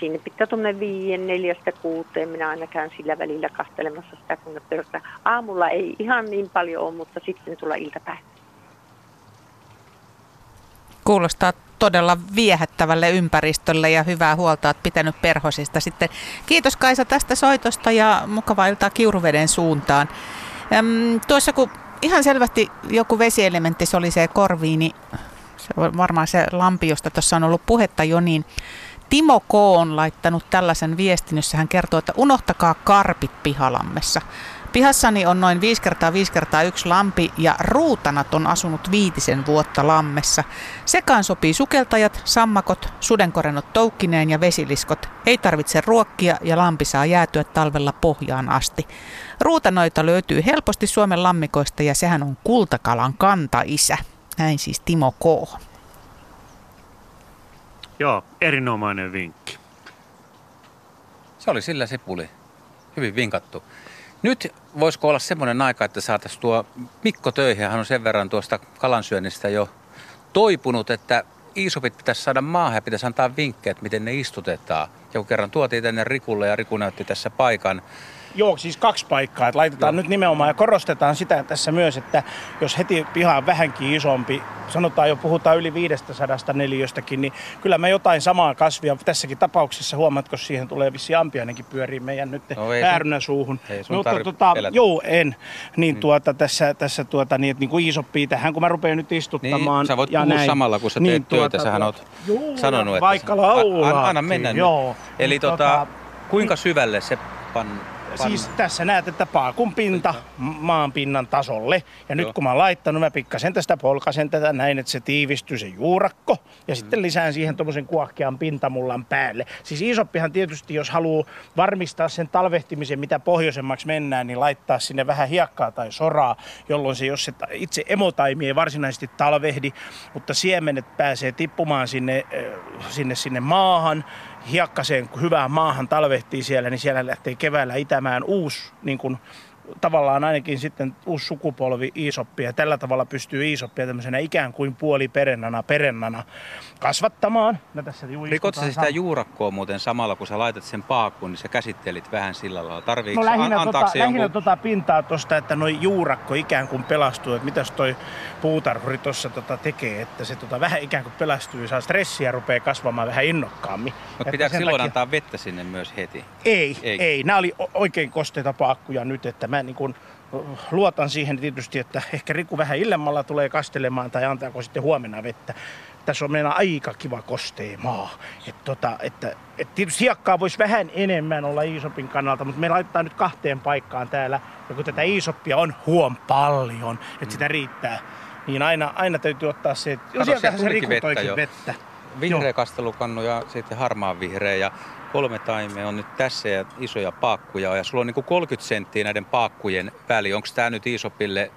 sinne pitää tuonne viien, neljästä kuuteen. Minä aina käyn sillä välillä kastelemassa sitä, kun ne pörssää. Aamulla ei ihan niin paljon ole, mutta sitten tulla iltapäivä. Kuulostaa todella viehättävälle ympäristölle ja hyvää huolta olet pitänyt perhosista. Sitten kiitos Kaisa tästä soitosta ja mukavaa iltaa Kiuruveden suuntaan. Äm, tuossa kun ihan selvästi joku vesielementti korviin, niin se on varmaan se lampi, josta tuossa on ollut puhetta jo, niin Timo K. on laittanut tällaisen viestin, jossa hän kertoo, että unohtakaa karpit pihalammessa. Pihassani on noin 5 kertaa 5 kertaa yksi lampi ja ruutanat on asunut viitisen vuotta lammessa. Sekaan sopii sukeltajat, sammakot, sudenkorennot toukkineen ja vesiliskot. Ei tarvitse ruokkia ja lampi saa jäätyä talvella pohjaan asti. Ruutanoita löytyy helposti Suomen lammikoista ja sehän on kultakalan kantaisä. Näin siis Timo K. Joo, erinomainen vinkki. Se oli sillä sipuli. Hyvin vinkattu. Nyt voisiko olla semmoinen aika, että saataisiin tuo Mikko töihin. Hän on sen verran tuosta kalansyönnistä jo toipunut, että iisopit pitäisi saada maahan ja pitäisi antaa vinkkejä, että miten ne istutetaan. Ja kerran tuotiin tänne Rikulle ja Riku näytti tässä paikan, Joo, siis kaksi paikkaa. Että laitetaan Joo. nyt nimenomaan ja korostetaan sitä tässä myös, että jos heti piha on vähänkin isompi, sanotaan jo puhutaan yli 500 neliöstäkin, niin kyllä me jotain samaa kasvia tässäkin tapauksessa, huomaatko, siihen tulee vissi ampiainenkin pyörii meidän nyt No suuhun. ei sun Mutta tarvi tota, pelätä. joo, en. Niin mm. tuota, tässä, tässä tuota, niin, että niin kuin isoppii tähän, kun mä rupean nyt istuttamaan. Niin, sä voit ja puhua näin. samalla, kun sä teet töitä. Sähän tuota, oot Juu, sanonut, että vaikka laulaakin, Anna, mennä. Joo. Eli Niin tota, tota, kuinka syvälle se pan... Siis tässä näet, että paakun pinta maan pinnan tasolle. Ja nyt Joo. kun mä oon laittanut, mä pikkasen tästä polkasen tätä näin, että se tiivistyy se juurakko. Ja Mm. sitten lisään siihen tuommoisen kuohkean pintamullan päälle. Siis isoppihan tietysti, jos haluaa varmistaa sen talvehtimisen, mitä pohjoisemmaksi mennään, niin laittaa sinne vähän hiekkaa tai soraa, jolloin se, jos se itse emotaimi ei varsinaisesti talvehdi, mutta siemenet pääsee tippumaan sinne, sinne, sinne maahan, hiekkaseen hyvään maahan talvehtii siellä, niin siellä lähtee keväällä itämään uusi niin kuin, tavallaan ainakin sitten uusi sukupolvi iisoppia. Tällä tavalla pystyy iisoppia tämmöisenä ikään kuin puoliperennana perennana kasvattamaan. No tässä Rikot sä sitä sam- juurakkoa muuten samalla, kun sä laitat sen paakkuun, niin sä käsittelit vähän sillä lailla. Tarviiko No lähinnä, an- tota, se lähinnä jonkun... tota pintaa tuosta, että noin juurakko ikään kuin pelastuu, että mitäs toi puutarhuri tuossa tota tekee, että se tota vähän ikään kuin pelastuu ja saa stressiä rupeaa kasvamaan vähän innokkaammin. Mutta pitääkö silloin takia- antaa vettä sinne myös heti? Ei, Ei. ei. Nämä oli oikein kosteita paakkuja nyt, että mä niin kuin luotan siihen tietysti, että ehkä Riku vähän illemmalla tulee kastelemaan tai antaako sitten huomenna vettä. Tässä on meillä aika kiva kostea maa. Et tota, että, et tietysti hiekkaa voisi vähän enemmän olla Iisopin kannalta, mutta me laittaa nyt kahteen paikkaan täällä. Ja kun tätä Iisoppia on huom paljon, että sitä riittää, niin aina, aina täytyy ottaa se, että Kato, sieltähän se Riku jo. vettä. Vihreä kastelukannu ja sitten harmaan vihreä ja kolme taimea on nyt tässä ja isoja paakkuja ja sulla on niin kuin 30 senttiä näiden paakkujen väli. Onko tämä nyt Iisopille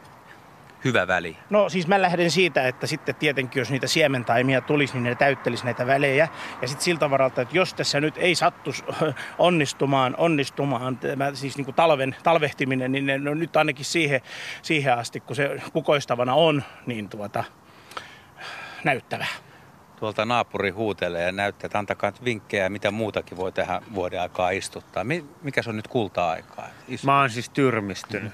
hyvä väli? No siis mä lähden siitä, että sitten tietenkin jos niitä siementaimia tulisi, niin ne täyttelisi näitä välejä. Ja sitten siltä varalta, että jos tässä nyt ei sattus [laughs] onnistumaan, onnistumaan tämä siis niin kuin talven, talvehtiminen, niin ne, no nyt ainakin siihen, siihen asti, kun se kukoistavana on, niin tuota, näyttävä. Tuolta naapuri huutelee ja näyttää, että antakaa nyt vinkkejä, mitä muutakin voi tähän vuoden aikaa istuttaa. Mi- Mikä se on nyt kulta-aikaa? Istu- Mä oon siis tyrmistynyt.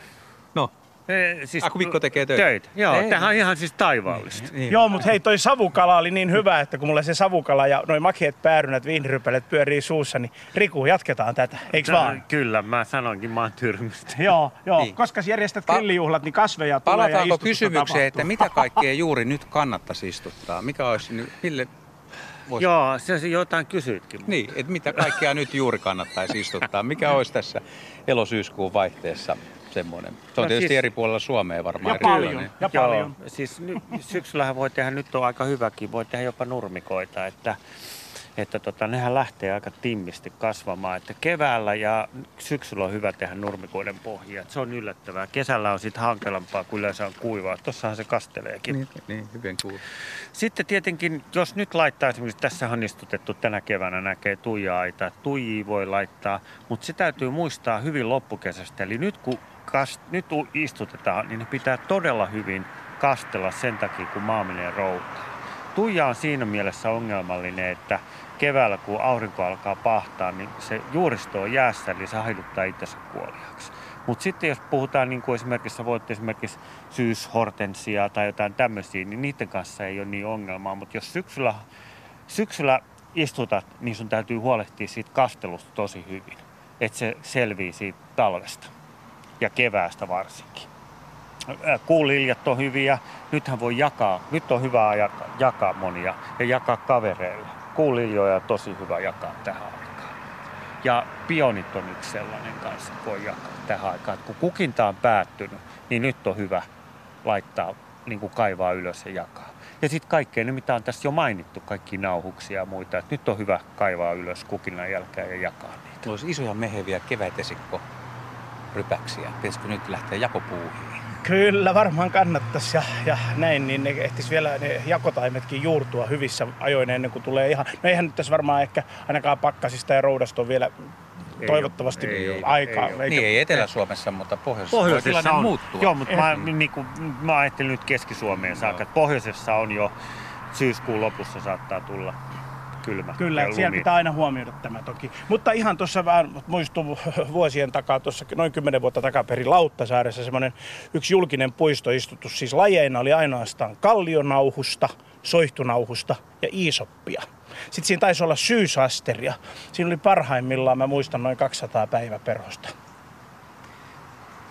No, E, siis Ah, kun Mikko tekee töitä. Töitä, joo. Ei. Tämähän on ihan siis taivaallista. niin. Joo, mutta hei, toi savukala oli niin hyvä, että kun mulla se savukala ja noin makeat päärynät, viinirypälet pyörii suussa, niin Riku, jatketaan tätä, eiks No, vaan? Kyllä, mä sanoinkin, mä oon tyrmistynyt. [laughs] Joo, joo. Niin. Niin. Koska järjestät grillijuhlat, niin kasveja tulee ja Palataanko istutusta kysymykseen, että mitä [laughs] kaikkea juuri nyt kannattaisi istuttaa? Mikä olisi nyt, mille Vois- Joo, se, se jotain kysyitkin. multa. Niin, että mitä kaikkea nyt juuri kannattaisi istuttaa? Mikä olisi tässä elosyyskuun vaihteessa semmoinen? Se on No tietysti siis- eri puolella Suomea varmaan Ja paljon. Ja Joo, paljon. siis nyt, syksyllähän voi tehdä, nyt on aika hyväkin, voi tehdä jopa nurmikoita, että, että tota, nehän lähtee aika timmisti kasvamaan. Että keväällä ja syksyllä on hyvä tehdä nurmikoiden pohjia. Että se on yllättävää. Kesällä on sitten hankalampaa, kun yleensä on kuivaa. Tossahan se kasteleekin. Niin, niin, hyvin kuuluu. Sitten tietenkin, jos nyt laittaa esimerkiksi, tässä on istutettu tänä keväänä, näkee tuija-aita, tuijia voi laittaa, mutta se täytyy muistaa hyvin loppukesästä. Eli nyt kun kast, nyt istutetaan, niin ne pitää todella hyvin kastella sen takia, kun maa menee routaan. Tuija on siinä mielessä ongelmallinen, että keväällä kun aurinko alkaa pahtaa, niin se juuristo on jäässä, eli se haiduttaa itsensä kuoliaksi. Mutta sitten jos puhutaan niin kuin esimerkiksi, voit esimerkiksi syyshortensiaa tai jotain tämmöisiä, niin niiden kanssa ei ole niin ongelmaa. Mutta jos syksyllä, syksyllä istutat, niin sun täytyy huolehtia siitä kastelusta tosi hyvin, että se selvii siitä talvesta ja keväästä varsinkin. Ää, Kuuliljat on hyviä. Nythän voi jakaa, nyt on hyvä jakaa, jakaa monia ja jakaa kavereille. Kuuliljoja on tosi hyvä jakaa tähän aikaan. Ja pionit on yksi sellainen kanssa, voi jakaa tähän aikaan. Kun kukinta on päättynyt, niin nyt on hyvä laittaa, niin kuin kaivaa ylös ja jakaa. Ja sitten kaikkea ne, mitä on tässä jo mainittu, kaikki nauhuksia ja muita. Et nyt on hyvä kaivaa ylös kukinnan jälkeen ja jakaa niitä. Olisi isoja meheviä kevätesikko rypäksiä. Pitäisikö nyt lähteä jakopuuhiin? Kyllä, varmaan kannattaisi ja, ja näin, niin ne ehtis vielä ne jakotaimetkin juurtua hyvissä ajoin ennen kuin tulee ihan... No eihän nyt tässä varmaan ehkä ainakaan pakkasista ja roudasta on vielä Ei toivottavasti ole, ei- aikaa. ei ole. eikä- Niin, ei Etelä-Suomessa, mutta pohjoisessa, tilanne on, muuttua. Joo, mutta mä, niin kuin, mä ajattelin nyt Keski-Suomeen saakka, että pohjoisessa on jo syyskuun lopussa saattaa tulla kylmä Kyllä, ja siellä lumi. pitää aina huomioida tämä toki. Mutta ihan tuossa vähän muistuu [laughs] vuosien takaa, tuossa noin kymmenen vuotta takaperin Lauttasaaressa semmoinen yksi julkinen puistoistutus. Siis lajeina oli ainoastaan kallionauhusta, soihtunauhusta ja iisoppia. Sitten siinä taisi olla syysasteria. Siinä oli parhaimmillaan, mä muistan, noin 200 päiväperhosta.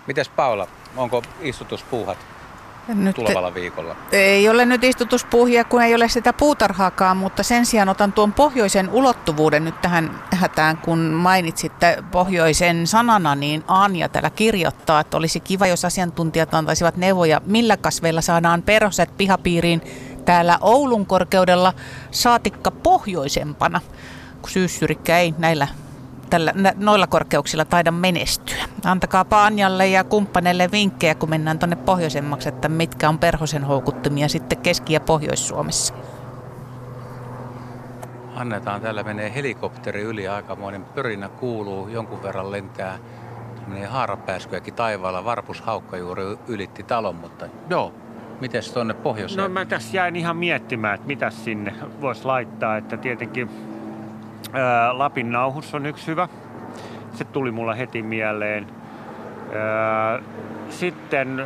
Mites Paula, onko istutuspuuhat nyt tulevalla viikolla? Ei ole nyt istutuspuhia, kun ei ole sitä puutarhaakaan, mutta sen sijaan otan tuon pohjoisen ulottuvuuden nyt tähän hätään, kun mainitsitte pohjoisen sanana, niin Anja täällä kirjoittaa, että olisi kiva, jos asiantuntijat antaisivat neuvoja, millä kasveilla saadaan perhoset pihapiiriin täällä Oulun korkeudella saatikka pohjoisempana, kun syyssyrikkä ei näillä tällä, noilla korkeuksilla taida menestyä. Antakaa Anjalle ja kumppaneille vinkkejä, kun mennään tuonne pohjoisemmaksi, että mitkä on perhosen houkuttimia sitten Keski- ja Pohjois-Suomessa. Annetaan, täällä menee helikopteri yli, aikamoinen pörinä kuuluu, jonkun verran lentää menee haarapääskyäkin taivaalla, varpushaukka juuri ylitti talon, mutta joo, Mites tuonne pohjoiseen? No mä tässä jäin ihan miettimään, että mitä sinne voisi laittaa, että tietenkin ää, Lapin nauhus on yksi hyvä. Se tuli mulla heti mieleen. Ää, sitten,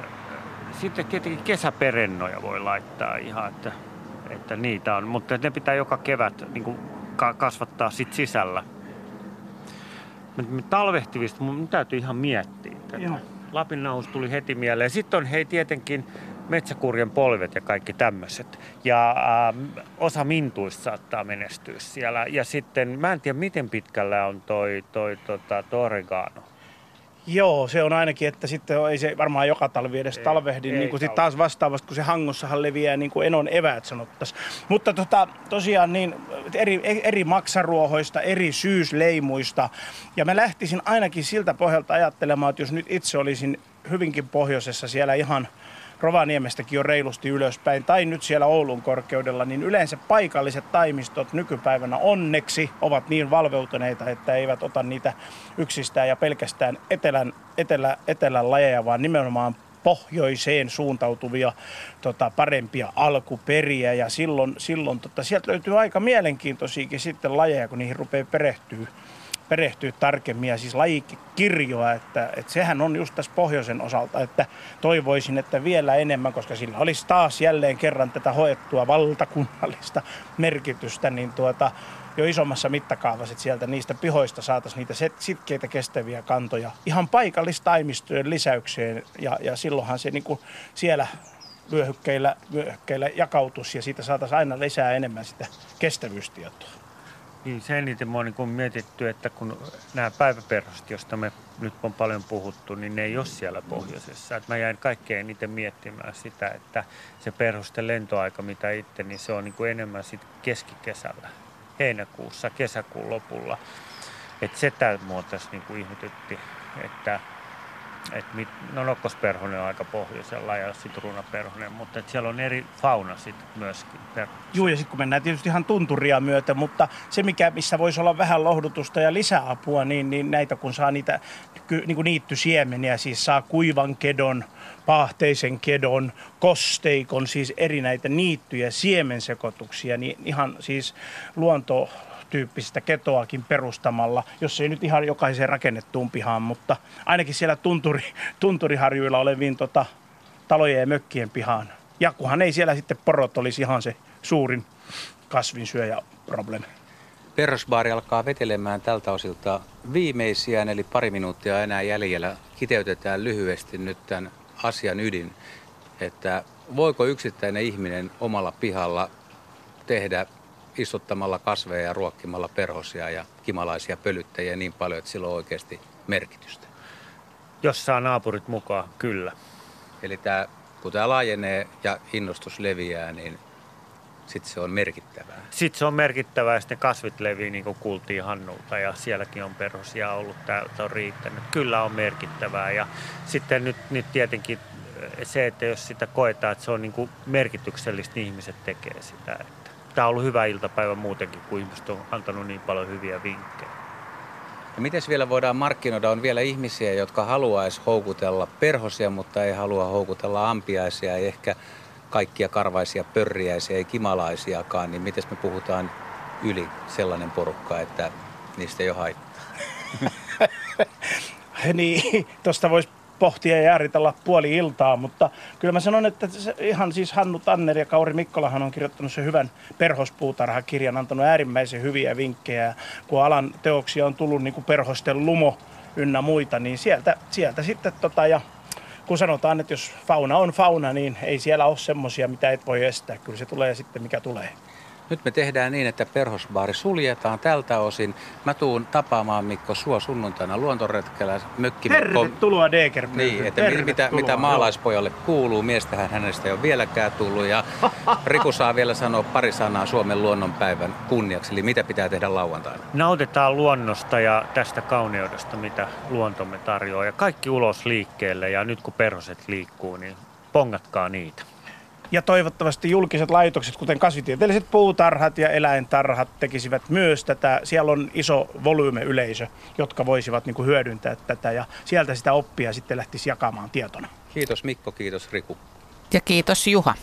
sitten tietenkin kesäperennoja voi laittaa ihan, että, että niitä on, mutta ne pitää joka kevät niin kuin kasvattaa sit sisällä. Talvehtivista mun täytyy ihan miettiä tätä. Lapin nauhus tuli heti mieleen. Sitten on hei tietenkin metsäkurjen polvet ja kaikki tämmöiset. Ja äh, osa mintuista saattaa menestyä siellä. Ja sitten, mä en tiedä miten pitkällä on toi, toi tota, Torregano. Joo, se on ainakin, että sitten ei se varmaan joka talvi edes ei, talvehdi, ei niin kuin sitten taas vastaavasti, kun se hangossahan leviää niin kuin enon eväät sanottaisiin. Mutta tota, tosiaan niin eri, eri maksaruohoista, eri syysleimuista. Ja mä lähtisin ainakin siltä pohjalta ajattelemaan, että jos nyt itse olisin hyvinkin pohjoisessa siellä ihan Rovaniemestäkin on reilusti ylöspäin, tai nyt siellä Oulun korkeudella, niin yleensä paikalliset taimistot nykypäivänä onneksi ovat niin valveutuneita, että eivät ota niitä yksistään ja pelkästään etelän, etelä, etelän lajeja, vaan nimenomaan pohjoiseen suuntautuvia tota, parempia alkuperiä. Ja silloin, silloin tota, sieltä löytyy aika mielenkiintoisiakin sitten lajeja, kun niihin rupeaa perehtyä perehtyä tarkemmin ja siis lajikirjoa, että, että sehän on just tässä pohjoisen osalta, että toivoisin, että vielä enemmän, koska sillä olisi taas jälleen kerran tätä hoettua valtakunnallista merkitystä, niin tuota, jo isommassa mittakaavassa, että sieltä niistä pihoista saataisiin niitä sitkeitä kestäviä kantoja ihan paikallistaimistojen lisäykseen ja, ja silloinhan se niin kuin siellä vyöhykkeillä, vyöhykkeillä jakautus ja siitä saataisiin aina lisää enemmän sitä kestävyystietoa. Niin se eniten on niin mietitty, että kun nämä päiväperhoset, joista me nyt on paljon puhuttu, niin ne ei ole siellä pohjoisessa. Et mä jäin kaikkein eniten miettimään sitä, että se perhosten lentoaika, mitä itse, niin se on niin kuin enemmän sit keskikesällä, heinäkuussa, kesäkuun lopulla. että se tämä mua tässä niin ihmetytti, että et mit, no nokkosperhonen on aika pohjoisella ja sitruunaperhonen, mutta et siellä on eri fauna sitten myöskin. Joo, ja sitten kun mennään tietysti ihan tunturia myöten, mutta se mikä, missä voisi olla vähän lohdutusta ja lisäapua, niin, niin näitä kun saa niitä niin kuin niittysiemeniä, siis saa kuivan kedon, paahteisen kedon, kosteikon, siis eri näitä niittyjä siemensekoituksia, niin ihan siis luonto tyyppistä ketoakin perustamalla, jos ei nyt ihan jokaiseen rakennettuun pihaan, mutta ainakin siellä tunturi, tunturiharjuilla oleviin tota, talojen ja mökkien pihaan. Ja kunhan ei siellä sitten porot olisi ihan se suurin kasvinsyöjä probleemi. Perrosbaari alkaa vetelemään tältä osilta viimeisiä, eli pari minuuttia enää jäljellä. Kiteytetään lyhyesti nyt tämän asian ydin, että voiko yksittäinen ihminen omalla pihalla tehdä istuttamalla kasveja ja ruokkimalla perhosia ja kimalaisia pölyttäjiä niin paljon, että sillä on oikeasti merkitystä. Jos saa naapurit mukaan, kyllä. Eli tämä, kun tämä laajenee ja innostus leviää, niin sitten se on merkittävää. Sitten se on merkittävää ja sitten kasvit levii, niin kuin kuultiin Hannulta, ja sielläkin on perhosia ollut, täältä on riittänyt. Kyllä on merkittävää, ja sitten nyt, nyt tietenkin se, että jos sitä koetaan, että se on niin kuin merkityksellistä, niin ihmiset tekee sitä. Tämä on ollut hyvä iltapäivä muutenkin, kun ihmiset on antanut niin paljon hyviä vinkkejä. Ja miten vielä voidaan markkinoida? On vielä ihmisiä, jotka haluaisi houkutella perhosia, mutta ei halua houkutella ampiaisia, ei ehkä kaikkia karvaisia pörriäisiä, ei kimalaisiakaan. Niin miten me puhutaan yli sellainen porukka, että niistä ei ole haittaa? [laughs] niin, tuosta voisi pohtia ja jääritellä puoli iltaa, mutta kyllä mä sanon, että se ihan siis Hannu Tanner ja Kauri Mikkolahan on kirjoittanut sen hyvän perhospuutarhakirjan, antanut äärimmäisen hyviä vinkkejä. Kun alan teoksia on tullut niin kuin perhosten lumo ynnä muita, niin sieltä, sieltä sitten tota, ja kun sanotaan, että jos fauna on fauna, niin ei siellä ole semmoisia, mitä et voi estää. Kyllä se tulee sitten, mikä tulee. Nyt me tehdään niin, että perhosbaari suljetaan tältä osin. Mä tuun tapaamaan Mikko sua sunnuntaina luontoretkellä. Mökki Tervetuloa Deker. Niin, että mitä, mitä maalaispojalle kuuluu. Miestähän hänestä ei ole vieläkään tullut. Ja Riku saa vielä sanoa pari sanaa Suomen luonnonpäivän kunniaksi. Eli mitä pitää tehdä lauantaina? Nautitaan luonnosta ja tästä kauneudesta, mitä luontomme tarjoaa. Ja kaikki ulos liikkeelle. Ja nyt kun perhoset liikkuu, niin pongatkaa niitä. Ja toivottavasti julkiset laitokset, kuten kasvitieteelliset puutarhat ja eläintarhat, tekisivät myös tätä. Siellä on iso volyyme-yleisö, jotka voisivat niin kuin hyödyntää tätä ja sieltä sitä oppia sitten lähtisi jakamaan tietona. Kiitos Mikko, kiitos Riku. Ja kiitos Juha.